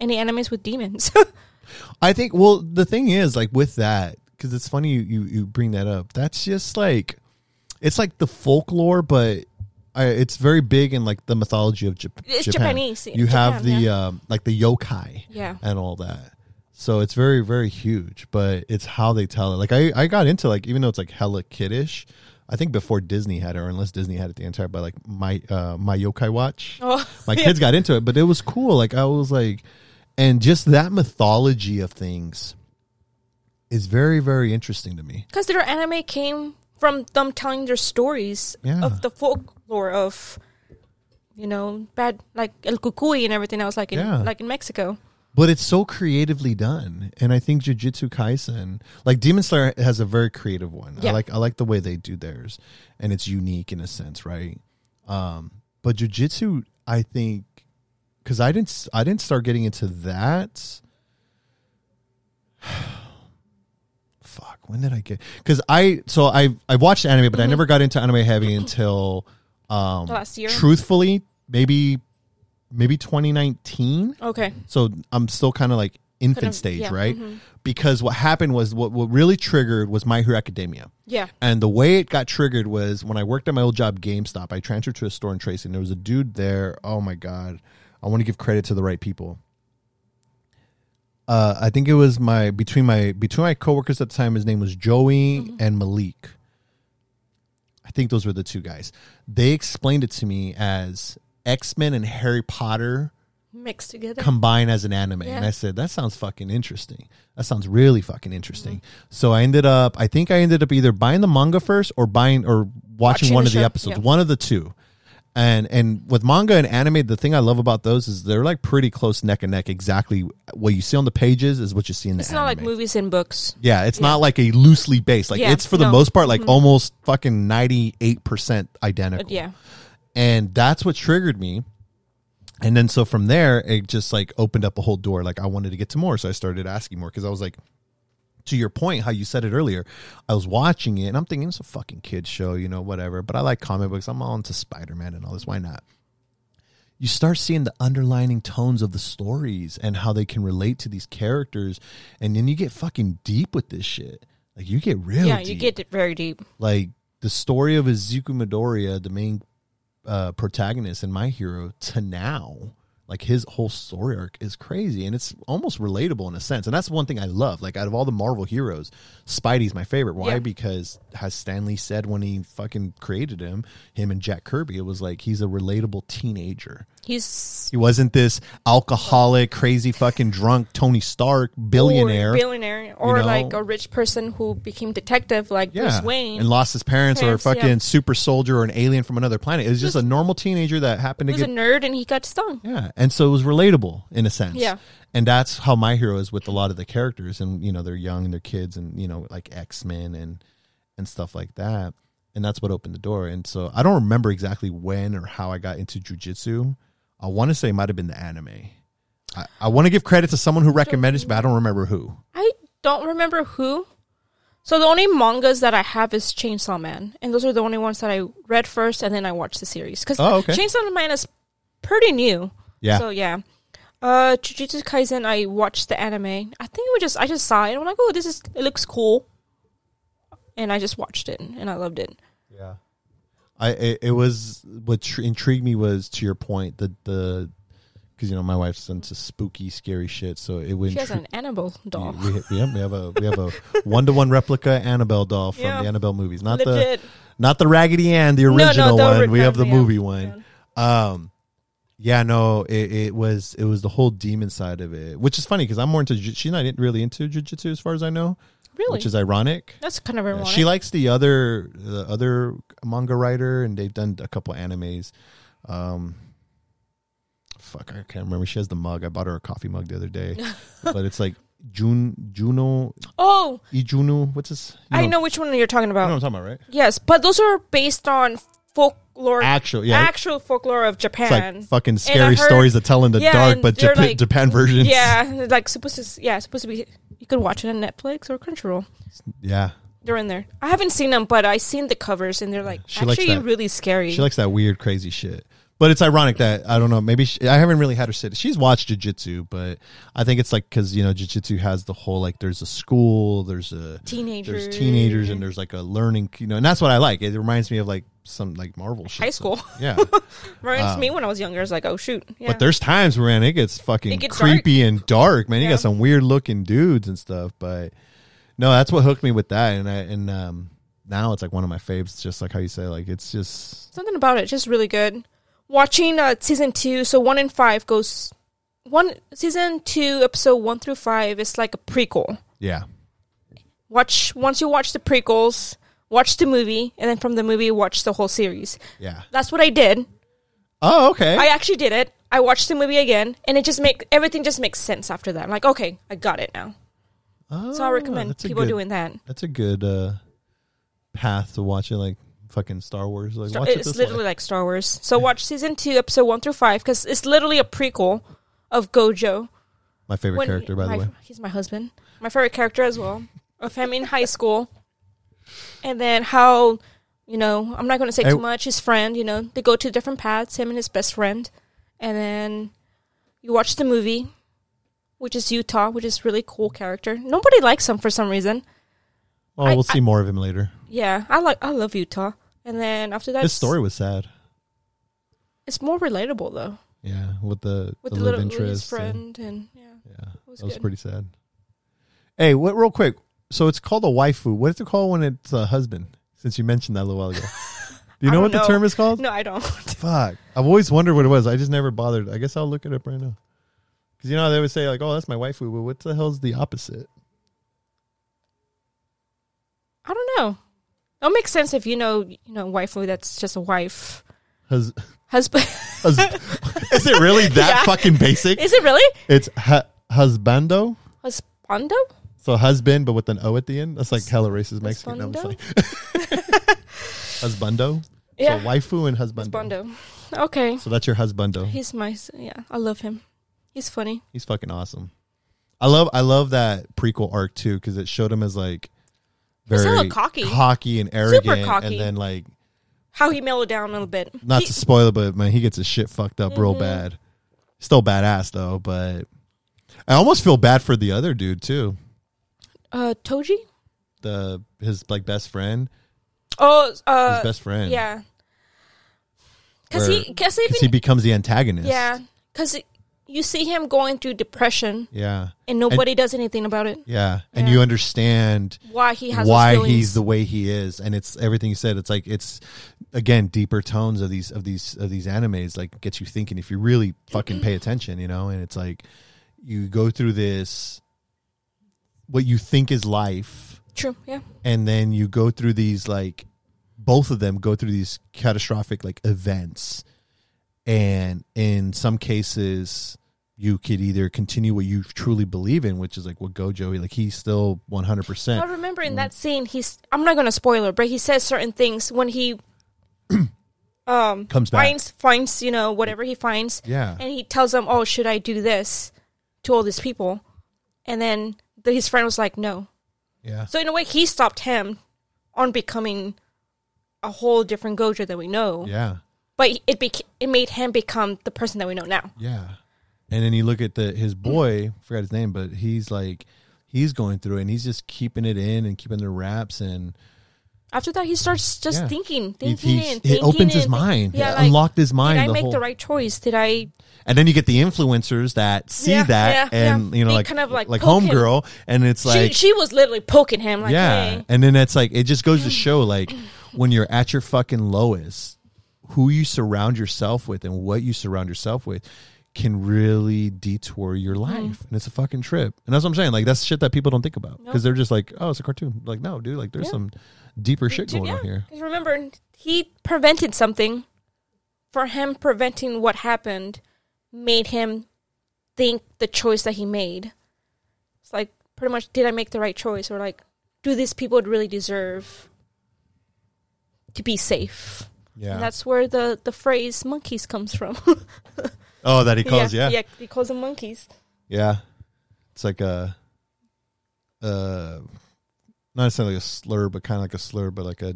any animes with demons. I think. Well, the thing is, like with that, because it's funny you, you you bring that up. That's just like, it's like the folklore, but I, it's very big in like the mythology of Jap- It's Japan. Japanese, You have Japan, the um, like the yokai, Yeah. and all that. So it's very very huge, but it's how they tell it. Like I I got into like even though it's like hella kiddish. I think before Disney had it, or unless Disney had it the entire, but like my uh, my yokai watch oh, my yeah. kids got into it, but it was cool. Like I was like, and just that mythology of things is very, very interesting to me. because their anime came from them telling their stories Yeah. of the folklore of, you know, bad like El Cucuy and everything else, like in Yeah. like in Mexico. But it's so creatively done, and I think Jujutsu Kaisen, like Demon Slayer, has a very creative one. yeah. I like I like the way they do theirs, and it's unique in a sense, right? Um, but Jujutsu, I think, because I didn't i didn't start getting into that. Fuck, when did I get? Because I so I I watched anime, but I never got into anime heavy until um last year? Truthfully, maybe maybe 2019. Okay, So I'm still kind of like infant stage, yeah, right? mhm. Because what happened was what what really triggered was My Hero Academia. yeah, And the way it got triggered was when I worked at my old job, GameStop. I transferred to a store in Tracy, and there was a dude there. Oh my god, I want to give credit to the right people. Uh, I think it was my between my between my coworkers at the time. His name was Joey and Malik. I think those were the two guys. They explained it to me as X Men and Harry Potter mixed together. combine as an anime. Yeah. And I said, that sounds fucking interesting. That sounds really fucking interesting. So I ended up, I think I ended up either buying the manga first or buying or watching, Watching one the of the episodes, yeah. one of the two. And and with manga and anime, the thing I love about those is they're like pretty close neck and neck. Exactly what you see on the pages is what you see in the it's anime. not like movies and books. Yeah, it's Yeah. not like a loosely based. Like it's for the no. most part like mm-hmm. almost fucking ninety eight percent identical But yeah, and that's what triggered me. And then so from there it just like opened up a whole door. Like i wanted to get to more so i started asking more because i was like to your point how you said it earlier i was watching it and i'm thinking it's a fucking kids show you know whatever but i like comic books. I'm all into spider-man and all this why not? You start seeing the underlining tones of the stories and how they can relate to these characters and then you get fucking deep with this shit. Like you get real yeah, deep. you get very deep. like the story of Izuku Midoriya, the main uh, protagonist and My Hero, to now, like his whole story arc is crazy and it's almost relatable in a sense and that's one thing i love like out of all the marvel heroes spidey's my favorite. Why? Yeah. because as Stan Lee said when he fucking created him him and jack kirby it was like he's a relatable teenager He's he wasn't this alcoholic crazy fucking drunk tony stark billionaire or billionaire, or know? like a rich person who became detective, like Bruce Wayne. and lost his parents, Parents, or a fucking yeah. super soldier or an alien from another planet it was just a normal teenager that happened to was get a nerd and he got stung. Yeah, and so it was relatable in a sense. Yeah. and that's how my hero is with a lot of the characters, and you know they're young, and they're kids, and you know like X Men and and stuff like that, and that's what opened the door. And so I don't remember exactly when or how I got into jujitsu. I want to say it might have been the anime. I, I want to give credit to someone who recommended it, but I don't remember who. I don't remember who. So the only mangas that I have is Chainsaw Man, and those are the only ones that I read first, and then I watched the series because Oh, okay. Chainsaw Man is pretty new. Yeah, So yeah, uh, Jujutsu Kaisen. I watched the anime. I think it was just I just saw it. and I'm like, oh, this is it looks cool, and I just watched it and I loved it. Yeah. I it, it was what tr- intrigued me was to your point that the because you know my wife's into spooky scary shit, so it would She has intri- an Annabelle doll. We, we, yeah, we have a we have a one to one replica Annabelle doll from Yeah. the Annabelle movies, not Legit. the not the Raggedy Ann, the No, no, original one. we have the yeah. movie one. Um, yeah, no, it, it was it was the whole demon side of it, which is funny because I'm more into she's not really into jujitsu as far as I know, Really, which is ironic. that's kind of Yeah, ironic. she likes the other the other manga writer, and they've done a couple animes. Um, fuck, I can't remember. She has the mug. I bought her a coffee mug the other day, but it's like Jun Juno oh, Ijuno. What's this? You I know which one you're talking You know about. what I'm talking about, right? Yes, but those are based on folklore, Actual, yeah. actual folklore of it's Japan. like fucking scary heard- stories that tell in the yeah, dark, but like- Japan versions. yeah, like supposed to. Yeah, supposed to be. You could watch it on Netflix or Crunchyroll. yeah. They're in there. I haven't seen them, but I seen the covers, and they're like She likes actually that. really scary. She likes that weird, crazy shit. But it's ironic that I don't know. Maybe she, I haven't really had her sit. She's watched jujitsu, but I think it's like because you know jujitsu has the whole like there's a school, there's a teenagers, there's teenagers, and there's like a learning, you know, and that's what I like. It reminds me of like some like Marvel shit. high so- school. yeah. Reminds Um, me when I was younger. I was like, oh shoot, yeah. But there's times where man, it gets fucking It gets creepy and dark, man. You got some weird looking dudes and stuff, but no, that's what hooked me with that, and I and um now it's like one of my faves. Just like how you say, like it's just something about it just really good. Watching uh, season two, so one and five goes one season two, episode one through five is like a prequel. yeah, Watch once you watch the prequels, watch the movie, and then from the movie watch the whole series. yeah. That's what I did. Oh, okay. I actually did it. I watched the movie again, and it just make everything just makes sense after that. I'm like, okay, I got it now. So I Oh, recommend people good- doing that. That's a good uh, path to watch it, like fucking Star Wars. Like So watch it it's this literally way. like Star Wars. So watch season two, episode one through five, because it's literally a prequel of Gojo. My favorite when- character, by my- the way. He's my husband. My favorite character as well. Of him in high school. And then how, you know, I'm not going to say Hey- too much. His friend, you know, they go to different paths, him and his best friend. And then you watch the movie, which is Yuta, which is really cool character. Nobody likes him for some reason. Well, I- we'll see more of him later. Yeah, I like, I love Yuta. And then after that, His story was sad. it's more relatable though, Yeah, with the with the, the, love interest. friend, and yeah, yeah, was that was pretty sad. Hey, what? Real quick. So it's called a waifu. What is it called when it's a husband? Since you mentioned that a little while ago. Do you know what the term is called? no, I don't. Fuck. I've always wondered what it was. I just never bothered. I guess I'll look it up right now. Because you know how they would say like, "Oh, that's my waifu," but what the hell's the opposite? I don't know. It'll make sense if you know, you know, waifu. That's just a wife, Hus- husband. hus- is it really that Yeah. fucking basic? Is it really It's hu- husbando. husbando? So husband, but with an O at the end. That's like hella racist Mexican. No, Husbando? like- husbando. Yeah, So waifu and husbando. husbando. Okay, So that's your husbando. he's my yeah. I love him. He's funny. He's fucking awesome. I love I love that prequel arc too because it showed him as like very hella cocky. and arrogant, cocky. and then like How he mellowed down a little bit. not He- to spoil it, but man, he gets his shit fucked up real Mhm. bad. Still badass though, but I almost feel bad for the other dude too. uh, Toji. The his like best friend, Oh, his uh, best friend. yeah. Cause Where- he, cause he, because he becomes the antagonist. yeah, cause you see him going through depression, Yeah. and nobody does anything about it. Yeah. And Yeah. you understand Why he has why he's the way he is and it's everything you said it's like it's again deeper tones of these of these of these animes like gets you thinking if you really fucking pay attention you know and it's like you go through this what you think is life true. Yeah, and then you go through these like both of them go through these catastrophic like events and in some cases you could either continue what you truly believe in which is like what gojo like he's still 100% I remember in that scene, he's. I'm not going to spoil it, but he says certain things when he um comes back finds finds you know whatever he finds, yeah and he tells them, "Oh, should I do this to all these people?" And then the, his friend was like, "No." yeah So in a way, he stopped him on becoming a whole different Gojo that we know. yeah But it bec- it made him become the person that we know now. Yeah. And then you look at the his boy, forgot his name, but he's like he's going through it and he's just keeping it in and keeping the wraps and After that, he starts just Yeah. thinking, he, thinking, he, and it opens his and think- mind. Yeah, like, unlocked his mind. did I make whole, the right choice? Did I? and then you get the influencers that see Yeah, that yeah, and you know They like kind of, like, like homegirl and it's like she she was literally poking him, like, yeah. hey. And then it's like it just goes to show like when you're at your fucking lowest, who you surround yourself with and what you surround yourself with can really detour your Mm-hmm. life. And it's a fucking trip. And that's what I'm saying. Like that's shit that people don't think about. Because Nope. they're just like, oh, it's a cartoon. Like, no, dude, like there's Yeah. some deeper shit going yeah. on here. Because remember, he prevented something. For him preventing what happened, made him think the choice that he made. It's like pretty much, did I make the right choice, or like, do these people really deserve to be safe? Yeah. And that's where the the phrase "monkeys" comes from. oh, that he calls, yeah. yeah, he calls them monkeys. Yeah. It's like a uh not necessarily a slur, but kind of like a slur, but like a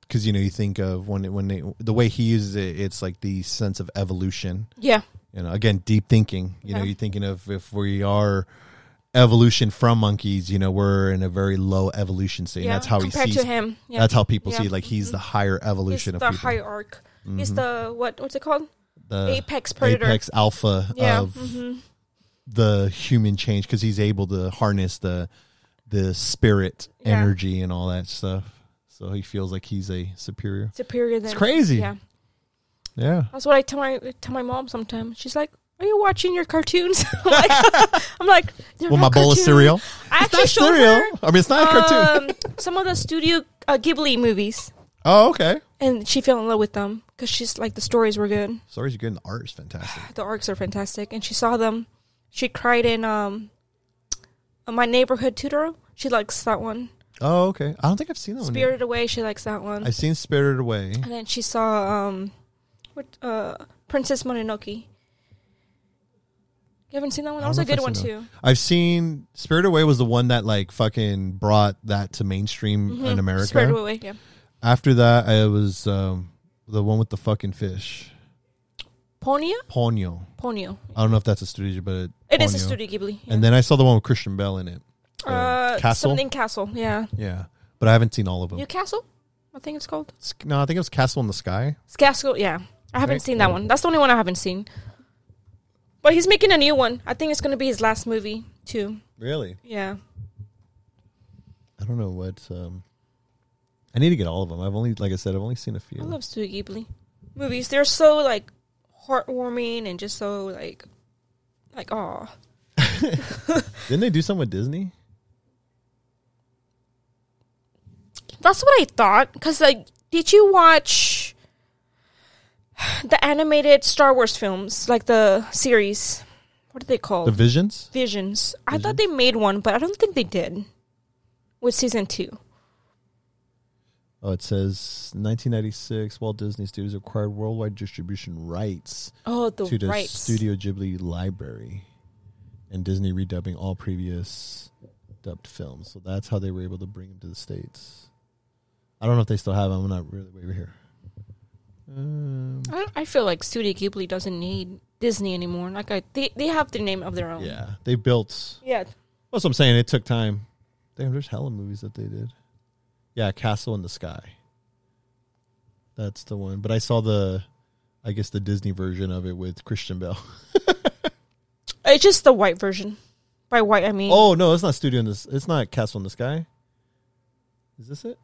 because you know you think of when it, when they, the way he uses it, it's like the sense of evolution. Yeah, You know, again, deep thinking. You know, you're thinking of if we are evolution from monkeys. You know, we're in a very low evolution state. yeah. that's how he compared sees. to him. Yeah. That's how people Yeah. see. Like he's Mhm. the higher He's evolution the of people. higher arc. He's Mhm. the what? What's it called? The apex predator. apex alpha yeah. of hmm the human change because he's able to harness the the spirit Yeah. energy and all that stuff. So he feels like he's a superior. Superior than It's crazy. Yeah, Yeah. that's what I tell my tell my mom sometimes. She's like, "Are you watching your cartoons?" I'm like, I'm like Well, my bowl of cereal. I It's actually not cereal. her I mean, it's not a cartoon. um, some of the Studio uh, Ghibli movies, oh, okay. and she fell in love with them because she's like the stories were good. Stories are good and the art is fantastic. The arcs are fantastic, and she saw them. She cried in um, my neighborhood Totoro. She likes that one. Oh, okay. I don't think I've seen that one. Spirited Away. She likes that one. I've seen Spirited Away. And then she saw um, what uh, Princess Mononoke. You haven't seen that one? That was a good one seen too. I've seen Spirited Away was the one that like fucking brought that to mainstream Mhm. in America. Spirited Away, yeah. After that, I was um, the one with the fucking fish, Ponyo, Ponyo. Ponyo. I don't know if that's a studio, but It is a Studio Ghibli. Yeah. And then I saw the one with Christian Bale in it. uh, Castle. something Castle, yeah. Yeah, but I haven't seen all of them. New Castle, I think it's called. No, I think it was Castle in the Sky. It's Castle, yeah. I haven't Right. seen that one. That's the only one I haven't seen. But he's making a new one. I think it's going to be his last movie too. Really? Yeah. I don't know what. Um, I need to get all of them. I've only, like I said, I've only seen a few. I love Studio Ghibli movies. They're so like heartwarming and just so like like oh Didn't they do something with Disney? That's what I thought. Cause like, did you watch the animated Star Wars films, like the series? What are they called? The Visions. Visions. I thought they made one, but I don't think they did. With season two. Oh, it says 1996. Walt Disney Studios acquired worldwide distribution rights Oh, the to the rights. Studio Ghibli library, and Disney redubbing all previous dubbed films. So that's how they were able to bring them to the states. I don't know if they still have them. I'm not really over here. Um, I, I feel like Studio Ghibli doesn't need Disney anymore. Like I, they they have the name of their own. yeah, they built. Yeah. That's what I'm saying. It took time. Damn, there's hella movies that they did. Yeah, Castle in the Sky. That's the one. But I saw the, I guess the Disney version of it with Christian Bale. It's just the white version. By white, I mean Oh no, it's not Studio in this. It's not Castle in the Sky. Is this it?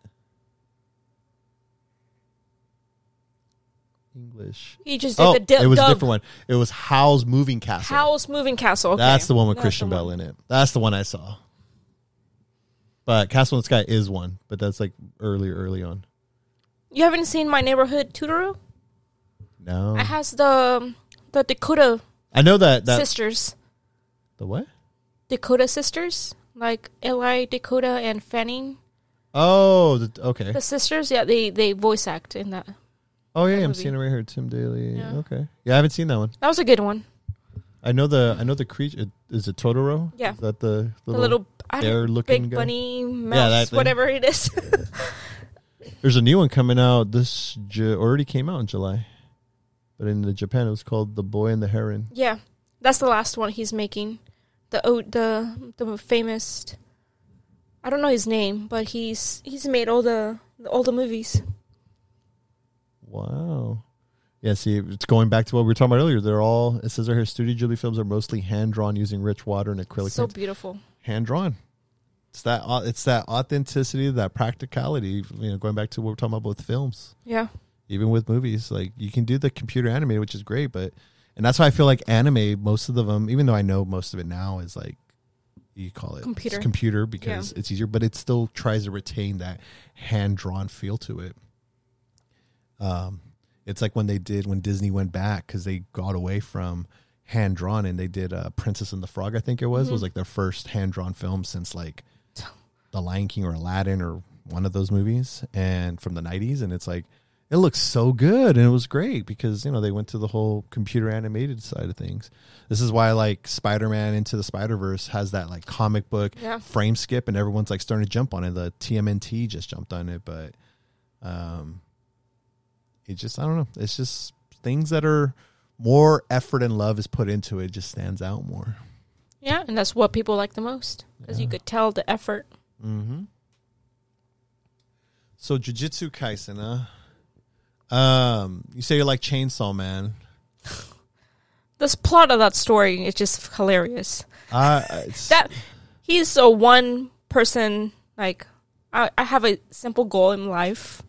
English. he just did Oh, di- it was a different one. It was Howl's Moving Castle. Howl's Moving Castle. Okay. That's the one with That's Christian the Bale one. in it. That's the one I saw. But Castle in the Sky is one, but that's like early, early on. You haven't seen My Neighborhood Totoro? No, It has the um, the Dakota I know that that sisters. the what? Dakota sisters, like Eli, Dakota, and Fanning. Oh, the, okay. The sisters, yeah, they they voice act in that. Oh yeah, I'm movie. seeing it right here. Tim Daly. Yeah. Okay, yeah, I haven't seen that one. That was a good one. I know the I know the creature. Is it Totoro? Yeah. Is that the The little don't- bear-looking big guy? bunny mouse, thing. whatever it is. There's a new one coming out. This Ju- already came out in July, but in the Japan it was called The Boy and the Heron. yeah, that's the last one he's making. The oh, the the famous. I don't know his name, but he's he's made all the all the movies. Wow. Yeah, see, it's going back to what we were talking about earlier. They're all, it says right here, Studio Ghibli films are mostly hand drawn using rich water and acrylic So paints. beautiful. Hand drawn. It's that, it's that authenticity, that practicality. You know, going back to what we're talking about with films, Yeah, even with movies, like you can do the computer animated, which is great, but, and that's why I feel like anime, most of them, even though I know most of it now is like, you call it Computer. it's computer because it's easier, but it still tries to retain that hand drawn feel to it. Um, it's like when they did when Disney went back because they got away from hand drawn and they did uh, Princess and the Frog. I think it was was like their first hand drawn film since like The Lion King or Aladdin or one of those movies and from the nineties. And it's like it looks so good and it was great because you know they went to the whole computer animated side of things. This is why like Spider Man Into the Spider Verse has that like comic book Yeah. frame skip and everyone's like starting to jump on it. The TMNT just jumped on it, but um it just I don't know. It's just things that are more effort and love is put into it just stands out more. yeah, and that's what people like the most because you could tell the effort. Mm-hmm. So Jujutsu Kaisen, huh? Um, you say you're like Chainsaw Man. This plot of that story is just hilarious. Uh, That he's a one person like I, I have a simple goal in life.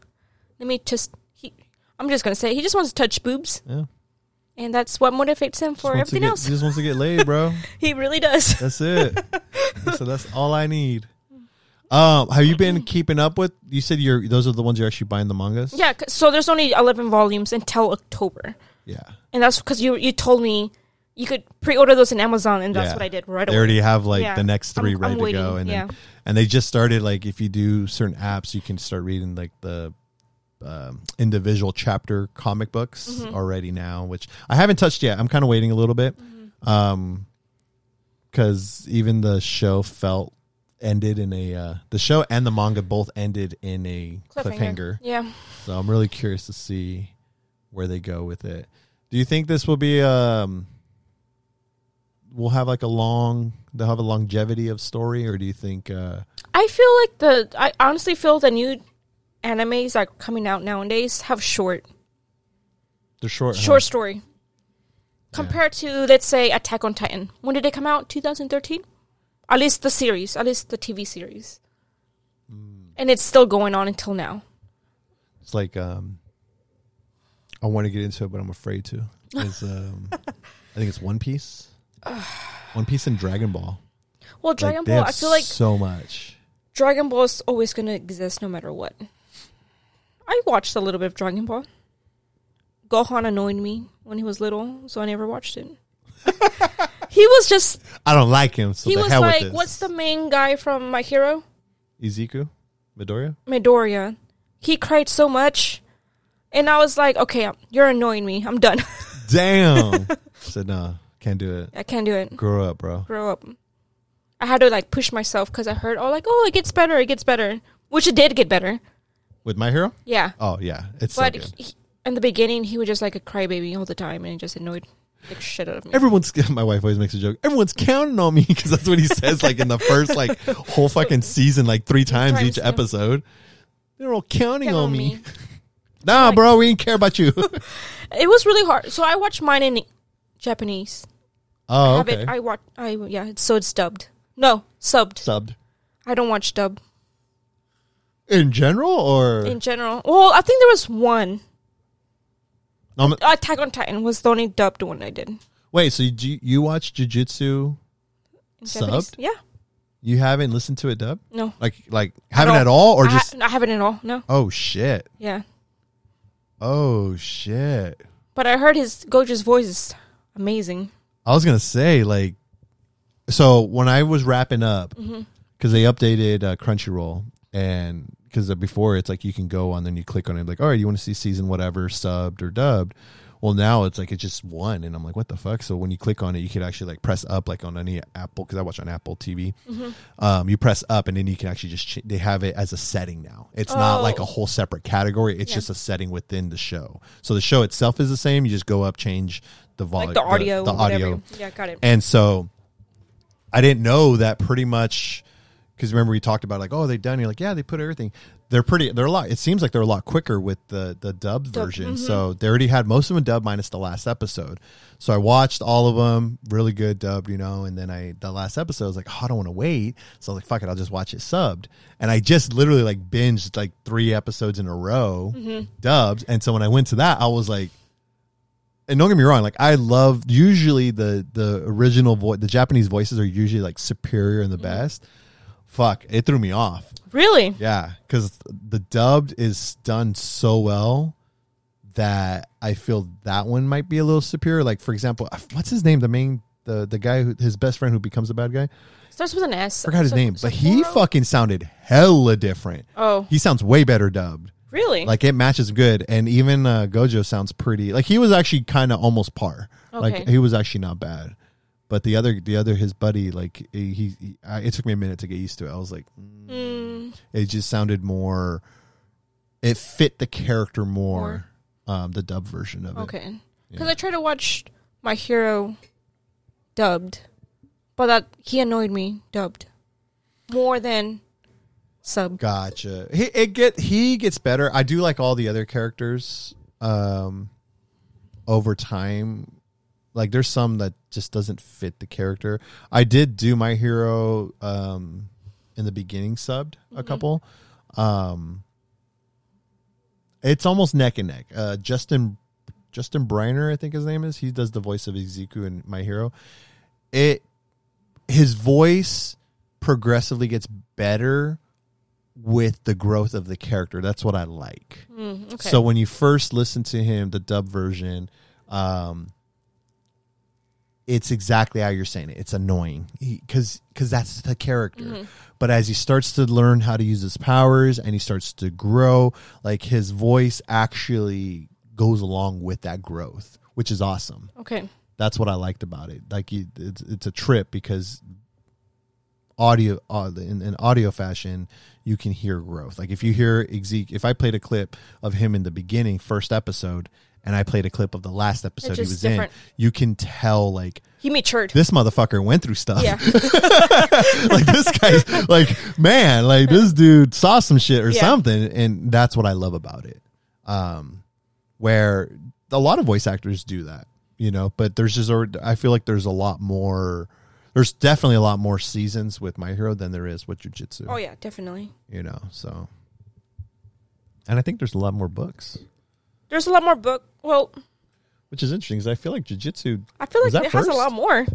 Let me just he I'm just gonna say he just wants to touch boobs yeah. And that's what motivates him for everything get- else. He just wants to get laid, bro. He really does. That's it. so that's all I need. Um, have you been keeping up with? You said you're those are the ones you're actually buying the mangas. Yeah, so there's only 11 volumes until October. Yeah. And that's because you you told me you could pre-order those in Amazon and that's Yeah. what I did right They away. They already have like Yeah. the next I'm- 3 I'm ready to waiting, go, and yeah. then, and they just started like if you do certain apps, you can start reading like the um, individual chapter comic books Mm-hmm. already now, which I haven't touched yet. I'm kind of waiting a little bit, Mm-hmm. um, because even the show felt ended in a uh, the show and the manga both ended in a cliffhanger. Yeah. So I'm really curious to see where they go with it. Do you think this will be um we'll have like a long they'll have a longevity of story or do you think uh I feel like the I honestly feel the new animes that are coming out nowadays have short they're short huh? short story compared to let's say Attack on Titan. When did it come out? 2013. At least the series, at least the TV series, Hmm. and it's still going on until now. It's like um I want to get into it but I'm afraid to. Is um I think it's One Piece. One Piece and Dragon Ball. Well, Dragon they Ball, I feel like so much. Dragon Ball is always going to exist no matter what. I watched a little bit of Dragon Ball. Gohan annoyed me when he was little, so I never watched it. he was just I don't like him, so he was like what's the main guy from My Hero? Izuku? Midoriya? Midoriya. He cried so much. And I was like, okay, you're annoying me. I'm done. Damn. I said no, can't do it. I can't do it. Grow up, bro. Grow up. I had to like push myself because I heard, oh, like, oh, it gets better, it gets better, which it did get better. With my hero? Yeah, Oh yeah, it's but so good. he, in the beginning, he was just like a crybaby all the time, and it just annoyed the shit out of me. Everyone's my wife always makes a joke. Everyone's counting on me because that's what he says like in the first like whole fucking season like three times, times, each yeah. episode. They're all counting Count on on me. me. Nah, Like- bro, we didn't care about you. It was really hard, so I watched mine in Japanese. Oh, have okay. it. I watch. I yeah. It's, so it's dubbed. No, subbed. Subbed I don't watch dub in general, or in general. Well, I think there was one. Um, Attack on Titan was the only dubbed one I did. wait. So you you watch Jujutsu? Subbed? Yeah. You haven't listened to it dub? No. Like like haven't at all, or I, just ha- I haven't at all. No. oh shit, Yeah. oh shit. But I heard his Gojo's voice is amazing. I was gonna say like, so when I was wrapping up, Mm-hmm. because they updated uh, Crunchyroll, and because before it's like you can go on, then you click on it, like, all right, you want to see season whatever subbed or dubbed. Well, now it's like it's just one, and I'm like, what the fuck? So when you click on it, you could actually like press up, like on any Apple, because I watch on Apple TV. Mm-hmm. Um, you press up, and then you can actually just ch- they have it as a setting now. It's not Oh. like a whole separate category. It's Yeah. just a setting within the show. So the show itself is the same. You just go up, change the volume, Like the audio. the, whatever. audio, Yeah, got it. and so I didn't know that pretty much because remember we talked about like oh they done you're like yeah they put everything. They're pretty they're a lot it seems like they're a lot quicker with the the dubbed Dub- version. mhm. so they already had most of them dubbed minus the last episode. So I watched all of them really good dubbed you know and then I the last episode I was like oh, I don't want to wait. So I was like fuck it I'll just watch it subbed. And I just literally like binged like three episodes in a row dubbed. And so when I went to that I was like and don't get me wrong, like I love usually the the original voice, the Japanese voices are usually like superior and the best. Fuck, it threw me off. Really? Yeah, because the dubbed is done so well that I feel that one might be a little superior. Like for example, what's his name? The main the the guy who his best friend who becomes a bad guy. Starts with an S. Forgot his Sa- name, but he fucking sounded hella different. Oh, He sounds way better dubbed. really? Like it matches good, and even uh, Gojo sounds pretty. Like he was actually kind of almost par. Like he was actually not bad. But the other, the other, his buddy, like he, he I, it took me a minute to get used to it. I was like, mm, Mm, it just sounded more. It fit the character more. Um, the dub version of it. okay. Because Yeah. I tried to watch My Hero dubbed, but that he annoyed me dubbed more than sub. Gotcha. He it get he gets better. I do like all the other characters. Um, over time, like there's some that just doesn't fit the character. I did do my hero um in the beginning subbed a couple. Um, it's almost neck and neck. Uh, Justin Justin Briner, I think his name is. He does the voice of Izuku in My Hero. It his voice progressively gets better with the growth of the character. That's what I like. Mm, okay. So when you first listen to him, the dub version, um, it's exactly how you're saying it. It's annoying because because that's the character. But as he starts to learn how to use his powers and he starts to grow, like his voice actually goes along with that growth, which is awesome. okay. That's what I liked about it. Like you, it's it's a trip because audio uh, in, in audio fashion you can hear growth. Like if you hear Ezek, if I played a clip of him in the beginning first episode and I played a clip of the last episode he was different. in, you can tell like He matured. this motherfucker went through stuff. yeah. like this guy, like man, like this dude saw some shit or Yeah. something, and that's what I love about it. Um, where a lot of voice actors do that, you know, but there's just I feel like there's a lot more. There's definitely a lot more seasons with My Hero than there is with Jujitsu. oh yeah, definitely. you know, so. And I think there's a lot more books, There's a lot more book. Well, which is interesting because I feel like Jujitsu. I feel like it has a lot more.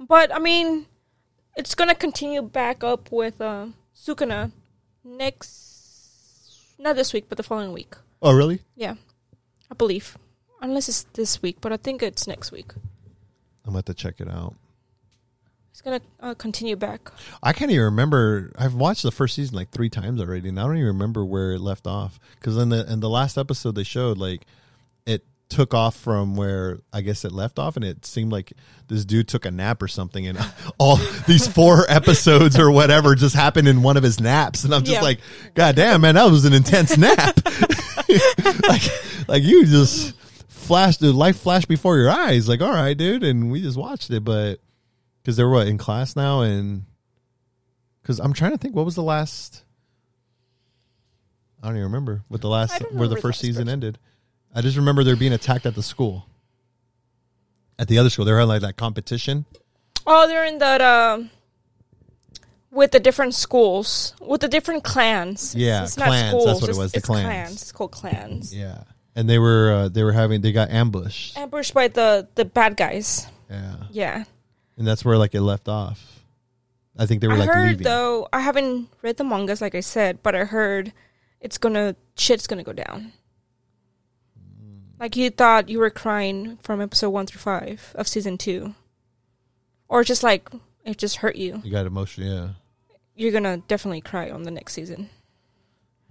But I mean, it's gonna continue back up with uh, Sukuna next, not this week, but the following week. Oh, really? Yeah, I believe, unless it's this week, but I think it's next week. I'm gonna to check it out. It's gonna uh, continue back. I can't even remember. I've watched the first season like three times already, and I don't even remember where it left off. Because in the in the last episode they showed, like it took off from where I guess it left off, and it seemed like this dude took a nap or something, and all these four episodes or whatever just happened in one of his naps, and I'm just Yeah. like, God damn, man, that was an intense nap. like, like you just flashed the life flashed before your eyes. Like, all right, dude, and we just watched it, but because they're what in class now, and because I'm trying to think, what was the last? I don't even remember what the last where the first season ended. I just remember they're being attacked at the school. at the other school. They were like that competition. Oh, they're in that um with the different schools, with the different clans. Yeah, it's clans, not schools. that's what it it's- was, the it's clans. It's called clans. Yeah, and they were uh, they were having they got ambushed. Ambushed by the the bad guys. Yeah, Yeah, and that's where like it left off. I think they were I like heard leaving. though. I haven't read the mangas, like I said, but I heard it's gonna shit's gonna go down. Like you thought you were crying from episode one through five of season two, or just like it just hurt you. You got emotion, yeah. You're gonna definitely cry on the next season.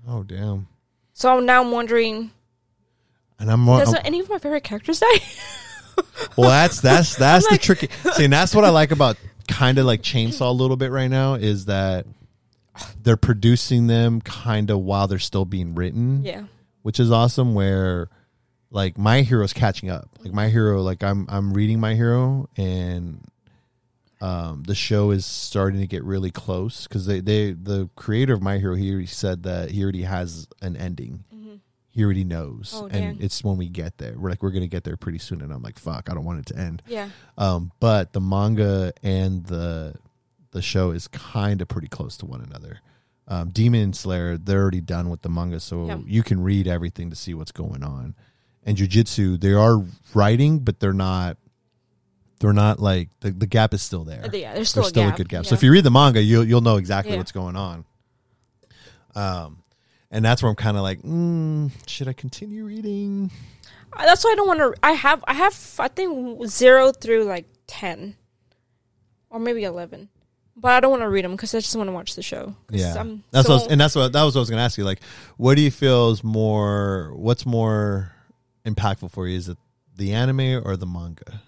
Oh damn! So now I'm wondering, And I'm, more, doesn't any of my favorite characters die? well. That's that's that's the tricky. See, and that's what I like about kind of like Chainsaw a little bit right now is that they're producing them kind of while they're still being written. yeah, which is awesome where like my hero's catching up like my hero like i'm i'm reading my hero and um the show is starting to get really close because they they the creator of my hero he already said that he already has an ending he already knows Oh, and it's when we get there we're like we're gonna get there pretty soon and i'm like fuck i don't want it to end yeah. um but the manga and the the show is kind of pretty close to one another um, Demon Slayer, they're already done with the manga, so Yeah. you can read everything to see what's going on. And Jujitsu, they are writing, but they're not. They're not like the, the gap is still there. Yeah, there's still, There's still a, a, good gap. Yeah. So if you read the manga, you'll you'll know exactly Yeah. what's going on. Um, and that's where I'm kind of like, mm, should I continue reading? That's why I don't want to. I have, I have, I think zero through like ten, or maybe eleven, but I don't want to read them because I just want to watch the show. Yeah, I'm that's so- what, was- and that's what that was what I was going to ask you. Like, what do you feel is more? What's more impactful for you? Is it the anime or the manga?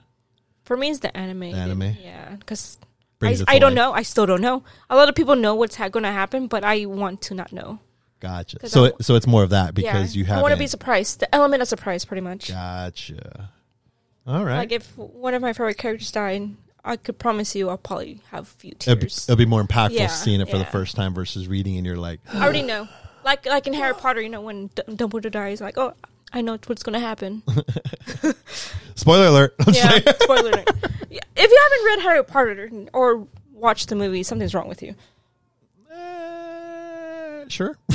for me. It's the anime. The anime? yeah, because I, Brings it to I don't life. know. I still don't know. A lot of people know what's ha- going to happen, but I want to not know. Gotcha. So it, so it's more of that because yeah. you have. I want to be surprised. The element of surprise, pretty much. Gotcha. All right. Like if one of my favorite characters died, I could promise you I'll probably have a few it'll, be, tears. it'll be more impactful Yeah, seeing it for the first time versus reading, and you're like, I already know. Like like in Harry Potter, you know, when D- Dumbledore dies, like, oh, I know what's going to happen. spoiler alert. I'm yeah, spoiler alert. If you haven't read Harry Potter or watched the movie, something's wrong with you. Sure.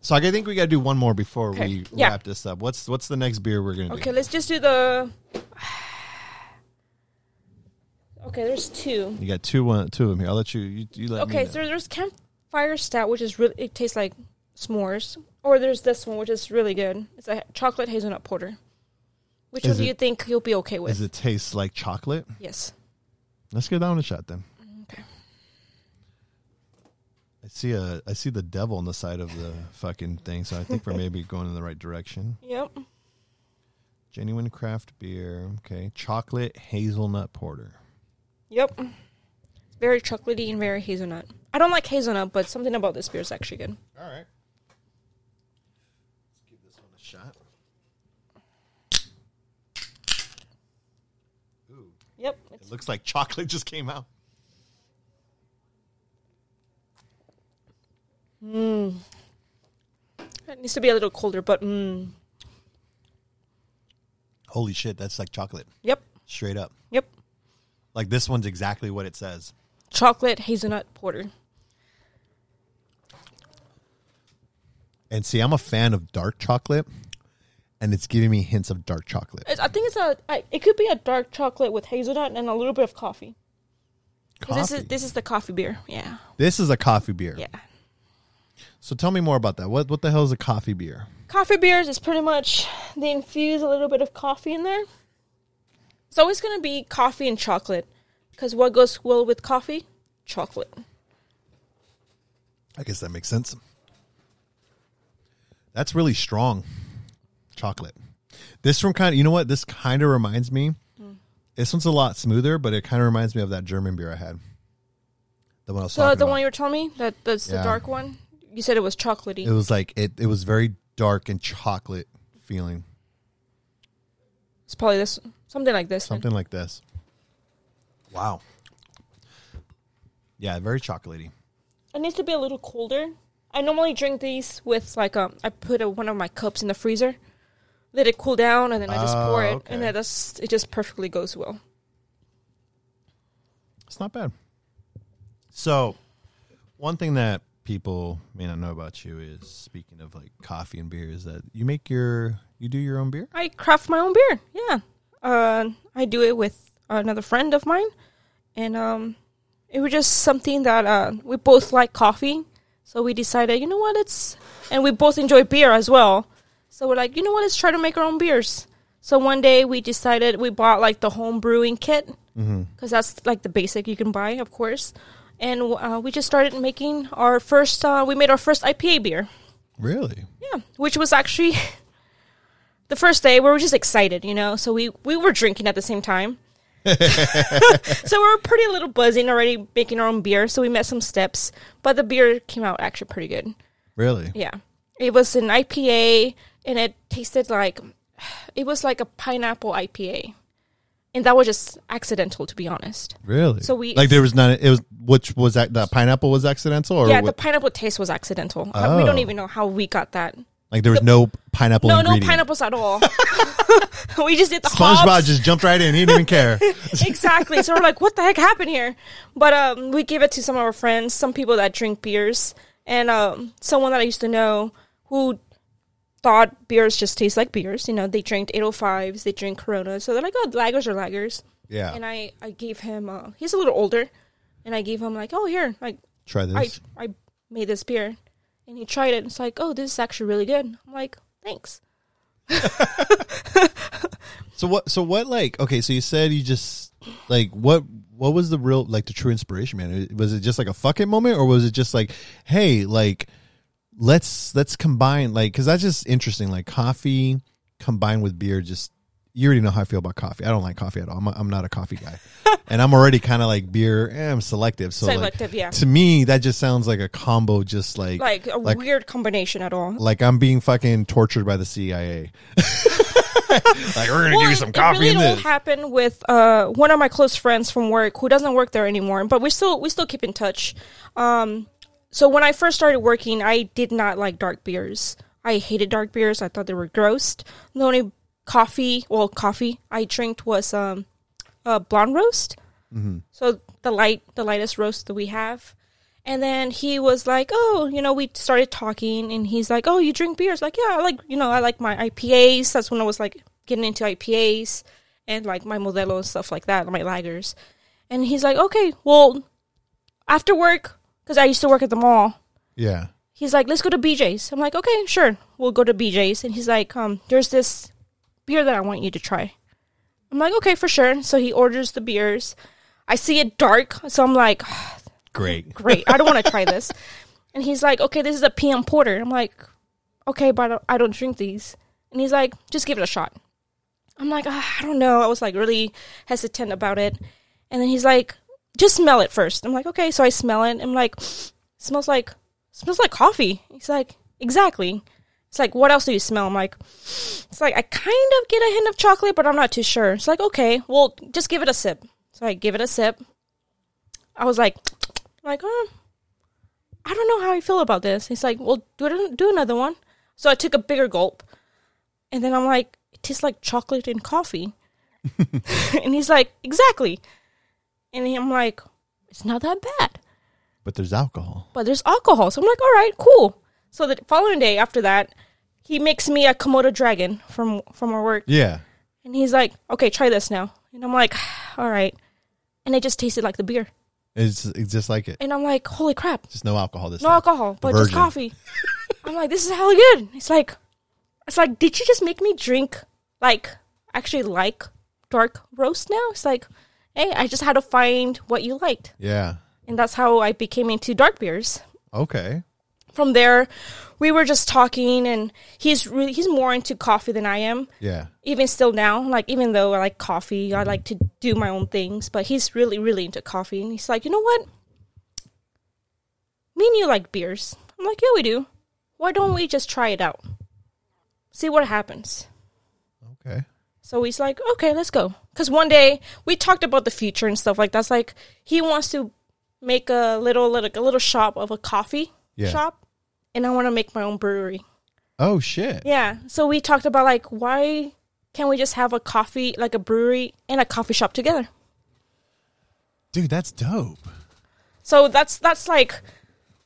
so I think we got to do one more before Okay, we yeah. wrap this up. What's what's the next beer we're gonna Okay, do? let's just do the. Okay, there's two. You got two one two of them here. I'll let you you, you let me Okay, know. so there's campfire stout, which is really it tastes like s'mores, or there's this one, which is really good. It's a chocolate hazelnut porter. Which Is one do it- you think you'll be okay with? Does it taste like chocolate? yes. Let's get down a shot then. Okay. I see a I see the devil on the side of the fucking thing, so I think we're maybe going in the right direction. Yep. Genuine craft beer. Okay, chocolate hazelnut porter. Yep. It's very chocolatey and very hazelnut. I don't like hazelnut, but something about this beer is actually good. All right. Let's give this one a shot. Ooh, Yep. it looks like chocolate just came out. It needs to be a little colder, but mm, Holy shit, that's like chocolate. yep. Straight up. Yep. Like this one's exactly what it says. Chocolate hazelnut porter. And see, I'm a fan of dark chocolate, and it's giving me hints of dark chocolate. It's, I think it's a. I, it could be a dark chocolate with hazelnut and a little bit of coffee. 'Cause This is this is the coffee beer. Yeah. This is a coffee beer. Yeah. So tell me more about that. What what the hell is a coffee beer? Coffee beers is pretty much they infuse a little bit of coffee in there. It's always going to be coffee and chocolate because what goes well with coffee? Chocolate. I guess that makes sense. That's really strong chocolate. This one kind of, you know what? This kind of reminds me. Mm. This one's a lot smoother, but it kind of reminds me of that German beer I had. The one I was So the about. one you were telling me that that's Yeah. the dark one. You said it was chocolatey. it was like it. It was very dark and chocolate feeling, it's probably this something like this. then. something like this. Wow. Yeah, very chocolatey. It needs to be a little colder. I normally drink these with like um I put a, one of my cups in the freezer let it cool down, and then I just pour Oh, it, okay. and then that's it. Just perfectly goes well. It's not bad. So, one thing that people may not know about you is speaking of like coffee and beer is that you make your you do your own beer. I craft my own beer. Yeah, uh, I do it with another friend of mine, and um, it was just something that uh, we both like coffee, so we decided, you know what, it's and we both enjoy beer as well. So we're like, you know what, let's try to make our own beers. So one day we decided we bought like the home brewing kit because that's like the basic you can buy, of course. And uh, we just started making our first. Uh, we made our first IPA beer. Really? Yeah, which was actually the first day we were just excited, you know. So we we were drinking at the same time. so we were pretty little buzzing already making our own beer. So we met some steps, but the beer came out actually pretty good. Really? Yeah, it was an IPA, and it tasted like it was like a pineapple IPA, and that was just accidental, to be honest. Really? So we- like there was none. It was which was that the pineapple was accidental or yeah, the pineapple taste was accidental. Uh, we don't Oh. even know how we got that. like there was no pineapple. No, ingredient. no pineapples at all. we just did the SpongeBob hops. just jumped right in. He didn't even care. exactly. So we're like, what the heck happened here? But um, we gave it to some of our friends, some people that drink beers, and um, someone that I used to know who thought beers just taste like beers. You know, they drink 805s, they drink Corona, so they're like, oh, lagers are lagers. Yeah. And I, I gave him. Uh, he's a little older, and I gave him like, oh, here, like Try this. I I made this beer, and he tried it. It's like, oh, this is actually really good. I'm like, thanks. So what? So what? Like, okay. So you said you just like what? What was the real like the true inspiration, man? Was it just like a fuck it moment, or was it just like, hey, like let's let's combine like because that's just interesting. Like coffee combined with beer, just you already know how I feel about coffee. I don't like coffee at all. I'm, I'm not a coffee guy, and I'm already kind of like beer. Eh, I'm selective, so Selective, like, yeah. To me, that just sounds like a combo, just like Like a like weird combination at all. like I'm being fucking tortured by the CIA. like we're gonna give you some coffee It really in all this. happened with uh, one of my close friends from work who doesn't work there anymore, but we still we still keep in touch. Um, so when I first started working, I did not like dark beers. I hated dark beers. I thought they were gross. The only coffee, well, coffee I drank was um, a blonde roast. So the light, the lightest roast that we have. And then he was like, "Oh, you know, we started talking, and he's like, "Oh, you drink beers?" Like, yeah, I like, you know, I like my IPAs. That's when I was like getting into IPAs and like my Modelo and stuff like that, my lagers. And he's like, "Okay, well, after work, because I used to work at the mall, Yeah. he's like, let's go to BJ's. I'm like, okay, sure, we'll go to BJ's. And he's like, um, there's this beer that I want you to try. I'm like, okay, for sure. So he orders the beers. I see it dark, so I'm like, Great. great, I don't want to try this. And he's like, okay, this is a PM Porter. I'm like, okay, but I don't, drink these. And he's like, just give it a shot. I'm like, ah, I don't know. I was like really hesitant about it. And then he's like, just smell it first. I'm like, okay. So I smell it. I'm like, smells like smells like coffee. He's like, exactly. It's like, what else do you smell? I'm like, it's like I kind of get a hint of chocolate, but I'm not too sure. It's like, okay, well, just give it a sip. So I give it a sip. I was like, like, oh, I don't know how I feel about this. He's like, well, do it, do another one. So I took a bigger gulp, and then I'm like, it tastes like chocolate and coffee. and he's like, exactly. And I'm like, it's not that bad But there's alcohol. but there's alcohol. So I'm like, all right, cool. So the following day after that, he makes me a Komodo dragon from from our work, Yeah. and he's like, okay, try this now. And I'm like, all right, and it just tasted like the beer, It's, it's just like it. and I'm like, holy crap, Just no alcohol this no time. alcohol, but just coffee. I'm like, this is hella good. It's like, it's like, did you just make me drink like actually like dark roast now? It's like, hey, I just had to find what you liked, Yeah. and that's how I became into dark beers. Okay. from there we were just talking and he's really he's more into coffee than i am Yeah. even still now like even though i like coffee i mm-hmm. like to do my own things but he's really really into coffee and he's like you know what me and you like beers i'm like yeah we do why don't we just try it out see what happens Okay. So he's like, okay, let's go. Because one day we talked about the future and stuff like that's like he wants to make a little like a little shop of a coffee Yeah. shop, and I want to make my own brewery. Oh shit. Yeah. So we talked about like why can't we just have a coffee like a brewery and a coffee shop together? Dude, that's dope. So that's that's like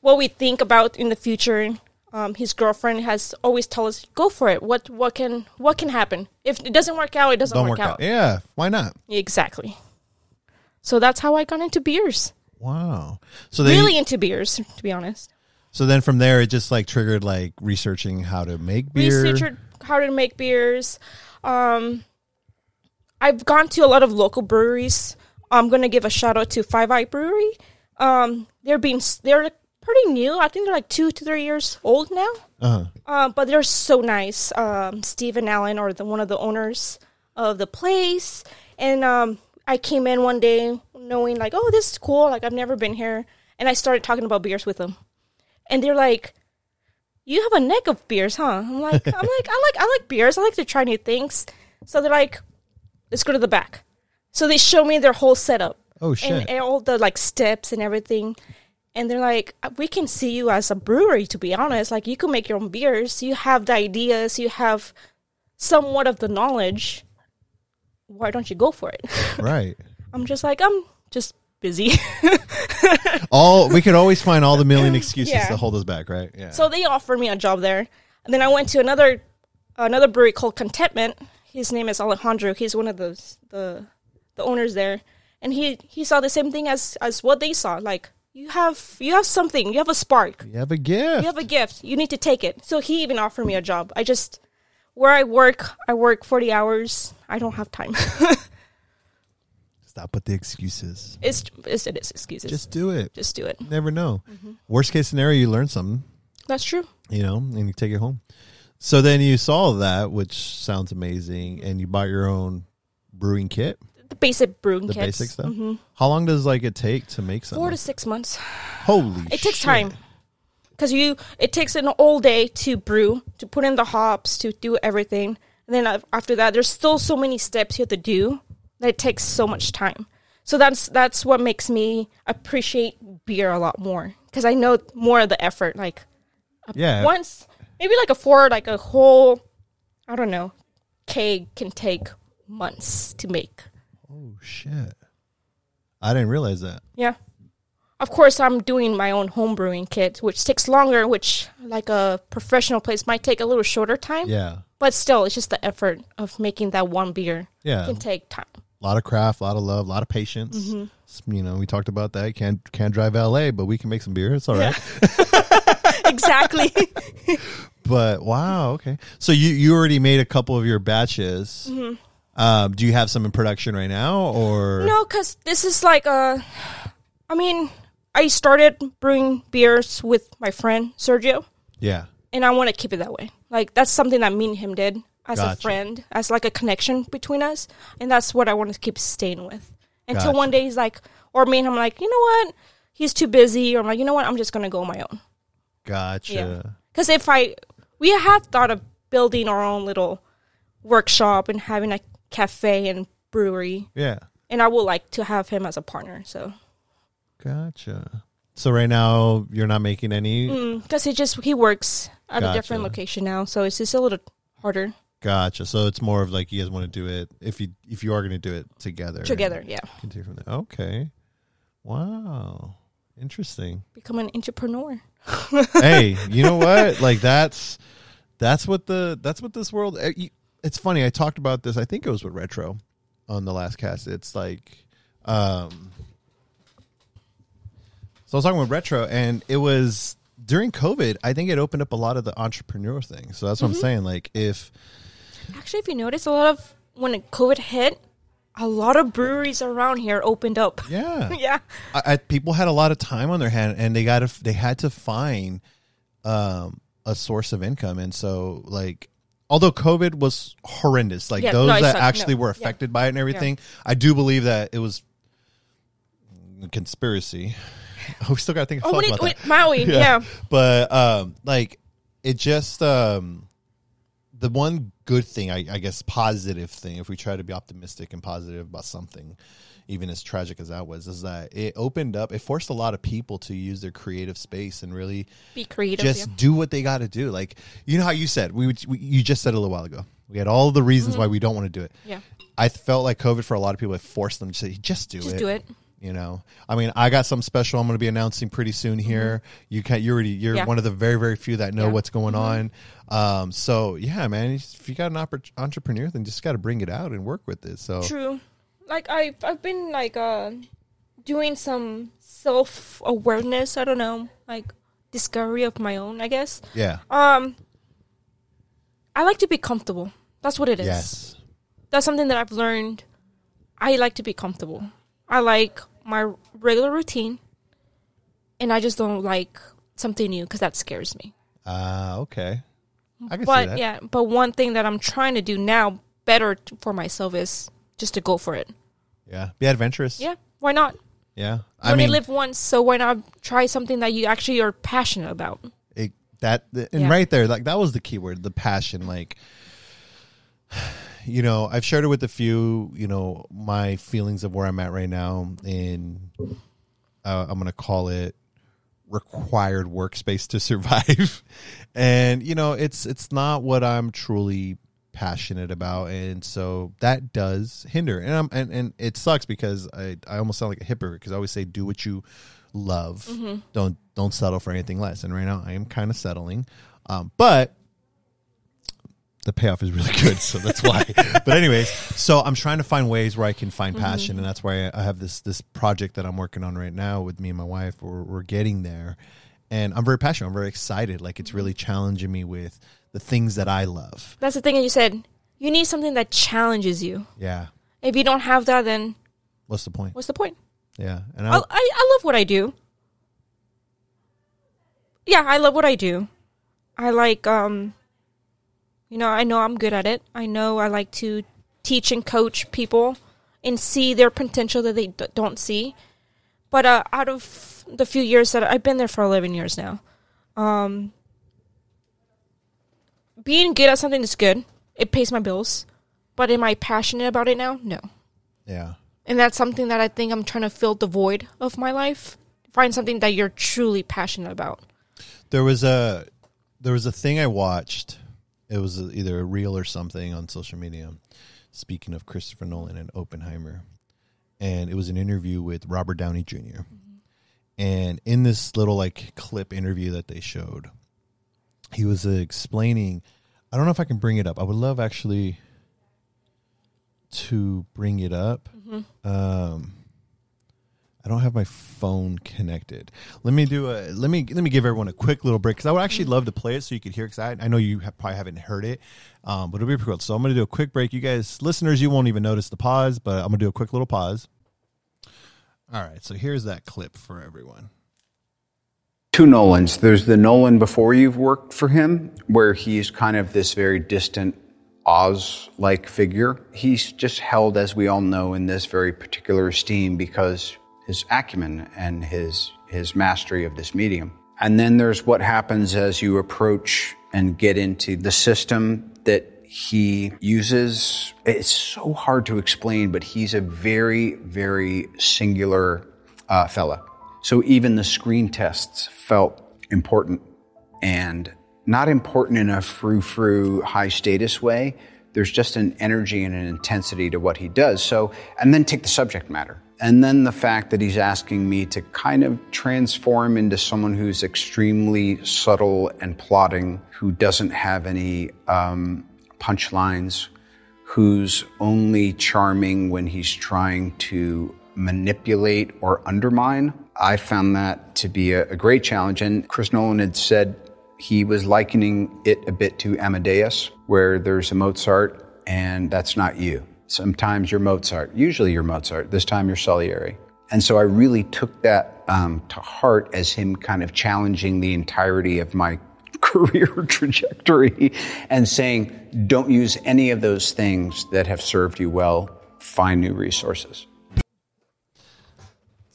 what we think about in the future. Um, his girlfriend has always told us, "Go for it. What what can what can happen? If it doesn't work out, it doesn't Don't work, work out. out. Yeah, why not? Exactly. So that's how I got into beers. Wow. So then really into beers, to be honest. so then from there it just like triggered like researching how to make beer. Researched how to make beers. Um, I've gone to a lot of local breweries. I'm gonna give a shout out to Five Eye Brewery. Um, they're being they're pretty new. I think they're like two to three years old now. Uh-huh. Uh, but they're so nice. Um, Stephen Allen, or the one of the owners of the place, and um, I came in one day knowing like, oh, this is cool. Like I've never been here, and I started talking about beers with them, and they're like, "You have a neck of beers, huh?" I'm like, "I'm like, I like, I like beers. I like to try new things." So they're like, "Let's go to the back." So they show me their whole setup Oh shit. and, and all the like steps and everything. And they're like, we can see you as a brewery. To be honest, like you can make your own beers. You have the ideas. You have somewhat of the knowledge. Why don't you go for it? right. I'm just like, I'm just busy. All we could always find all the million excuses Yeah. to hold us back, right? Yeah. so they offered me a job there, and then I went to another another brewery called Contentment. His name is Alejandro. He's one of the the the owners there, and he he saw the same thing as as what they saw. Like you have you have something, you have a spark. you have a gift. you have a gift you need to take it so he even offered me a job i just where i work i work 40 hours i don't have time Stop with the excuses. it's, it's it is excuses just, do it. just do it Never know. Mm-hmm. Worst case scenario, you learn something, that's true you know, and you take it home. So then you saw that, which sounds amazing, and you bought your own brewing kit, the basic brewing the kits. basic stuff. hmm How long does like it take to make something? four to six months. Holy, it takes shit. time. Because you it takes an all day to brew to put in the hops to do everything. And then after that there's still so many steps you have to do that it takes so much time. So that's that's what makes me appreciate beer a lot more. Because i know more of the effort like Yeah, once maybe like a four like a whole i don't know keg can take months to make Oh shit! I didn't realize that. yeah of course i'm doing my own home brewing kit which takes longer which like a professional place might take a little shorter time Yeah, but still it's just the effort of making that one beer yeah. can take time A lot of craft, a lot of love, a lot of patience. Mm-hmm. You know, we talked about that. Can't can't drive LA, but we can make some beer. It's all right. exactly But wow, okay. So you you already made a couple of your batches. Mm-hmm. Um, do you have some in production right now, or no because this is like a i mean i started brewing beers with my friend sergio Yeah, and I want to keep it that way. Like that's something that me and him did as a friend, as like a connection between us, and that's what I want to keep staying with. Until Gotcha. one day he's like, or me and him like, you know what? He's too busy, or I'm like, you know what? I'm just gonna go on my own. gotcha. Yeah. Because if I, we have thought of building our own little workshop and having a cafe and brewery, Yeah, and I would like to have him as a partner. So, gotcha. So right now you're not making any. because he just he works at a different location now, so it's just a little harder Gotcha. So it's more of like you guys want to do it if you if you are going to do it together. together. Yeah, Continue from there. Okay. Wow. Interesting. become an entrepreneur. hey, you know what? Like that's that's what the that's what this world. eh, you- It's funny. I talked about this. I think it was with retro on the last cast. It's like, um, so I was talking with retro, and it was during COVID. I think it opened up a lot of the entrepreneur thing. So that's what I'm saying. Like if Actually, if you notice, a lot of when COVID hit, a lot of breweries around here opened up. yeah, yeah, I, I, people had a lot of time on their hand, and they got to they had to find um, a source of income, and so like. Although COVID was horrendous, like Yeah, those no, that sucked. actually No, were yeah. affected by it and everything, I do believe that it was a conspiracy. we still got to think Oh, talk when it, about that. Maui, yeah. But um, like it just um, the one good thing, I, I guess, positive thing, if we try to be optimistic and positive about something, even as tragic as that was, is that it opened up, it forced a lot of people to use their creative space and really Be creative. just yeah. do what they got to do. Like you know how you said we, would, we you just said a little while ago. We had all the reasons why we don't want to do it. Mm-hmm. Yeah. I felt like COVID for a lot of people it forced them to say just do it. Just it. do it. You know, I mean, I got something special. I'm going to be announcing pretty soon here. You can't. you already you're Mm-hmm. Yeah. one of the very very few that know Yeah. Mm-hmm. what's going on. Um, so yeah, man, if you got an oppor- entrepreneur, then just got to bring it out and work with it. So True. Like I I've been like uh doing some self awareness, I don't know, like discovery of my own, I guess. yeah, Um I like to be comfortable. That's what it is. yes, That's something that I've learned. I like to be comfortable. I like my regular routine and I just don't like something new cuz that scares me. uh, okay, I can see But that. yeah, but one thing that I'm trying to do now better t- for myself is just to go for it. yeah, be adventurous. Yeah, why not? yeah. You I only mean, live once, so why not try something that you actually are passionate about? it, that and Yeah. right there like that was the key word the passion like you know i've shared it with a few you know my feelings of where i'm at right now in uh, i'm gonna call it required workspace to survive and you know it's it's not what i'm truly passionate about and so that does hinder. And i'm and, and it sucks because i i almost sound like a hypocrite because i always say do what you love. Mm-hmm. Don't don't settle for anything less. And right now i am kind of settling. Um but the payoff is really good so that's why. But anyways so i'm trying to find ways where i can find mm-hmm. passion and that's why i have this this project that i'm working on right now with me and my wife. We're, we're getting there. And i'm very passionate. I'm very excited. Like it's mm-hmm. really challenging me with the things that i love That's the thing that you said. You need something that challenges you. yeah If you don't have that, then what's the point what's the point? yeah and I, I, I, love what I do. Yeah, I love what I do. I like, um, you know, I know I'm good at it. I know I like to teach and coach people and see their potential that they d- don't see. But uh, out of the few years that I've been there for 11 years now, um, being good at something is good. It pays my bills. But am I passionate about it now? No. yeah And that's something that I think I'm trying to fill the void of my life. Find something that you're truly passionate about. There was a there was a thing I watched. It was either a reel or something on social media. Speaking of Christopher Nolan and Oppenheimer, and it was an interview with Robert Downey junior mm-hmm. And in this little like clip interview that they showed, he was uh, explaining. I don't know if I can bring it up. I would love actually to bring it up. Um, I don't have my phone connected. Let me do a let me let me give everyone a quick little break because I would actually love to play it so you could hear. Because I, I know you have, probably haven't heard it, um, but it'll be pretty cool. So I'm going to do a quick break. You guys, listeners, you won't even notice the pause, but I'm going to do a quick little pause. All right, so here's that clip for everyone. Two Nolans. There's the Nolan before you've worked for him, where he's kind of this very distant Oz like figure. He's just held, as we all know, in this very particular esteem because his acumen and his his mastery of this medium. And then there's what happens as you approach and get into the system that he uses. It's so hard to explain, but he's a very, very singular uh, fella. So even the screen tests felt important and not important in a frou frou high status way. There's just an energy and an intensity to what he does. So, and then take the subject matter. And then the fact that he's asking me to kind of transform into someone who's extremely subtle and plotting, who doesn't have any um, punchlines, who's only charming when he's trying to manipulate or undermine. I found that to be a, a great challenge. And Chris Nolan had said he was likening it a bit to Amadeus, where there's a Mozart and that's not you. Sometimes you're Mozart, usually you're Mozart, this time you're Salieri. And so I really took that um, to heart as him kind of challenging the entirety of my career trajectory and saying, don't use any of those things that have served you well. Find new resources.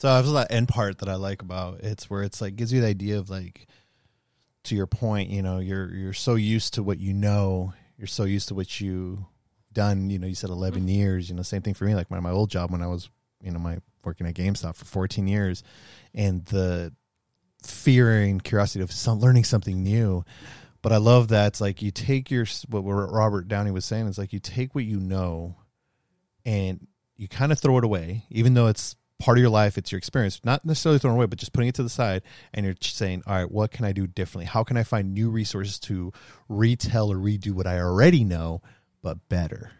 So that was that end part that I like about it's where it's like gives you the idea of like to your point, you know, you're you're so used to what you know, you're so used to what you done, you know, you said 11 mm-hmm. years, you know, same thing for me like my my old job when I was you know my working at GameStop for 14 years, and the fear and curiosity of some, learning something new. But I love that it's like you take your what Robert Downey was saying. It's like you take what you know, and you kind of throw it away, even though it's part of your life, it's your experience, not necessarily thrown away, but just putting it to the side and you're saying, all right, what can I do differently? How can I find new resources to retell or redo what I already know, but better?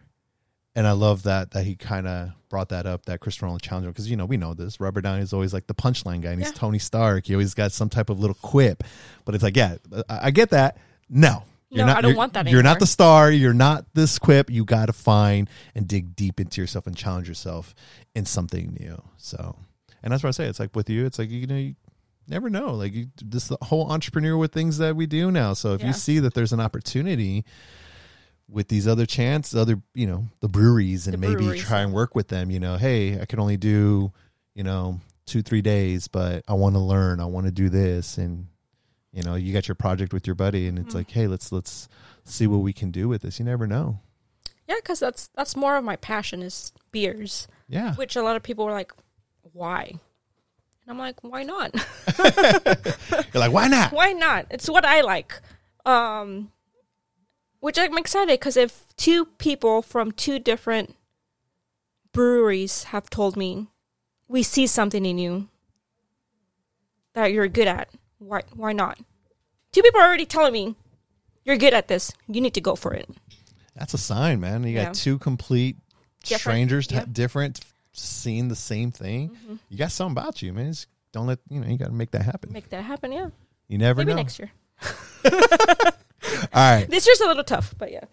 And I love that that he kind of brought that up that Christopher Nolan challenge because you know we know this Robert Downey is always like the punchline guy and he's Tony Stark he always got some type of little quip but it's like yeah uh, I, I get that no No, I don't you're- want that you're not the star you're not this quip you got to find and dig deep into yourself and challenge yourself in something new so and that's what I say it's like with you it's like you know you never know like you this the whole entrepreneur with things that we do now so if Yeah. you see that there's an opportunity with these other chants, other you know the breweries, and The maybe breweries, try and work with them. You know, hey, I can only do you know two three days, but I want to learn. I want to do this, and you know, you got your project with your buddy, and it's Mm-hmm. like, hey, let's let's see what we can do with this. You never know. Yeah, because that's that's more of my passion is beers, Yeah, which a lot of people were like, "Why?" And I'm like, "Why not? you're like, why not? Why not? It's what I like." Um, which I'm excited because if two people from two different breweries have told me we see something in you that you're good at, why why not? Two people are already telling me you're good at this. You need to go for it. That's a sign, man. You got two complete Different, strangers, yep. different, seeing the same thing. Mm-hmm. You got something about you, man. Just don't let you know. You got to make that happen. Make that happen. Yeah, you never maybe know. next year. All right. This year's a little tough, but yeah.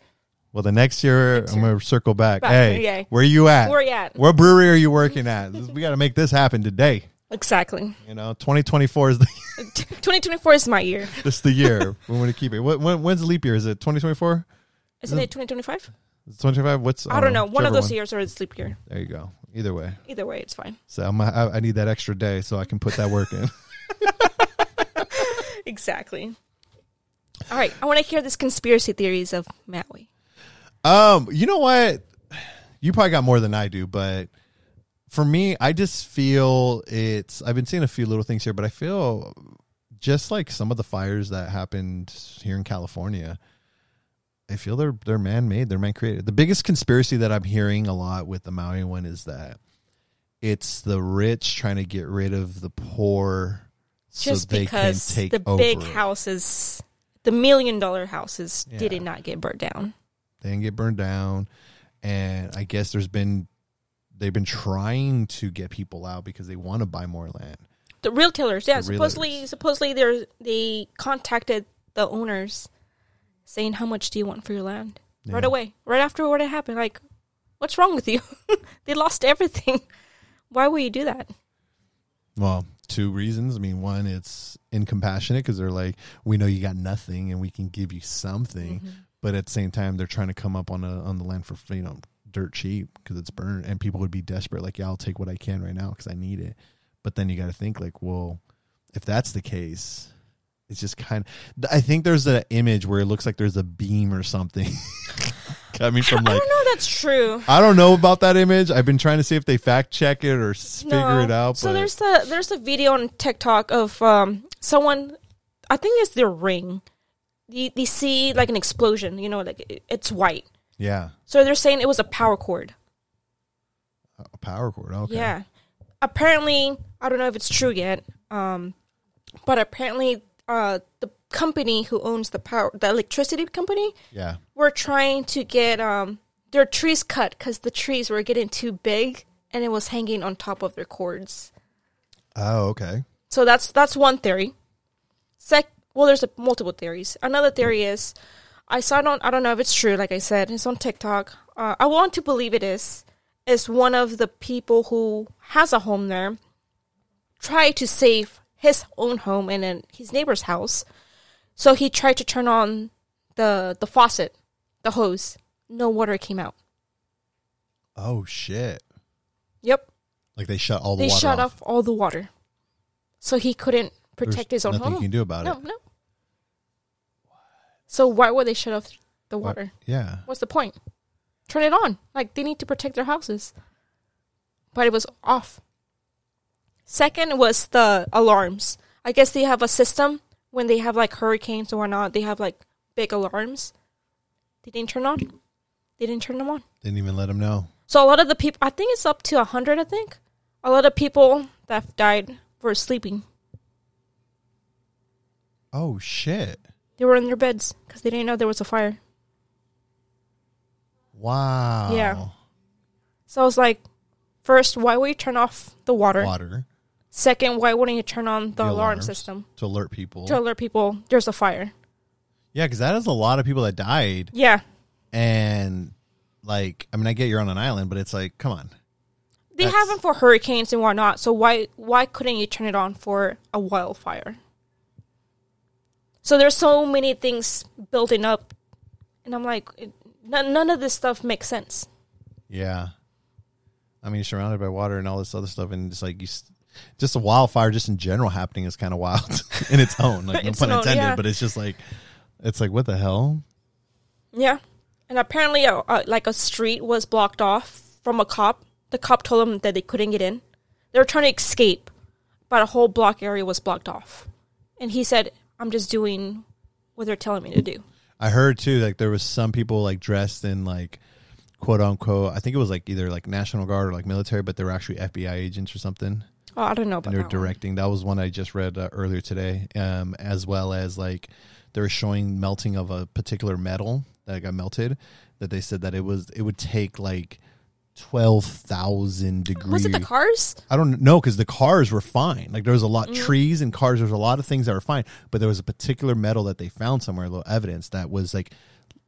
Well, the next year Next I'm gonna circle back. Back, hey, yeah. where you at? Where you at? What brewery are you working at? We got to make this happen today. Exactly. You know, 2024 is the, 2024 is my year. this is the year we want to keep it. When, when's the leap year? Is it 2024? Isn't it 2025? Is it 2025? What's I don't know. One of those years or it's sleep year. There you go. Either way, Either way, it's fine. so I'm, I, I need that extra day so I can put that work in. Exactly. All right. I want to hear this conspiracy theories of Maui. Um, you know what? You probably got more than I do, but for me, I just feel it's. I've been seeing a few little things here, but I feel just like some of the fires that happened here in California. I feel they're they're man made, they're man created. The biggest conspiracy that I'm hearing a lot with the Maui one is that it's the rich trying to get rid of the poor, Just so they because can take the big houses, the million dollar houses, Yeah. did not get burnt down. they didn't get burned down and i guess there's been they've been trying to get people out because they want to buy more land The retailers, yeah, The supposedly, realtors. supposedly they they contacted the owners, saying how much do you want for your land right away, right after what had happened. Like, what's wrong with you? they lost everything. Why would you do that? well two reasons i mean one it's incompassionate because they're like we know you got nothing and we can give you something Mm-hmm. but at the same time they're trying to come up on a on the land for you know dirt cheap because it's burned and people would be desperate like yeah i'll take what i can right now because i need it but then you got to think like well if that's the case it's just kind of i think there's an image where it looks like there's a beam or something coming from I don't know. That's true. I don't know about that image. I've been trying to see if they fact check it or figure No. it out. So but there's the there's a video on TikTok of um someone, I think it's their ring. You, you see like an explosion. You know, like it, it's white. Yeah, So they're saying it was a power cord. a power cord. Okay. Yeah. Apparently, I don't know if it's true yet. Um, but apparently, uh, the company who owns the power, the electricity company, Yeah. were trying to get um their trees cut because the trees were getting too big and it was hanging on top of their cords. Oh, okay. So that's that's one theory. Sec, well, there's a, multiple theories. Another theory is, I saw it on. I don't know if it's true. Like I said, it's on TikTok. Uh, I want to believe it is. Is one of the people who has a home there, tried to save his own home and then his neighbor's house, so he tried to turn on the the faucet, the hose. No water came out. Oh shit! Yep, Like they shut all the they water shut off. all the water, so he couldn't protect There's his own nothing home. you can do about No, it. no. So why would they shut off the What- water? Yeah. What's the point? Turn it on. Like they need to protect their houses. but it was off. Second was the alarms. I guess they have a system when they have like hurricanes or whatnot. They have like big alarms. They didn't turn on. They didn't turn them on. Didn't even let them know. So a lot of the people, I think it's up to a hundred. I think a lot of people that died were sleeping. Oh shit! They were in their beds because they didn't know there was a fire. Wow. Yeah. So I was like, first, why would you turn off the water? Water Second, why wouldn't you turn on the, The alarm system to alert people. to alert people there's a fire? yeah, because that is a lot of people that died, Yeah, and like, I mean, I get you're on an island, but it's like, come on. they That's- have them for hurricanes and whatnot. So why why couldn't you turn it on for a wildfire? So there's so many things building up, and I'm like, it, none, none of this stuff makes sense. Yeah. I mean, you're surrounded by water and all this other stuff, and it's like you, just a wildfire, just in general, happening is kind of wild in its own. Like no pun own, intended, yeah. but it's just like, it's like what the hell? Yeah, and apparently, uh, uh, like a street was blocked off from a cop. The cop told them that they couldn't get in. They were trying to escape, but a whole block area was blocked off. And he said, "I'm just doing what they're telling me to do." I heard too, like there was some people like dressed in like quote unquote. I think it was like either like National Guard or like military, but they were actually FBI agents or something. Oh, I don't know about and they're that one. directing. That was one I just read uh, earlier today, um, as well as like they were showing melting of a particular metal that got melted. That they said that it was it would take like twelve thousand degrees. Was it the cars? I don't know because the cars were fine. Like there was a lot Mm. trees and cars. There was a lot of things that were fine, but there was a particular metal that they found somewhere, a little evidence that was like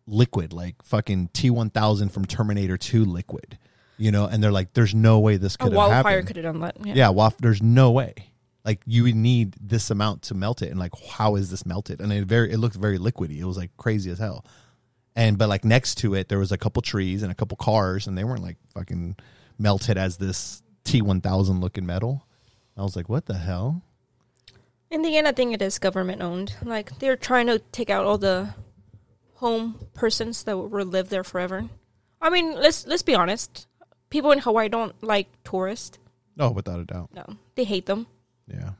liquid, like fucking T one thousand from Terminator Two liquid. You know, and they're like, "There's no way this A could have wildfire happened." could have done that. Yeah. yeah, waf- there's no way. Like you would need this amount to melt it, and like how is this melted? And it very it looked very liquidy. It was like crazy as hell. And but like next to it, there was a couple trees and a couple cars, and they weren't like fucking melted as this T one thousand looking metal. I was like, what the hell? In the end, I think it is government owned. Like they're trying to take out all the home persons that will live there forever. I mean, let's let's be honest. People in Hawaii don't like tourists. Oh, without a doubt. No, they hate them. Yeah.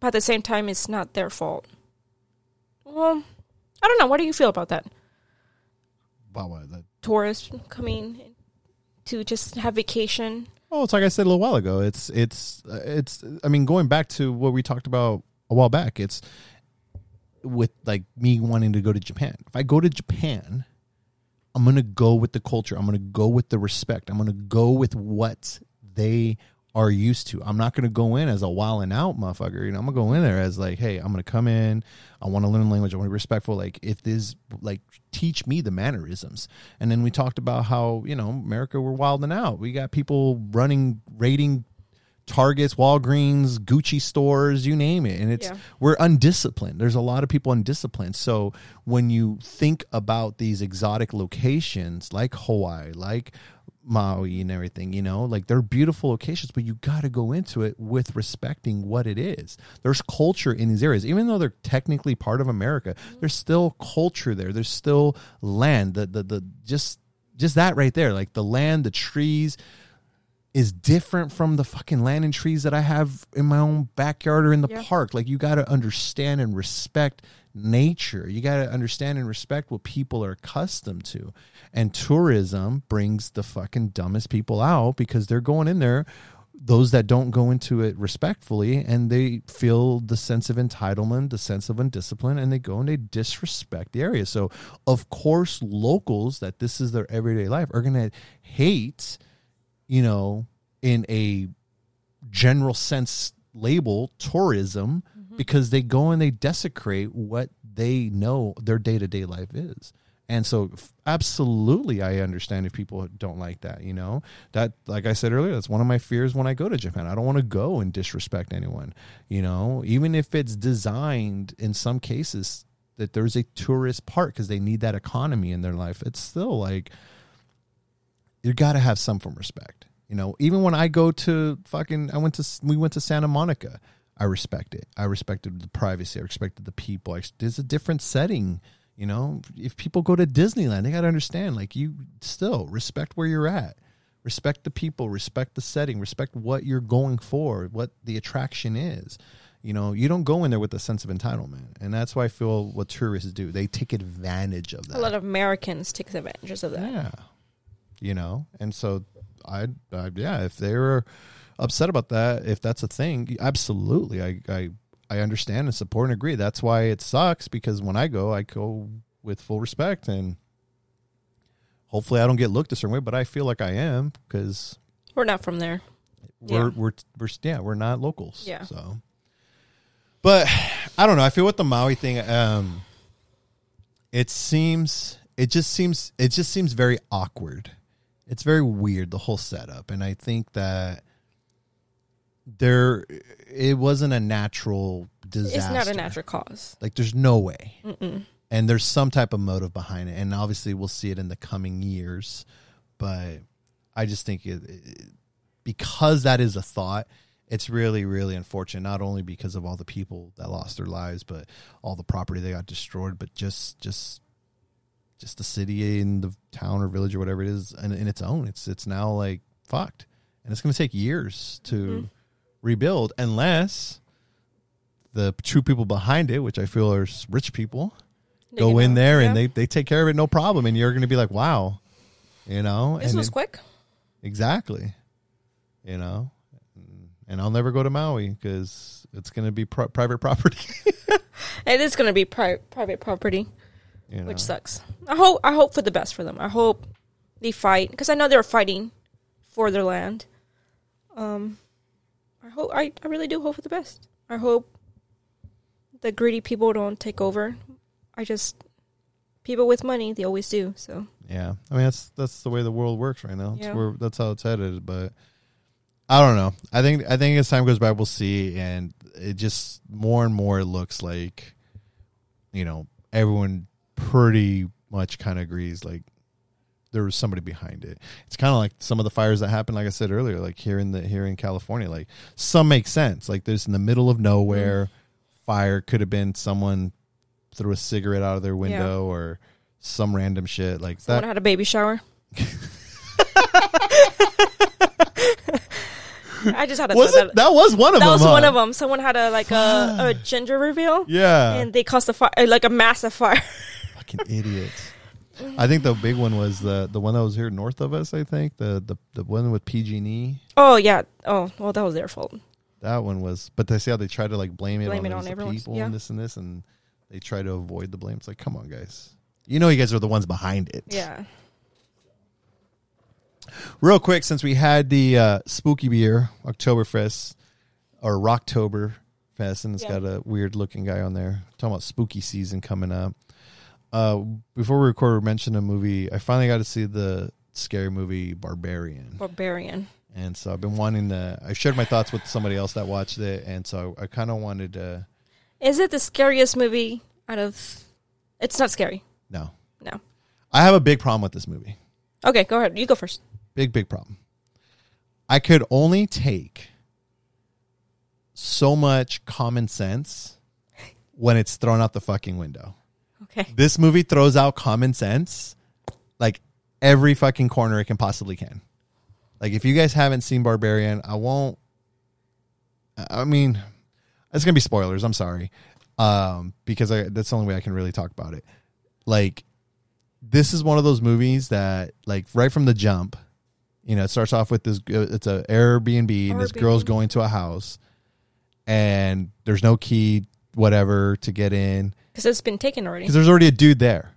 But at the same time, it's not their fault. Well, I don't know. What do you feel about that? Wow. what, that- Tourists coming to just have vacation. Oh, it's like I said a little while ago. It's it's uh, it's. I mean, going back to what we talked about a while back, it's with like me wanting to go to Japan. If I go to Japan, I'm gonna go with the culture. I'm gonna go with the respect. I'm gonna go with what they are used to. I'm not gonna go in as a wild and out motherfucker. You know, I'm gonna go in there as like, hey, I'm gonna come in. I want to learn language. I want to be respectful. Like, if this, like, teach me the mannerisms. And then we talked about how you know America we're wilding out. We got people running, raiding Targets, Walgreens, Gucci stores, you name it. And it's Yeah. we're undisciplined. There's a lot of people undisciplined. So when you think about these exotic locations like Hawaii, like Maui and everything, you know, like they're beautiful locations, but you got to go into it with respecting what it is. There's culture in these areas, even though they're technically part of America. Mm-hmm. There's still culture there. There's still land. The the the just just that right there, like the land, the trees, is different from the fucking land and trees that I have in my own backyard or in the Yeah. park. Like you got to understand and respect nature. You got to understand and respect what people are accustomed to. And tourism brings the fucking dumbest people out because they're going in there those that don't go into it respectfully and they feel the sense of entitlement, the sense of undiscipline, and they go and they disrespect the area. So, of course, locals that this is their everyday life are going to hate you know, in a general sense label tourism mm-hmm. because they go and they desecrate what they know their day-to-day life is. And so f- absolutely I understand if people don't like that, you know. That like I said earlier, that's one of my fears when I go to Japan. I don't want to go and disrespect anyone, you know, even if it's designed in some cases that there's a tourist part because they need that economy in their life. It's still like you got to have some form of respect. You know, even when I go to fucking, I went to, we went to Santa Monica. I respect it. I respected the privacy. I respected the people. I, there's a different setting. You know, if people go to Disneyland, they got to understand, like, you still respect where you're at. respect the people, respect the setting, respect what you're going for, what the attraction is. You know, you don't go in there with a sense of entitlement, and that's why I feel what tourists do. They take advantage of that. A lot of Americans take advantage of that. Yeah. You know, and so I, I yeah, if they were upset about that, if that's a thing, absolutely, I, I, I understand and support and agree. That's why it sucks because when I go, I go with full respect and hopefully I don't get looked a certain way, but I feel like I am because We're not from there. we're, Yeah. we're, we're, yeah, we're not locals. Yeah. So, but I don't know. I feel with the Maui thing, um, it seems, it just seems, it just seems very awkward. It's very weird, the whole setup. And I think that there, it wasn't a natural disaster. It's not a natural cause. Like, there's no way. And there's some type of motive behind it. And obviously, we'll see it in the coming years. But I just think it, it because that is a thought, it's really, really unfortunate. Not only because of all the people that lost their lives, but all the property they got destroyed, but just, just, just the city and the town or village or whatever it is, in, in its own. It's, it's now like fucked, and it's going to take years to mm-hmm. rebuild, unless the true people behind it, which I feel are rich people, go in there and they they take care of it no problem, and you're going to be like, wow, you know, This and was it- quick. Exactly. You know, and I'll never go to Maui because it's going to be pri- private property. It is going to be pri- private property, you know? which sucks. I hope I hope for the best for them. I hope they fight because I know they're fighting for their land. Um, I hope I, I really do hope for the best. I hope the greedy people don't take over. I just people with money they always do. So Yeah, I mean that's that's the way the world works right now. That's Yeah. where that's how it's headed. But I don't know. I think I think as time goes by, we'll see, and it just more and more looks like, you know, everyone pretty much kind of agrees like there was somebody behind it. It's kind of like some of the fires that happened, like I said earlier, like here in the here in California. Like some make sense. Like there's in the middle of nowhere, fire could have been someone threw a cigarette out of their window or some random shit like someone that. had a baby shower. I just had a Was throw it? That was one of that them. That was huh? one of them. Someone had a like a, a gender reveal, Yeah, and they caused a fire, like a massive fire. fucking idiots. I think the big one was the the one that was here north of us. I think the the the one with PG&E. oh yeah. Oh well, that was their fault. That one was, but they see how they try to like blame it Blame on, it on everyone, people yeah. and this and this, and they try to avoid the blame. It's like, come on, guys. You know, you guys are the ones behind it. Yeah. Real quick, since we had the uh, spooky beer Oktoberfest or Rocktober Fest, and it's Yeah. got a weird looking guy on there talking about spooky season coming up. Uh, before we record, we mentioned a movie. I finally got to see the scary movie Barbarian, Barbarian. and so I've been wanting to. I shared my thoughts with somebody else that watched it, and so I kind of wanted to. Is it the scariest movie out of? It's not scary. No, No. I have a big problem with this movie. Okay, go ahead. You go first. big big problem i could only take so much common sense when it's thrown out the fucking window Okay. this movie throws out common sense like every fucking corner it can possibly can. Like if you guys haven't seen barbarian i won't i mean it's gonna be spoilers i'm sorry. Um because I, that's the only way i can really talk about it. Like this is one of those movies that like right from the jump you know it starts off with this it's a airbnb and this girl's going to a house and there's no key whatever to get in Because it's been taken already. because there's already a dude there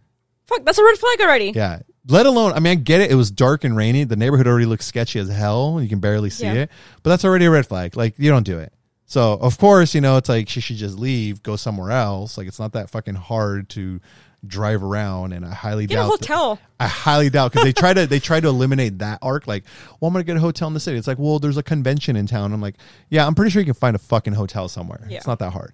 Fuck, that's a red flag already. yeah let alone i mean i get it it was dark and rainy the neighborhood already looks sketchy as hell you can barely see Yeah. it but that's already a red flag like you don't do it so of course you know it's like she should just leave go somewhere else like it's not that fucking hard to drive around and i highly Get a doubt that- hotel. I highly doubt because they try to they try to eliminate that arc. Like, well, I'm gonna get a hotel in the city. It's like, well, there's a convention in town. I'm like, yeah, I'm pretty sure you can find a fucking hotel somewhere. Yeah. It's not that hard.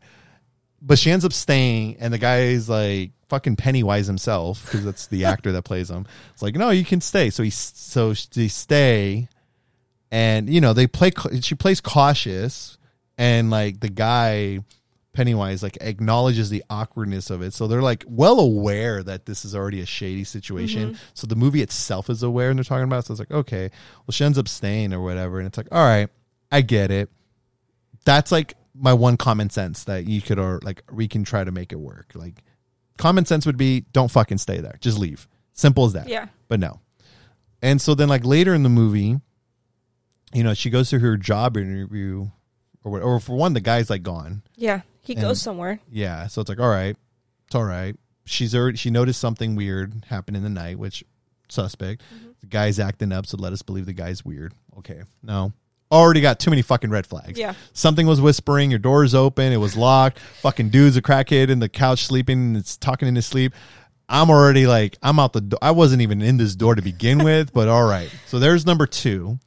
But she ends up staying, and the guy's like fucking Pennywise himself because that's the actor that plays him. It's like, no, you can stay. So he so they stay, and you know they play. She plays cautious, and like the guy Pennywise like acknowledges the awkwardness of it. So they're like well aware that this is already a shady situation. Mm-hmm. So the movie itself is aware and they're talking about it. So it's like, okay, well she ends up staying or whatever. And it's like, all right, I get it. That's like my one common sense that you could or like we can try to make it work. Like common sense would be don't fucking stay there. Just leave. Simple as that. Yeah. But no. And so then like later in the movie, you know, she goes through her job interview or what or for one, the guy's like gone. Yeah. He And- goes somewhere. Yeah. So it's like, all right, it's all right. She's already she noticed something weird happened in the night, which suspect. Mm-hmm. The guy's acting up, so let us believe the guy's weird. Okay. No. Already got too many fucking red flags. Yeah. Something was whispering, your door's open, it was locked, fucking dude's a crackhead in the couch sleeping, and it's talking in his sleep. I'm already like, I'm out the door. I wasn't even in this door to begin with, but all right. So there's number two.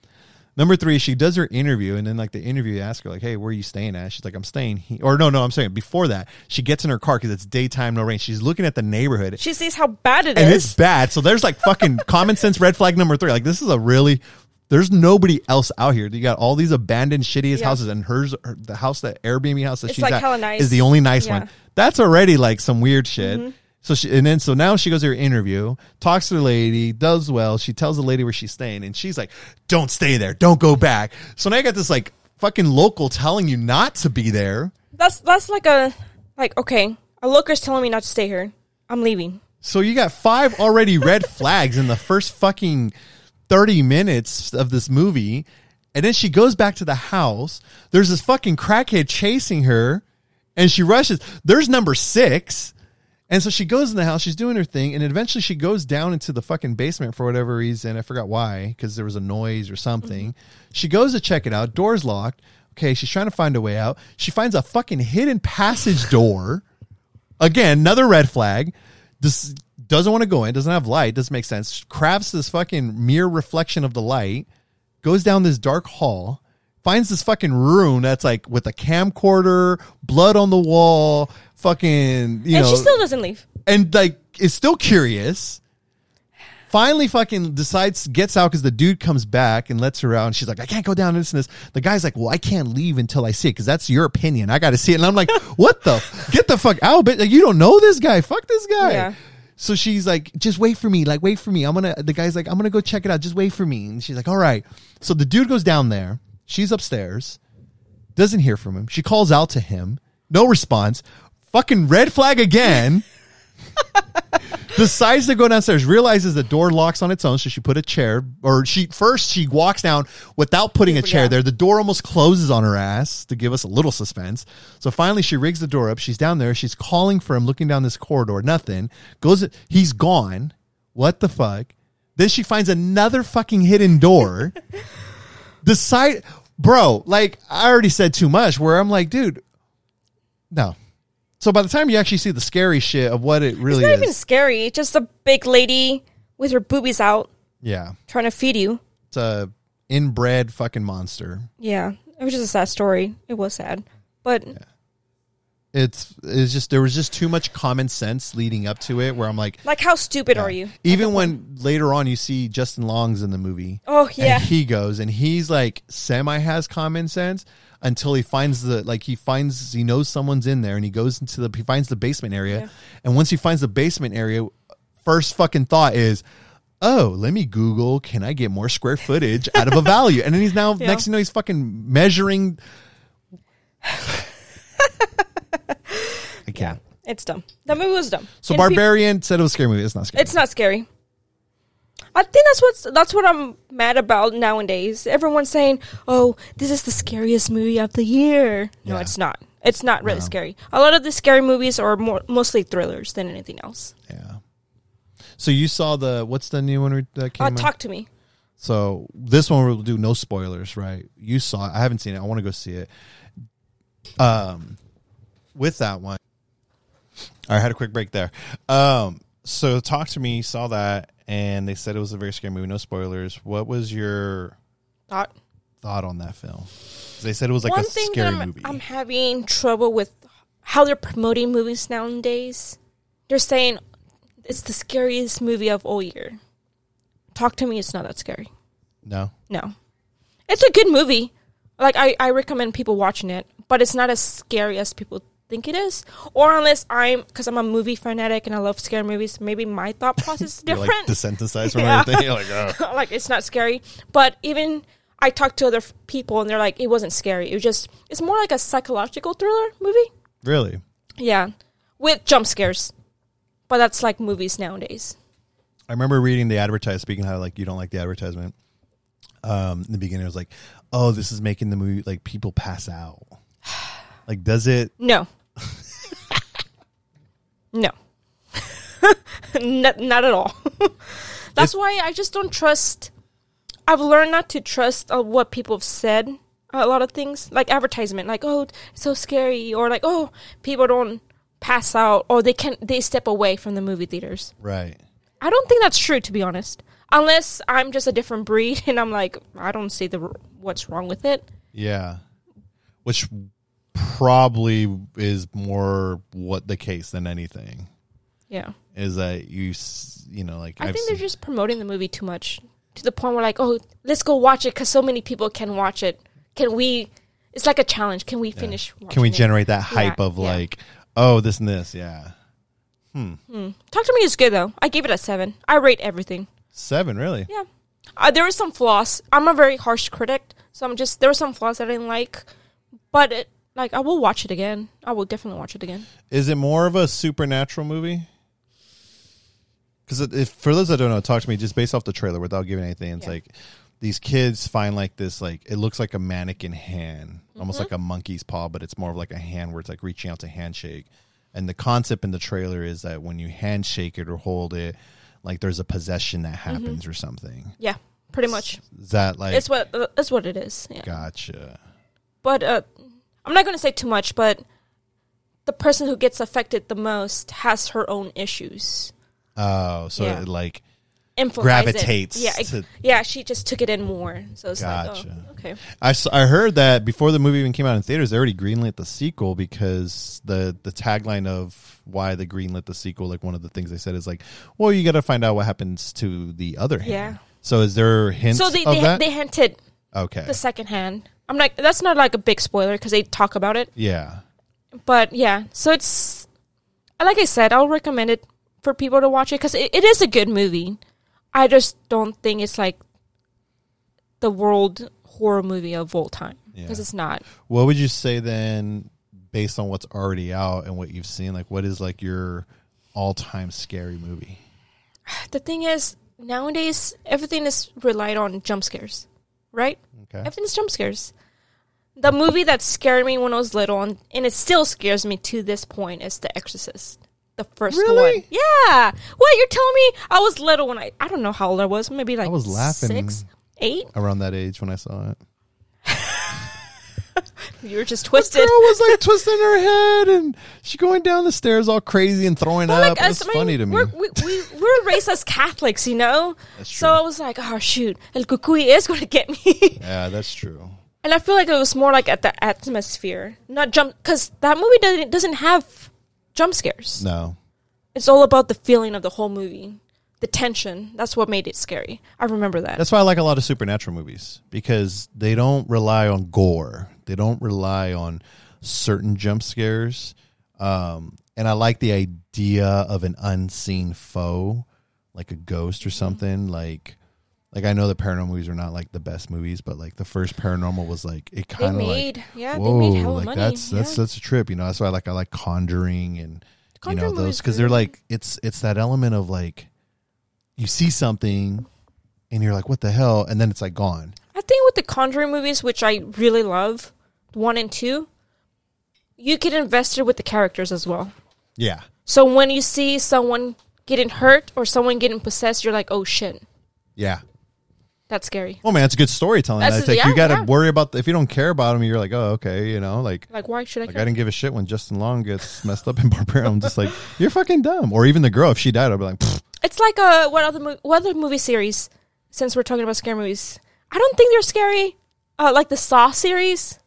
Number three, she does her interview, and then like the interview asks her like, "Hey, where are you staying at?" She's like, "I'm staying here." Or no, no, I'm saying before that, she gets in her car because it's daytime, no rain. She's looking at the neighborhood, She sees how bad it and is. it's bad. So there's like fucking common sense red flag number three. Like this is a really there's nobody else out here. You got all these abandoned shittiest Yeah. houses, and hers her, the house that Airbnb house that It's, she's like, at hella nice. is the only nice Yeah. Mm-hmm. one. That's already like some weird shit. So she and then so now she goes to her interview, talks to the lady, does well. She tells the lady where she's staying, and she's like, "Don't stay there. Don't go back." So now you got this like fucking local telling you not to be there. That's that's like a like okay. A looker's telling me not to stay here. I'm leaving. So you got five already red flags in the first fucking 30 minutes of this movie. And then she goes back to the house. There's this fucking crackhead chasing her and she rushes. There's number six. And so she goes in the house, she's doing her thing, and eventually she goes down into the fucking basement for whatever reason. I forgot why, because there was a noise or something. Mm-hmm. She goes to check it out, door's locked. Okay, she's trying to find a way out. She finds a fucking hidden passage door. Again, another red flag. This doesn't want to go in, doesn't have light, doesn't make sense. Crafts this fucking mirror reflection of the light, goes down this dark hall, finds this fucking room that's like with a camcorder, blood on the wall, fucking, you know. and know, she still doesn't leave. and like is still curious. Finally, fucking decides gets out because the dude comes back and lets her out, and she's like, "I can't go down this and this." The guy's like, "Well, I can't leave until I see it because that's your opinion. I got to see it." And I'm like, "What the? Get the fuck out, bitch! Like, you don't know this guy. Fuck this guy." Yeah. So she's like, "Just wait for me. Like, wait for me. I'm gonna." The guy's like, "I'm gonna go check it out. Just wait for me." And she's like, "All right." So the dude goes down there. She's upstairs. Doesn't hear from him. She calls out to him. No response. Fucking red flag again. Decides to go downstairs. Realizes the door locks on its own, so she put a chair. Or she first she walks down without putting a chair Yeah. there. The door almost closes on her ass to give us a little suspense. So finally, she rigs the door up. She's down there. She's calling for him, looking down this corridor. Nothing. Goes. He's gone. What the fuck? Then she finds another fucking hidden door. Decide, bro. Like I already said too much. Where I'm like, dude, no. So by the time you actually see the scary shit of what it really is. It's not is, even scary. It's just a big lady with her boobies out yeah, trying to feed you. it's a inbred fucking monster. Yeah, it was just a sad story. It was sad, but It's it's just there was just too much common sense leading up to it. Where I'm like, like, how stupid are you? even when later on you see Justin Long's in the movie, Oh yeah, and he goes and he's like semi has common sense until he finds the like he finds he knows someone's in there and he goes into the he finds the basement area Yeah. and once he finds the basement area first fucking thought is oh let me google can i get more square footage out of a value and then he's now Yeah. next you know he's fucking measuring i can't it's dumb. That movie was dumb. so And barbarian said it was a scary movie it's not scary It's not scary. I think that's what's that's what I'm mad about nowadays. Everyone's saying, "Oh, this is the scariest movie of the year." No, Yeah. it's not. It's not really scary. A lot of the scary movies are more mostly thrillers than anything else. yeah so you saw the what's the new one that came Uh, out? talk to me. So this one we'll do no spoilers, right? You saw it. I haven't seen it. I want to go see it. Um, with that one, I had a quick break there. Um, so talk to me. Saw that, and they said it was a very scary movie. No spoilers. What was your Thought. thought on that film? They said it was like One a thing scary I'm, movie. I'm having trouble with how they're promoting movies nowadays. They're saying it's the scariest movie of all year. Talk to me. It's not that scary. no, No. It's a good movie. Like I, I recommend people watching it, but it's not as scary as people think it is, or unless I'm because I'm a movie fanatic and I love scary movies. Maybe my thought process is You're different. like desensitized from Yeah. everything. You're like, oh. like it's not scary. But even I talked to other people and they're like, it wasn't scary. It was just it's more like a psychological thriller movie. really? Yeah, with jump scares. But that's like movies nowadays. I remember reading the advertisement. Speaking how like you don't like the advertisement. Um, in the beginning, it was like, "Oh, this is making the movie like people pass out." Like, does it? No. no. not, not at all. That's why I just don't trust. I've learned not to trust uh, what people have said. A lot of things like advertisement, like oh, it's so scary, or like oh, people don't pass out, or they can they step away from the movie theaters. Right. I don't think that's true, to be honest. Unless I'm just a different breed, and I'm like, I don't see the what's wrong with it. Yeah. Which probably is more what the case than anything Yeah. is that you you know like I I've think seen- they're just promoting the movie too much to the point where like, oh, let's go watch it because so many people can watch it. Can we? It's like a challenge. Can we finish? can we it? generate that hype Yeah, of yeah. like oh this and this yeah hmm Talk to Me is good though. I gave it a seven. I rate everything. seven really Yeah, uh, there were some flaws. I'm a very harsh critic, so I'm just there were some flaws that I didn't like, but it like I will watch it again. I will definitely watch it again. Is it more of a supernatural movie? Because if for those that don't know, talk to me just based off the trailer without giving anything. It's Yeah. like these kids find like this like it looks like a mannequin hand, almost Mm-hmm. like a monkey's paw, but it's more of like a hand where it's like reaching out to handshake. And the concept in the trailer is that when you handshake it or hold it, like there's a possession that Mm-hmm. happens or something. Yeah, pretty much. Is that like It's what uh, it's what it is. Yeah. gotcha? but uh, I'm not going to say too much. But the person who gets affected the most has her own issues. Oh, so Yeah. it like it. Gravitates Yeah, it- to- yeah. She just took it in more. So it's Gotcha. like, oh, okay. I, I heard that before the movie even came out in theaters, they already greenlit the sequel because the the tagline of why they greenlit the sequel, like one of the things they said is like, well, you got to find out what happens to the other hand. Yeah. So is there hints So they of they, they hinted okay. the second hand. I'm like, that's not like a big spoiler because they talk about it. yeah. But yeah, so it's like I said, I'll recommend it for people to watch it because it, it is a good movie. I just don't think it's like the world horror movie of all time because Yeah. it's not. What would you say then, based on what's already out and what you've seen? Like, what is like your all time scary movie? The thing is, nowadays everything is relied on jump scares, right? Okay. Everything is jump scares. The movie that scared me when I was little, and, and it still scares me to this point, is The Exorcist. The first Really? one. Yeah. What, you're telling me I was little when I, I don't know how old I was, maybe like I was laughing. six, eight? Around that age when I saw it, You were just twisted. girl twisted. was like twisting her head and she going down the stairs all crazy and throwing Well, up. like, It's I mean, funny to me. We're, we, we, we're raised as Catholics, you know? So. I was like, oh, shoot, El Cucuy is going to get me. Yeah, that's true. And I feel like it was more like at the atmosphere, not jump, because that movie doesn't doesn't have jump scares. No. It's all about the feeling of the whole movie, the tension. That's what made it scary. I remember that. That's why I like a lot of supernatural movies because they don't rely on gore. They don't rely on certain jump scares. Um, and I like the idea of an unseen foe, like a ghost or something. Like, like I know the paranormal movies are not like the best movies, but like the first paranormal was like it kind of made, like yeah, whoa, they made hella like money. that's that's yeah. that's a trip. You know, that's why I like I like Conjuring and you know those because they're like it's it's that element of like you see something and you're like what the hell and then it's like gone I think with the Conjuring movies, which I really love, one and two, you get invested with the characters as well. yeah So when you see someone getting hurt or someone getting possessed, you're like, oh shit, yeah that's scary. well man it's good storytelling That's- it's like yeah, you gotta yeah. worry about the, if you don't care about them you're like oh okay you know like Like, why should I like care? I didn't give a shit when Justin Long gets messed up in Barbarian. I'm just like, you're fucking dumb. Or even the girl, if she died, I'd be like, "Pfft, It's like a what other mo- what other movie series? Since we're talking about scary movies, I don't think they're scary. Uh, like the Saw series.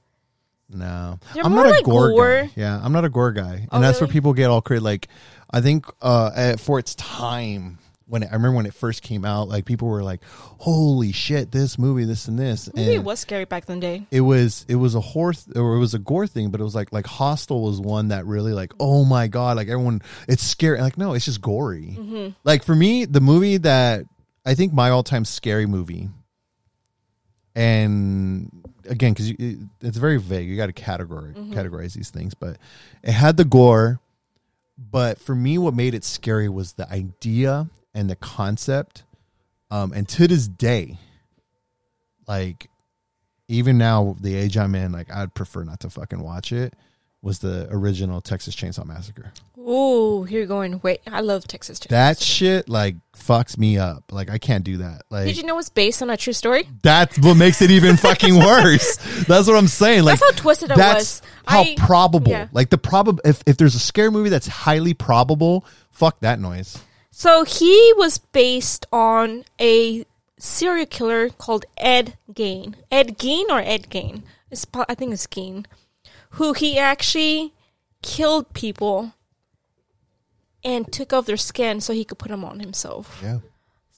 no. They're I'm not a like gore, gore. guy. Yeah, I'm not a gore guy, and Oh, that's where people get all crazy. Like, I think uh, for its time, when it, I remember when it first came out, like people were like, "Holy shit, this movie, this and this." Maybe it was scary back in the day. it was it was a horror th- or it was a gore thing, but it was like like Hostel was one that really like oh my god, like everyone it's scary. Like no, it's just gory. Mm-hmm. Like for me, the movie that I think my all time scary movie, and again because it, it's very vague, you got to categorize mm-hmm. categorize these things, but it had the gore. But for me, what made it scary was the idea and the concept. Um, and to this day, like even now the age I'm in, like I'd prefer not to fucking watch it. Was the original Texas Chainsaw Massacre? Oh, you're going. Wait, I love Texas Chainsaw. That shit like fucks me up. Like I can't do that. Like Did you know it's based on a true story? that's what makes it even fucking worse. That's what I'm saying. Like That's how twisted it that's was. How I- probable? yeah. Like the probable. If if there's a scary movie that's highly probable, fuck that noise. So he was based on a serial killer called Ed Gain. Ed Gein or Ed Gain? It's, I think it's Gein. Who he actually killed people and took off their skin so he could put them on himself. Yeah.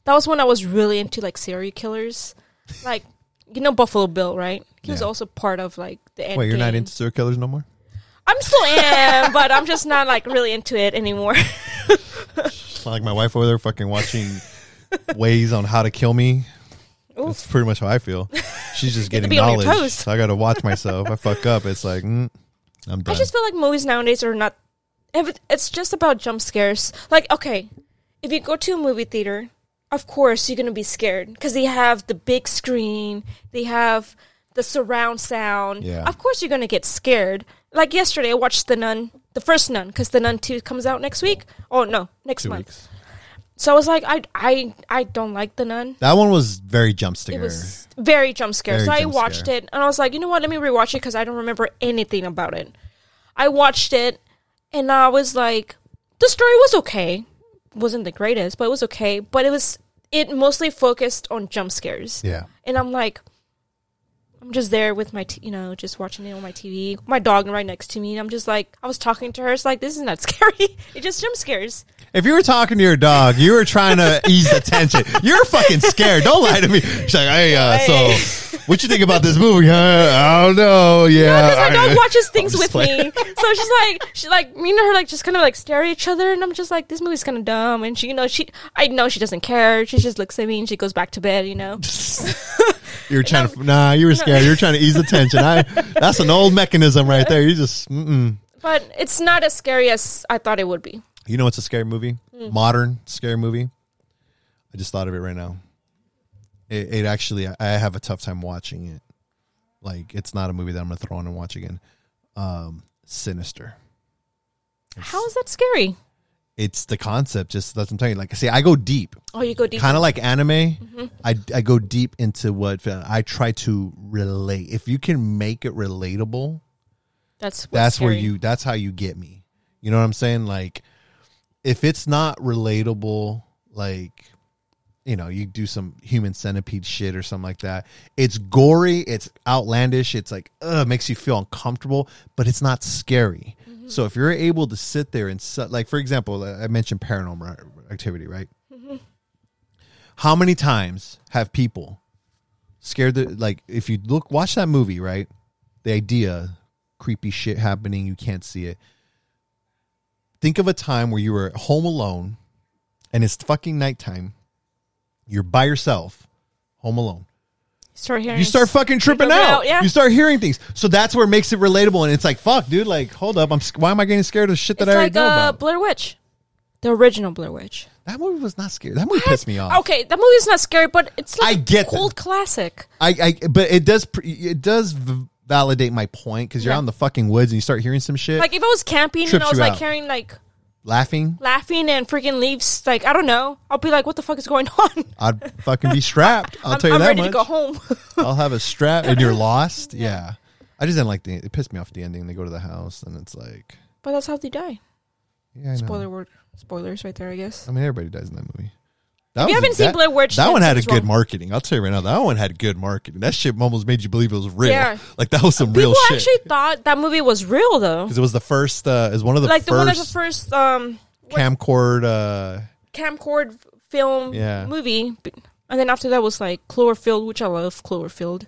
That was when I was really into like serial killers. Like, you know Buffalo Bill, right? He was also part of like the Ed Wait, you're not into serial killers no more? I'm still am, but I'm just not like really into it anymore. Like my wife over there fucking watching ways on how to kill me. That's pretty much how I feel. She's just getting to be on your knowledge. So I got to watch myself. I fuck up. It's like, mm, I'm done. I just feel like movies nowadays are not. It's just about jump scares. Like, okay, if you go to a movie theater, of course you're gonna be scared because they have the big screen, they have the surround sound. Yeah. Of course you're gonna get scared. Like yesterday, I watched The Nun, the first Nun, because The Nun Two comes out next week. Oh no, next Two month. weeks. So I was like, I, I, I don't like The Nun. That one was very jump scare. It was very jump scare. Very so I jump watched scare. it and I was like, you know what? Let me rewatch it because I don't remember anything about it. I watched it and I was like, the story was okay. wasn't the greatest, but it was okay. But it was it mostly focused on jump scares. yeah. And I'm like, I'm just there with my, t- you know, just watching it on my TV. My dog right next to me. And I'm just like, I was talking to her. It's like, this is not scary. It just jump scares. If you were talking to your dog, you were trying to ease the tension. You're fucking scared. Don't lie to me. She's like, hey, uh, Hey. so what you think about this movie? Huh? I don't know. Yeah. Because my dog watches things with playing. me, so she's like, she like me and her like just kind of like stare at each other, and I'm just like, this movie's kind of dumb, and she, you know, she, I know she doesn't care. She just looks at me and she goes back to bed, you know. You were trying to, nah, you were scared. You were trying to ease the tension. I, that's an old mechanism right there. You just, mm-mm. But it's not as scary as I thought it would be. You know it's a scary movie? Hmm. Modern scary movie. I just thought of it right now. It, it actually, I have a tough time watching it. Like, it's not a movie that I'm gonna throw on and watch again. Um, Sinister. How is that scary? It's the concept. Just that's what I'm telling you. Like, I see, I go deep, Oh, you go deep. kind of like anime. Mm-hmm. I I go deep into what I try to relate. If you can make it relatable, That's that's where you that's how you get me you know what i'm saying like if it's not relatable like you know you do some human centipede shit or something like that it's gory it's outlandish it's like uh makes you feel uncomfortable but it's not scary Mm-hmm. so if you're able to sit there and like for example i mentioned paranormal activity right. How many times have people scared the like if you look watch that movie right? The idea creepy shit happening you can't see it. Think of a time where you were home alone and it's fucking nighttime. You're by yourself home alone. Start hearing. you start fucking tripping out. out, yeah. you start hearing things. So that's where it makes it relatable and it's like fuck dude like hold up. I'm why am i getting scared of shit that It's i like already know uh, about? Blair Witch, the original Blair Witch. That movie was not scary that movie pissed me off Okay, that movie's not scary, but it's like I get a cult classic. I, I but it does it does v- validate my point because you're Yeah. out in the fucking woods and you start hearing some shit Like if I was camping and Trips I was you like out. hearing like laughing laughing and freaking leaves, like I don't know, I'll be like, what the fuck is going on? I'd fucking be strapped. I'll tell you I'm that ready much. to go home. I'll have a strap, and you're lost. Yeah, I just didn't like the. It pissed me off the ending. They go to the house, and it's like, but that's how they die. yeah, I know. Spoiler word, spoilers right there, I guess. I mean, everybody dies in that movie. That If you haven't seen that, Blair Witch, that one had a good wrong. marketing. I'll tell you right now, that one had good marketing. That shit almost made you believe it was real. Yeah. like that was some People real shit. People actually thought that movie was real though. Because it was the first. Uh, is one of the Like the one of the first first um camcord. Uh, camcord film Yeah. movie, and then after that was like Cloverfield, which I love Cloverfield.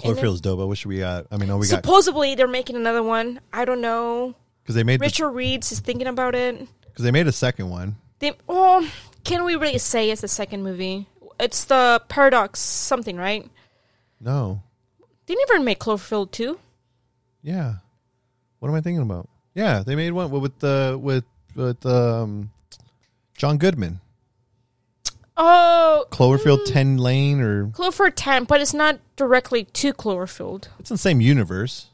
Then- Cloverfield's dope. I wish we got. I mean, no, we got Supposedly they're making another one. I don't know. Because they made Richard Reeds is thinking about it. because they made a second one. They, oh, can we really say it's the second movie? It's the Paradox something, right? No, They never made Cloverfield two. yeah. What am I thinking about? Yeah, they made one with the with with um, John Goodman, Oh, Cloverfield Ten Lane, or Cloverfield ten, but it's not directly to Cloverfield. it's in the same universe.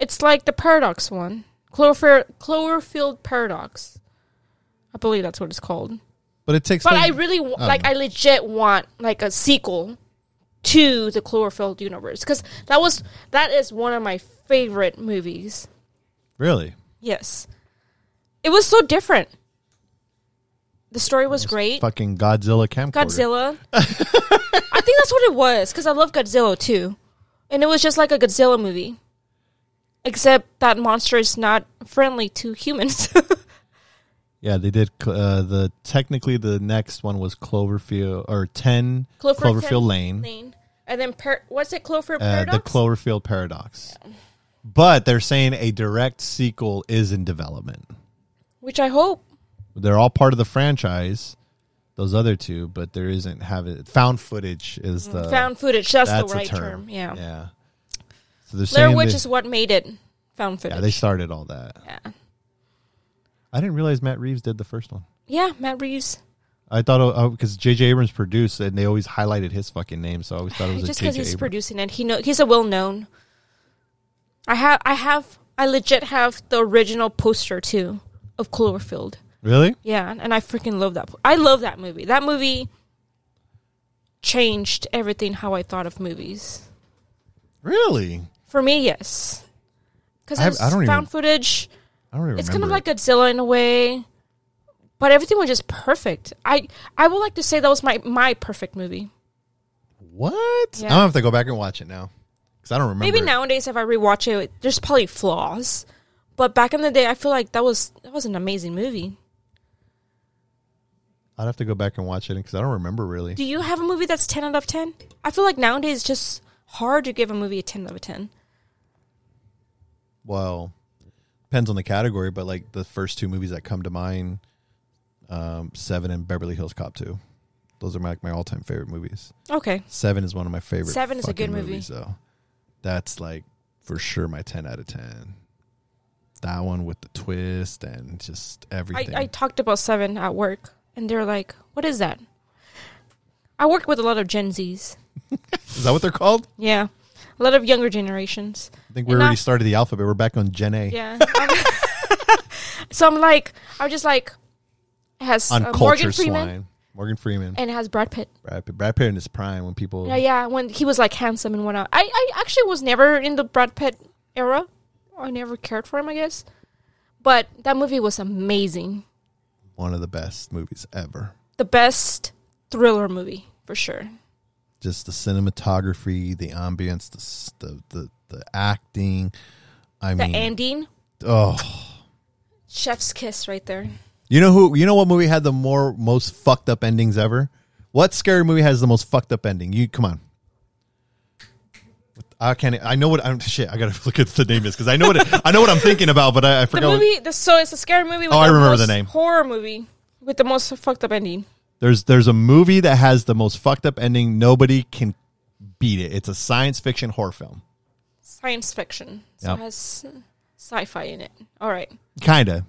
It's like the Paradox one, Cloverfield Cloverfield Paradox. I believe that's what it's called. But it takes. But place- I really like. I legit want like a sequel to the Cloverfield universe because that was that is one of my favorite movies. really Yes, it was so different. The story was great. fucking Godzilla camcorder. Godzilla. I think that's what it was because I love Godzilla too, and it was just like a Godzilla movie, except that monster is not friendly to humans. Yeah, they did. Uh, the technically the next one was Cloverfield or ten Clover- Cloverfield Lane. Lane. And then per- what's it? Cloverfield uh, Paradox. the Cloverfield Paradox. But they're saying a direct sequel is in development. which I hope. They're all part of the franchise. Those other two, but there isn't have it. Found footage is the found footage. That's, that's the right term. term. Yeah. yeah. So they're Blair Witch they- is what made it found footage. yeah they started all that. yeah. I didn't realize Matt Reeves did the first one. Yeah, Matt Reeves. I thought oh, oh, because J.J. Abrams produced and they always highlighted his fucking name, so I always thought it was Just because he's Abrams. producing it, he know he's a well known. I have, I have, I legit have the original poster too of Cloverfield. Really? Yeah, and I freaking love that. I love that movie. That movie changed everything how I thought of movies. Really? For me, yes, because I it's I don't even- found footage. I don't even It's kind of like Godzilla in a way, but everything was just perfect. I I would like to say that was my my perfect movie. what? Yeah. I'm gonna have to go back and watch it now because I don't remember. Maybe it. nowadays, if I rewatch it, there's probably flaws. But back in the day, I feel like that was that was an amazing movie. I'd have to go back and watch it because I don't remember really. Do you have a movie that's ten out of ten? I feel like nowadays just hard to give a movie a ten out of ten. Well, depends on the category, but like the first two movies that come to mind, um, Seven and Beverly Hills Cop Two. Those are my, like my all time favorite movies. Okay, Seven is one of my favorite. Seven is a good movie. movies, though. That's like for sure my ten out of ten. That one with the twist and just I, everything. I talked about Seven at work, and they're like, "What is that?" I work with a lot of Gen Zs. Is that what they're called? Yeah, a lot of younger generations. I think we And already I- started the alphabet. We're back on Gen A. Yeah. so I'm like, I'm just like, it has On uh, culture Morgan Freeman swine. Morgan Freeman. and it has Brad Pitt. Brad Pitt. Brad Pitt in his prime when people. Yeah, yeah. When he was like handsome and whatnot. I, I actually was never in the Brad Pitt era. I never cared for him, I guess. But that movie was amazing. One of the best movies ever. The best thriller movie for sure. Just the cinematography, the ambience, the the the, the acting. I The mean, ending, oh, chef's kiss right there. you know who? You know what movie had the more most fucked up endings ever? What scary movie has the most fucked up ending? You come on. I can't. I know what I'm. Shit, I gotta look at the name is because I know what it, I know what I'm thinking about, but I, I The forgot. what- movie, the, so it's a scary movie. With Oh, I remember most the name. Horror movie with the most fucked up ending. There's there's a movie that has the most fucked up ending. Nobody can beat it. It's a science fiction horror film. Science fiction. So Yep. it has uh, sci-fi in it. All right. Kinda.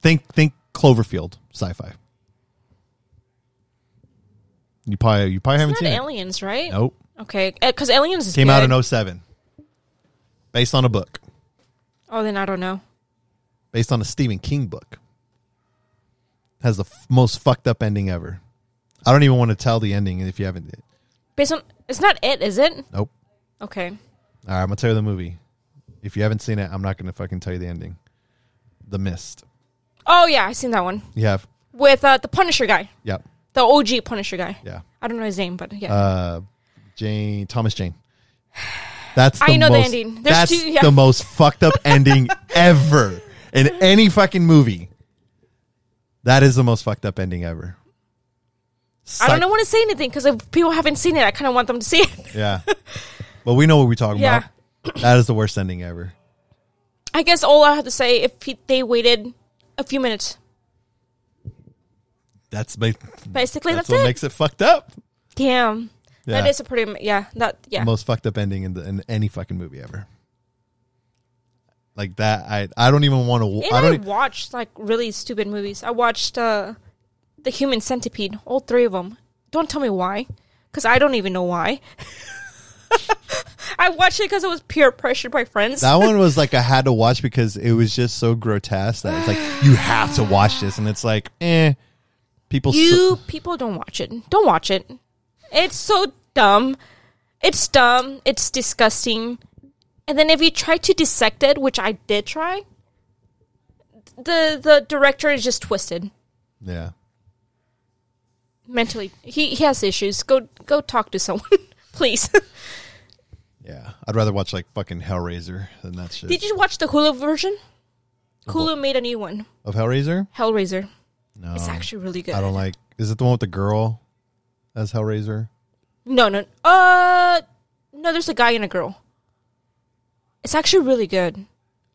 Think think Cloverfield sci-fi. You probably you probably haven't It's seen not it. aliens, right? Nope. Okay, because aliens is Came good. out in 07. Based on a book. Oh, then I don't know. Based on a Stephen King book. Has the f- most fucked up ending ever. I don't even want to tell the ending if you haven't. Based on, it's not it, is it? Nope. Okay. All right, I'm gonna tell you the movie. If you haven't seen it, I'm not gonna fucking tell you the ending. The Mist. Oh yeah, I seen that one You have. with uh, the Punisher guy, Yep. the OG Punisher guy. Yeah. I don't know his name, but yeah. Uh, Jane Thomas Jane. That's the I know the ending. There's that's two- yeah. the most fucked up ending ever in any fucking movie. That is the most fucked up ending ever. I don't want to say anything because if people haven't seen it, I kind of want them to see it. Yeah. Well, we know what we're talking Yeah. about. That is the worst ending ever. I guess all I have to say, if he, they waited a few minutes, That's ba- basically that's, that's, what it. makes it fucked up. Damn, Yeah. that is a pretty yeah. That yeah. most fucked up ending in, the, in any fucking movie ever. Like that, I I don't even want to. I I, don't. watched like really stupid movies. I watched uh, the Human Centipede, all three of them. Don't tell me why, because I don't even know why. I watched it because it was peer pressure by friends. that one was like I had to watch because it was just so grotesque that it's like you have to watch this, and it's like, eh. People, you people don't watch it. Don't watch it. It's so dumb. It's dumb. It's disgusting. And then if you try to dissect it, which I did try, the the director is just twisted yeah, mentally. He he has issues. Go go talk to someone, please. yeah. I'd rather watch like fucking Hellraiser than that shit. Did you watch the Hulu version? Hulu made a new one, of Hellraiser? Hellraiser. No, It's actually really good. I don't like. Is it the one with the girl as Hellraiser? No, no. Uh, no. There's a guy and a girl. It's actually really good.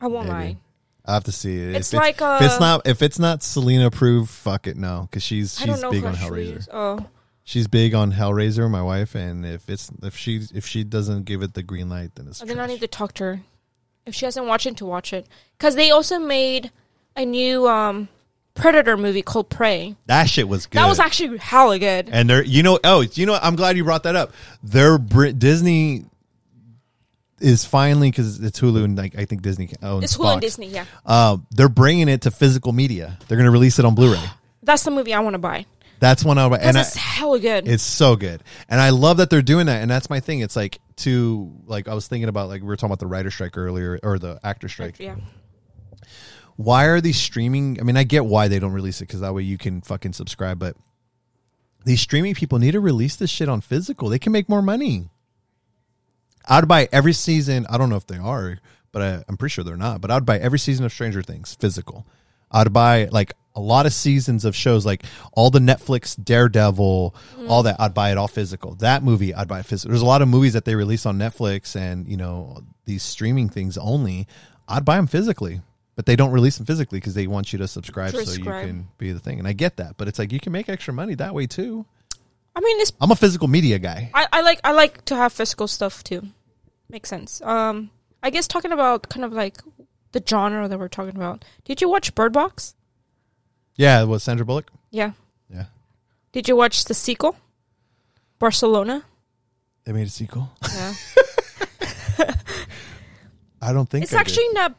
I won't Maybe. lie. I have to see it. It's if like, if it's uh, not if it's not Selena approved, fuck it, no, because she's she's big on she Hellraiser. is. Oh, She's big on Hellraiser, my wife, and if it's if she if she doesn't give it the green light, then it's then I need to talk to her if she hasn't watched it to watch it because they also made a new um Predator movie called Prey. that shit was good. That was actually hella good. and they're you know oh you know I'm glad you brought that up. They're Disney is finally because it's Hulu and like I think Disney owns It's Hulu Fox. and Disney. Yeah, Um, they're bringing it to physical media. They're going to release it on Blu-ray. that's the movie I want to buy. That's one. Because And I, it's hella good. It's so good. And I love that they're doing that. And that's my thing. It's like to like I was thinking about like we were talking about the writer strike earlier or the actor strike. yeah, Why are these streaming I mean I get why they don't release it cuz that way you can fucking subscribe but these streaming people need to release this shit on physical. They can make more money. I'd buy every season. I don't know if they are, but I, I'm pretty sure they're not. But I'd buy every season of Stranger Things physical. I'd buy like a lot of seasons of shows, like all the Netflix Daredevil, mm-hmm. all that. I'd buy it all physical. That movie, I'd buy physical. There's a lot of movies that they release on Netflix and you know these streaming things only. I'd buy them physically, but they don't release them physically because they want you to subscribe so you can be the thing. And I get that, but it's like you can make extra money that way too. I mean, it's I'm a physical media guy. I, I like I like to have physical stuff too. Makes sense. Um, I guess talking about kind of like the genre that we're talking about. Did you watch Bird Box? Yeah, it was Sandra Bullock? Yeah. Yeah, Did you watch the sequel? Barcelona. they made a sequel. Yeah. I don't think it's I did. actually not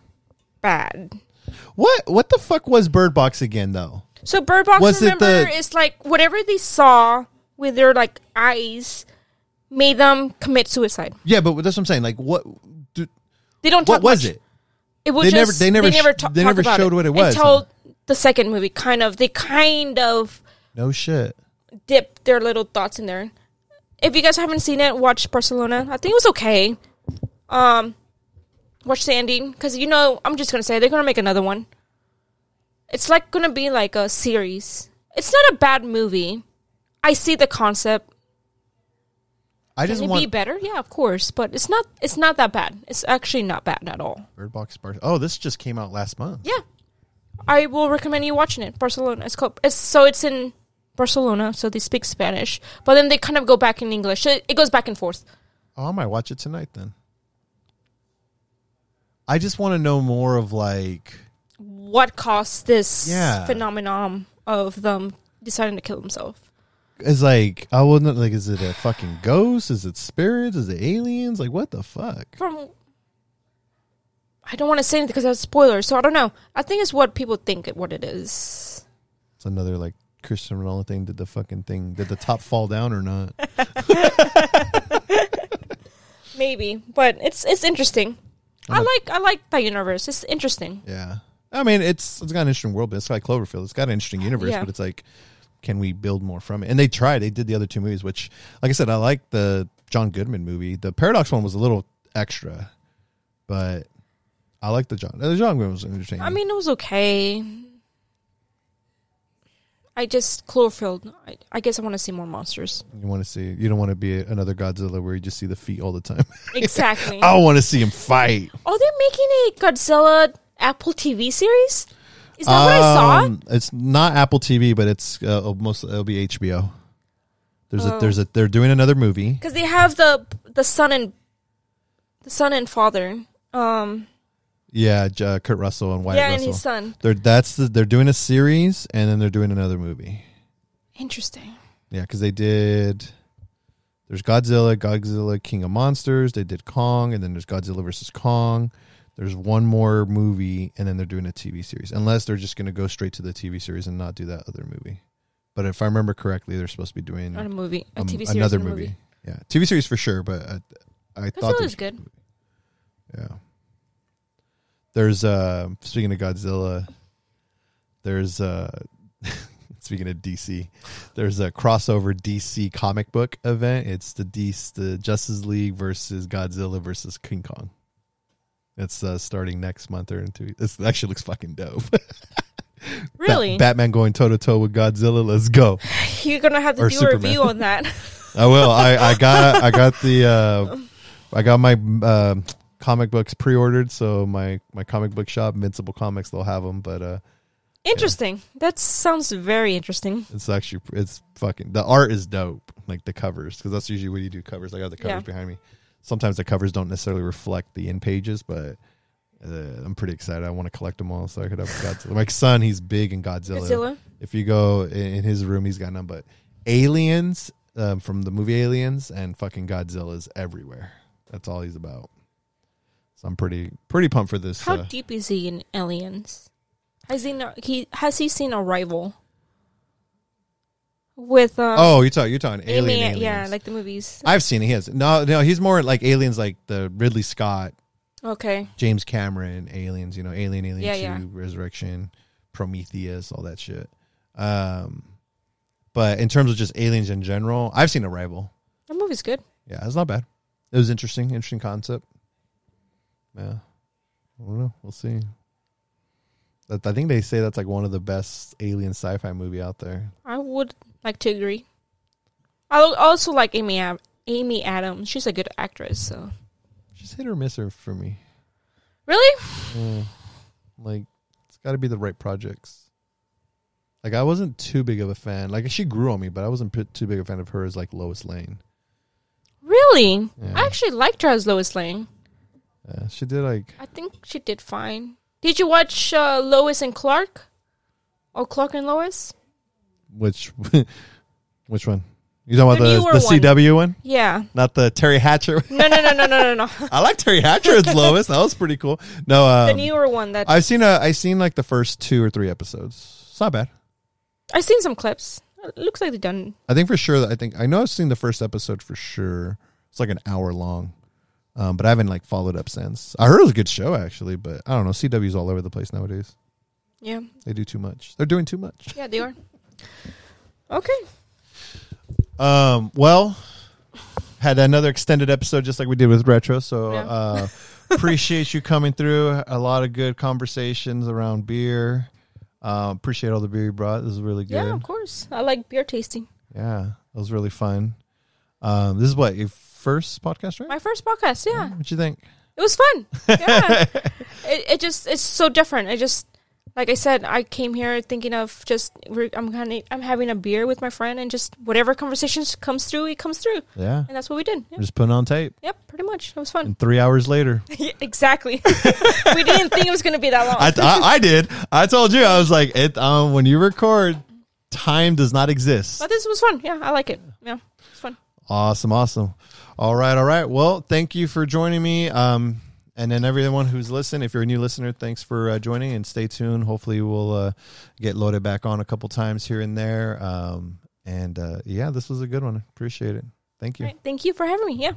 bad. what. What the fuck was Bird Box again though? So Bird Box, Was remember, the- is like whatever they saw with their like eyes made them commit suicide. Yeah, but that's what I'm saying. Like, what? Do, They don't. Talk what talk was it? It was They just, never- they never They never, ta- they never about showed what it was, until huh? the second movie. Kind of, they kind of No shit. dip their little thoughts in there. If you guys haven't seen it, watch Barcelona. I think it was okay. Um, watch the ending because you know I'm just gonna say they're gonna make another one. It's like gonna be like a series. It's not a bad movie. I see the concept. I Can just it want be better? Yeah, of course, but it's not. It's not that bad. It's actually not bad at all. Bird Box. Bar- oh, this just came out last month. Yeah, I will recommend you watching it. Barcelona. It's called. It's so it's in Barcelona, so they speak Spanish, but then they kind of go back in English. It, it goes back and forth. Oh, I might watch it tonight then. I just want to know more of like. What caused this Yeah. phenomenon of them deciding to kill themselves? It's like I wasn't like. Is it a fucking ghost? Is it spirits? Is it aliens? Like what the fuck? From I don't want to say anything because that's spoilers, so I don't know. I think it's what people think it what it is. It's another like Christian Ronaldo thing. Did the fucking thing? Did the top fall down or not? Maybe, but it's it's interesting. I I'm a- like I like that universe. It's interesting. Yeah. I mean, it's it's got an interesting world, but it's like Cloverfield. It's got an interesting universe, Yeah. but it's like, can we build more from it? And they tried. They did the other two movies, which, like I said, I like the John Goodman movie. The Paradox one was a little extra, but I like the John. The John Goodman was interesting. I mean, it was okay. I just Cloverfield. I, I guess I want to see more monsters. You want to see? You don't want to be another Godzilla where you just see the feet all the time. Exactly. I want to see him fight. Oh, they're making a Godzilla Apple TV series. Is that what I saw? Um, It's not Apple TV, but it's uh, almost it'll be HBO. There's a Oh. there's a they're doing another movie. Because they have the the son and the son and father. Um, Yeah, J- uh, Kurt Russell and Wyatt yeah, and Russell. his son. They're that's the, they're doing a series and then they're doing another movie. Interesting. Yeah, because they did. There's Godzilla, Godzilla King of Monsters. They did Kong, and then there's Godzilla versus Kong. There's one more movie, and then they're doing a TV series. Unless they're just going to go straight to the TV series and not do that other movie. But if I remember correctly, they're supposed to be doing Not a movie, a um, TV series, another and a movie. Yeah, TV series for sure. But I, I thought this- is good. Yeah. There's uh speaking of Godzilla, there's uh speaking of DC, there's a crossover DC comic book event. It's the DC, the Justice League versus Godzilla versus King Kong. It's uh, starting next month or in two. It actually looks fucking dope. Really? Batman going toe to toe with Godzilla. Let's go. You're gonna have to Or do Superman. a review on that. I will. I, I got I got the uh, I got my uh, comic books pre-ordered. So my my comic book shop, Invincible Comics, they'll have them. But uh, interesting. That sounds very interesting. it's actually it's fucking the art is dope. Like the covers, because that's usually when you do covers. I got the covers Yeah. behind me. Sometimes the covers don't necessarily reflect the in pages, but. Uh, I'm pretty excited. I want to collect them all so I could have Godzilla. My son, he's big in Godzilla. Godzilla. If you go in, in his room, he's got none but aliens um, from the movie Aliens and fucking Godzilla's everywhere. That's all he's about. So I'm pretty pretty pumped for this. How uh, deep is he in Aliens? Has he no, he has he seen Arrival? With um, oh, you're talking you're talking alien aliens. yeah, like the movies. I've seen it. He has no, no. He's more like aliens, like the Ridley Scott, Okay, James Cameron aliens. You know, Alien, Alien Yeah, Two, yeah. Resurrection, Prometheus, all that shit. Um, but in terms of just aliens in general, I've seen Arrival. that movie's good. Yeah, it's not bad. It was interesting, interesting concept. Yeah, I don't know. We'll see. That I think they say that's like one of the best alien sci-fi movie out there. I would like to agree. I also like Amy Ad- Amy Adams. She's a good actress. So she's hit or miss her for me. really, Yeah. Like it's got to be the right projects. Like I wasn't too big of a fan. Like she grew on me, but I wasn't p- too big a fan of her as like Lois Lane. really, Yeah. I actually liked her as Lois Lane. Yeah, she did like I think she did fine. Did you watch uh, Lois and Clark? Or Clark and Lois? Which which one? You talking The about the, the CW one, Yeah. not the Teri Hatcher. one? No, no, no, no, no, no, no. I like Teri Hatcher as Lois. That was pretty cool. No, um, the newer one that I've seen a, I've seen like the first two or three episodes. It's not bad. I've seen some clips. It looks like they've done. I think for sure. I think I know I've seen the first episode for sure. It's like an hour long, um, but I haven't like followed up since. I heard it was a good show actually, but I don't know. CW's all over the place nowadays. Yeah, They do too much. They're doing too much. yeah, they are. Okay. Um, well, had another extended episode just like we did with retro. So Yeah. uh, appreciate you coming through. A lot of good conversations around beer. Um, appreciate all the beer you brought. This is really good. Yeah, of course. I like beer tasting. Yeah, it was really fun. Um, this is what your first podcast, right? My first podcast. Yeah, What do you think? it was fun. Yeah, it it just it's so different. I just like I said, I came here thinking of just I'm kind of I'm having a beer with my friend and just whatever conversations comes through, it comes through, Yeah, and that's what we did. Yeah. just putting on tape. Yep, pretty much. It was fun. And three hours later, Yeah, exactly. we didn't think it was going to be that long. I, I, I did. I told you I was like, it. Um, when you record, time does not exist. but this was fun. Yeah, I like it. Yeah, it's fun. Awesome, awesome. All right, all right. Well, thank you for joining me. Um, and then everyone who's listening, if you're a new listener, thanks for uh, joining and stay tuned. Hopefully, we'll uh, get loaded back on a couple times here and there. Um, and uh, yeah, this was a good one. Appreciate it. Thank you. Right, thank you for having me. Yeah.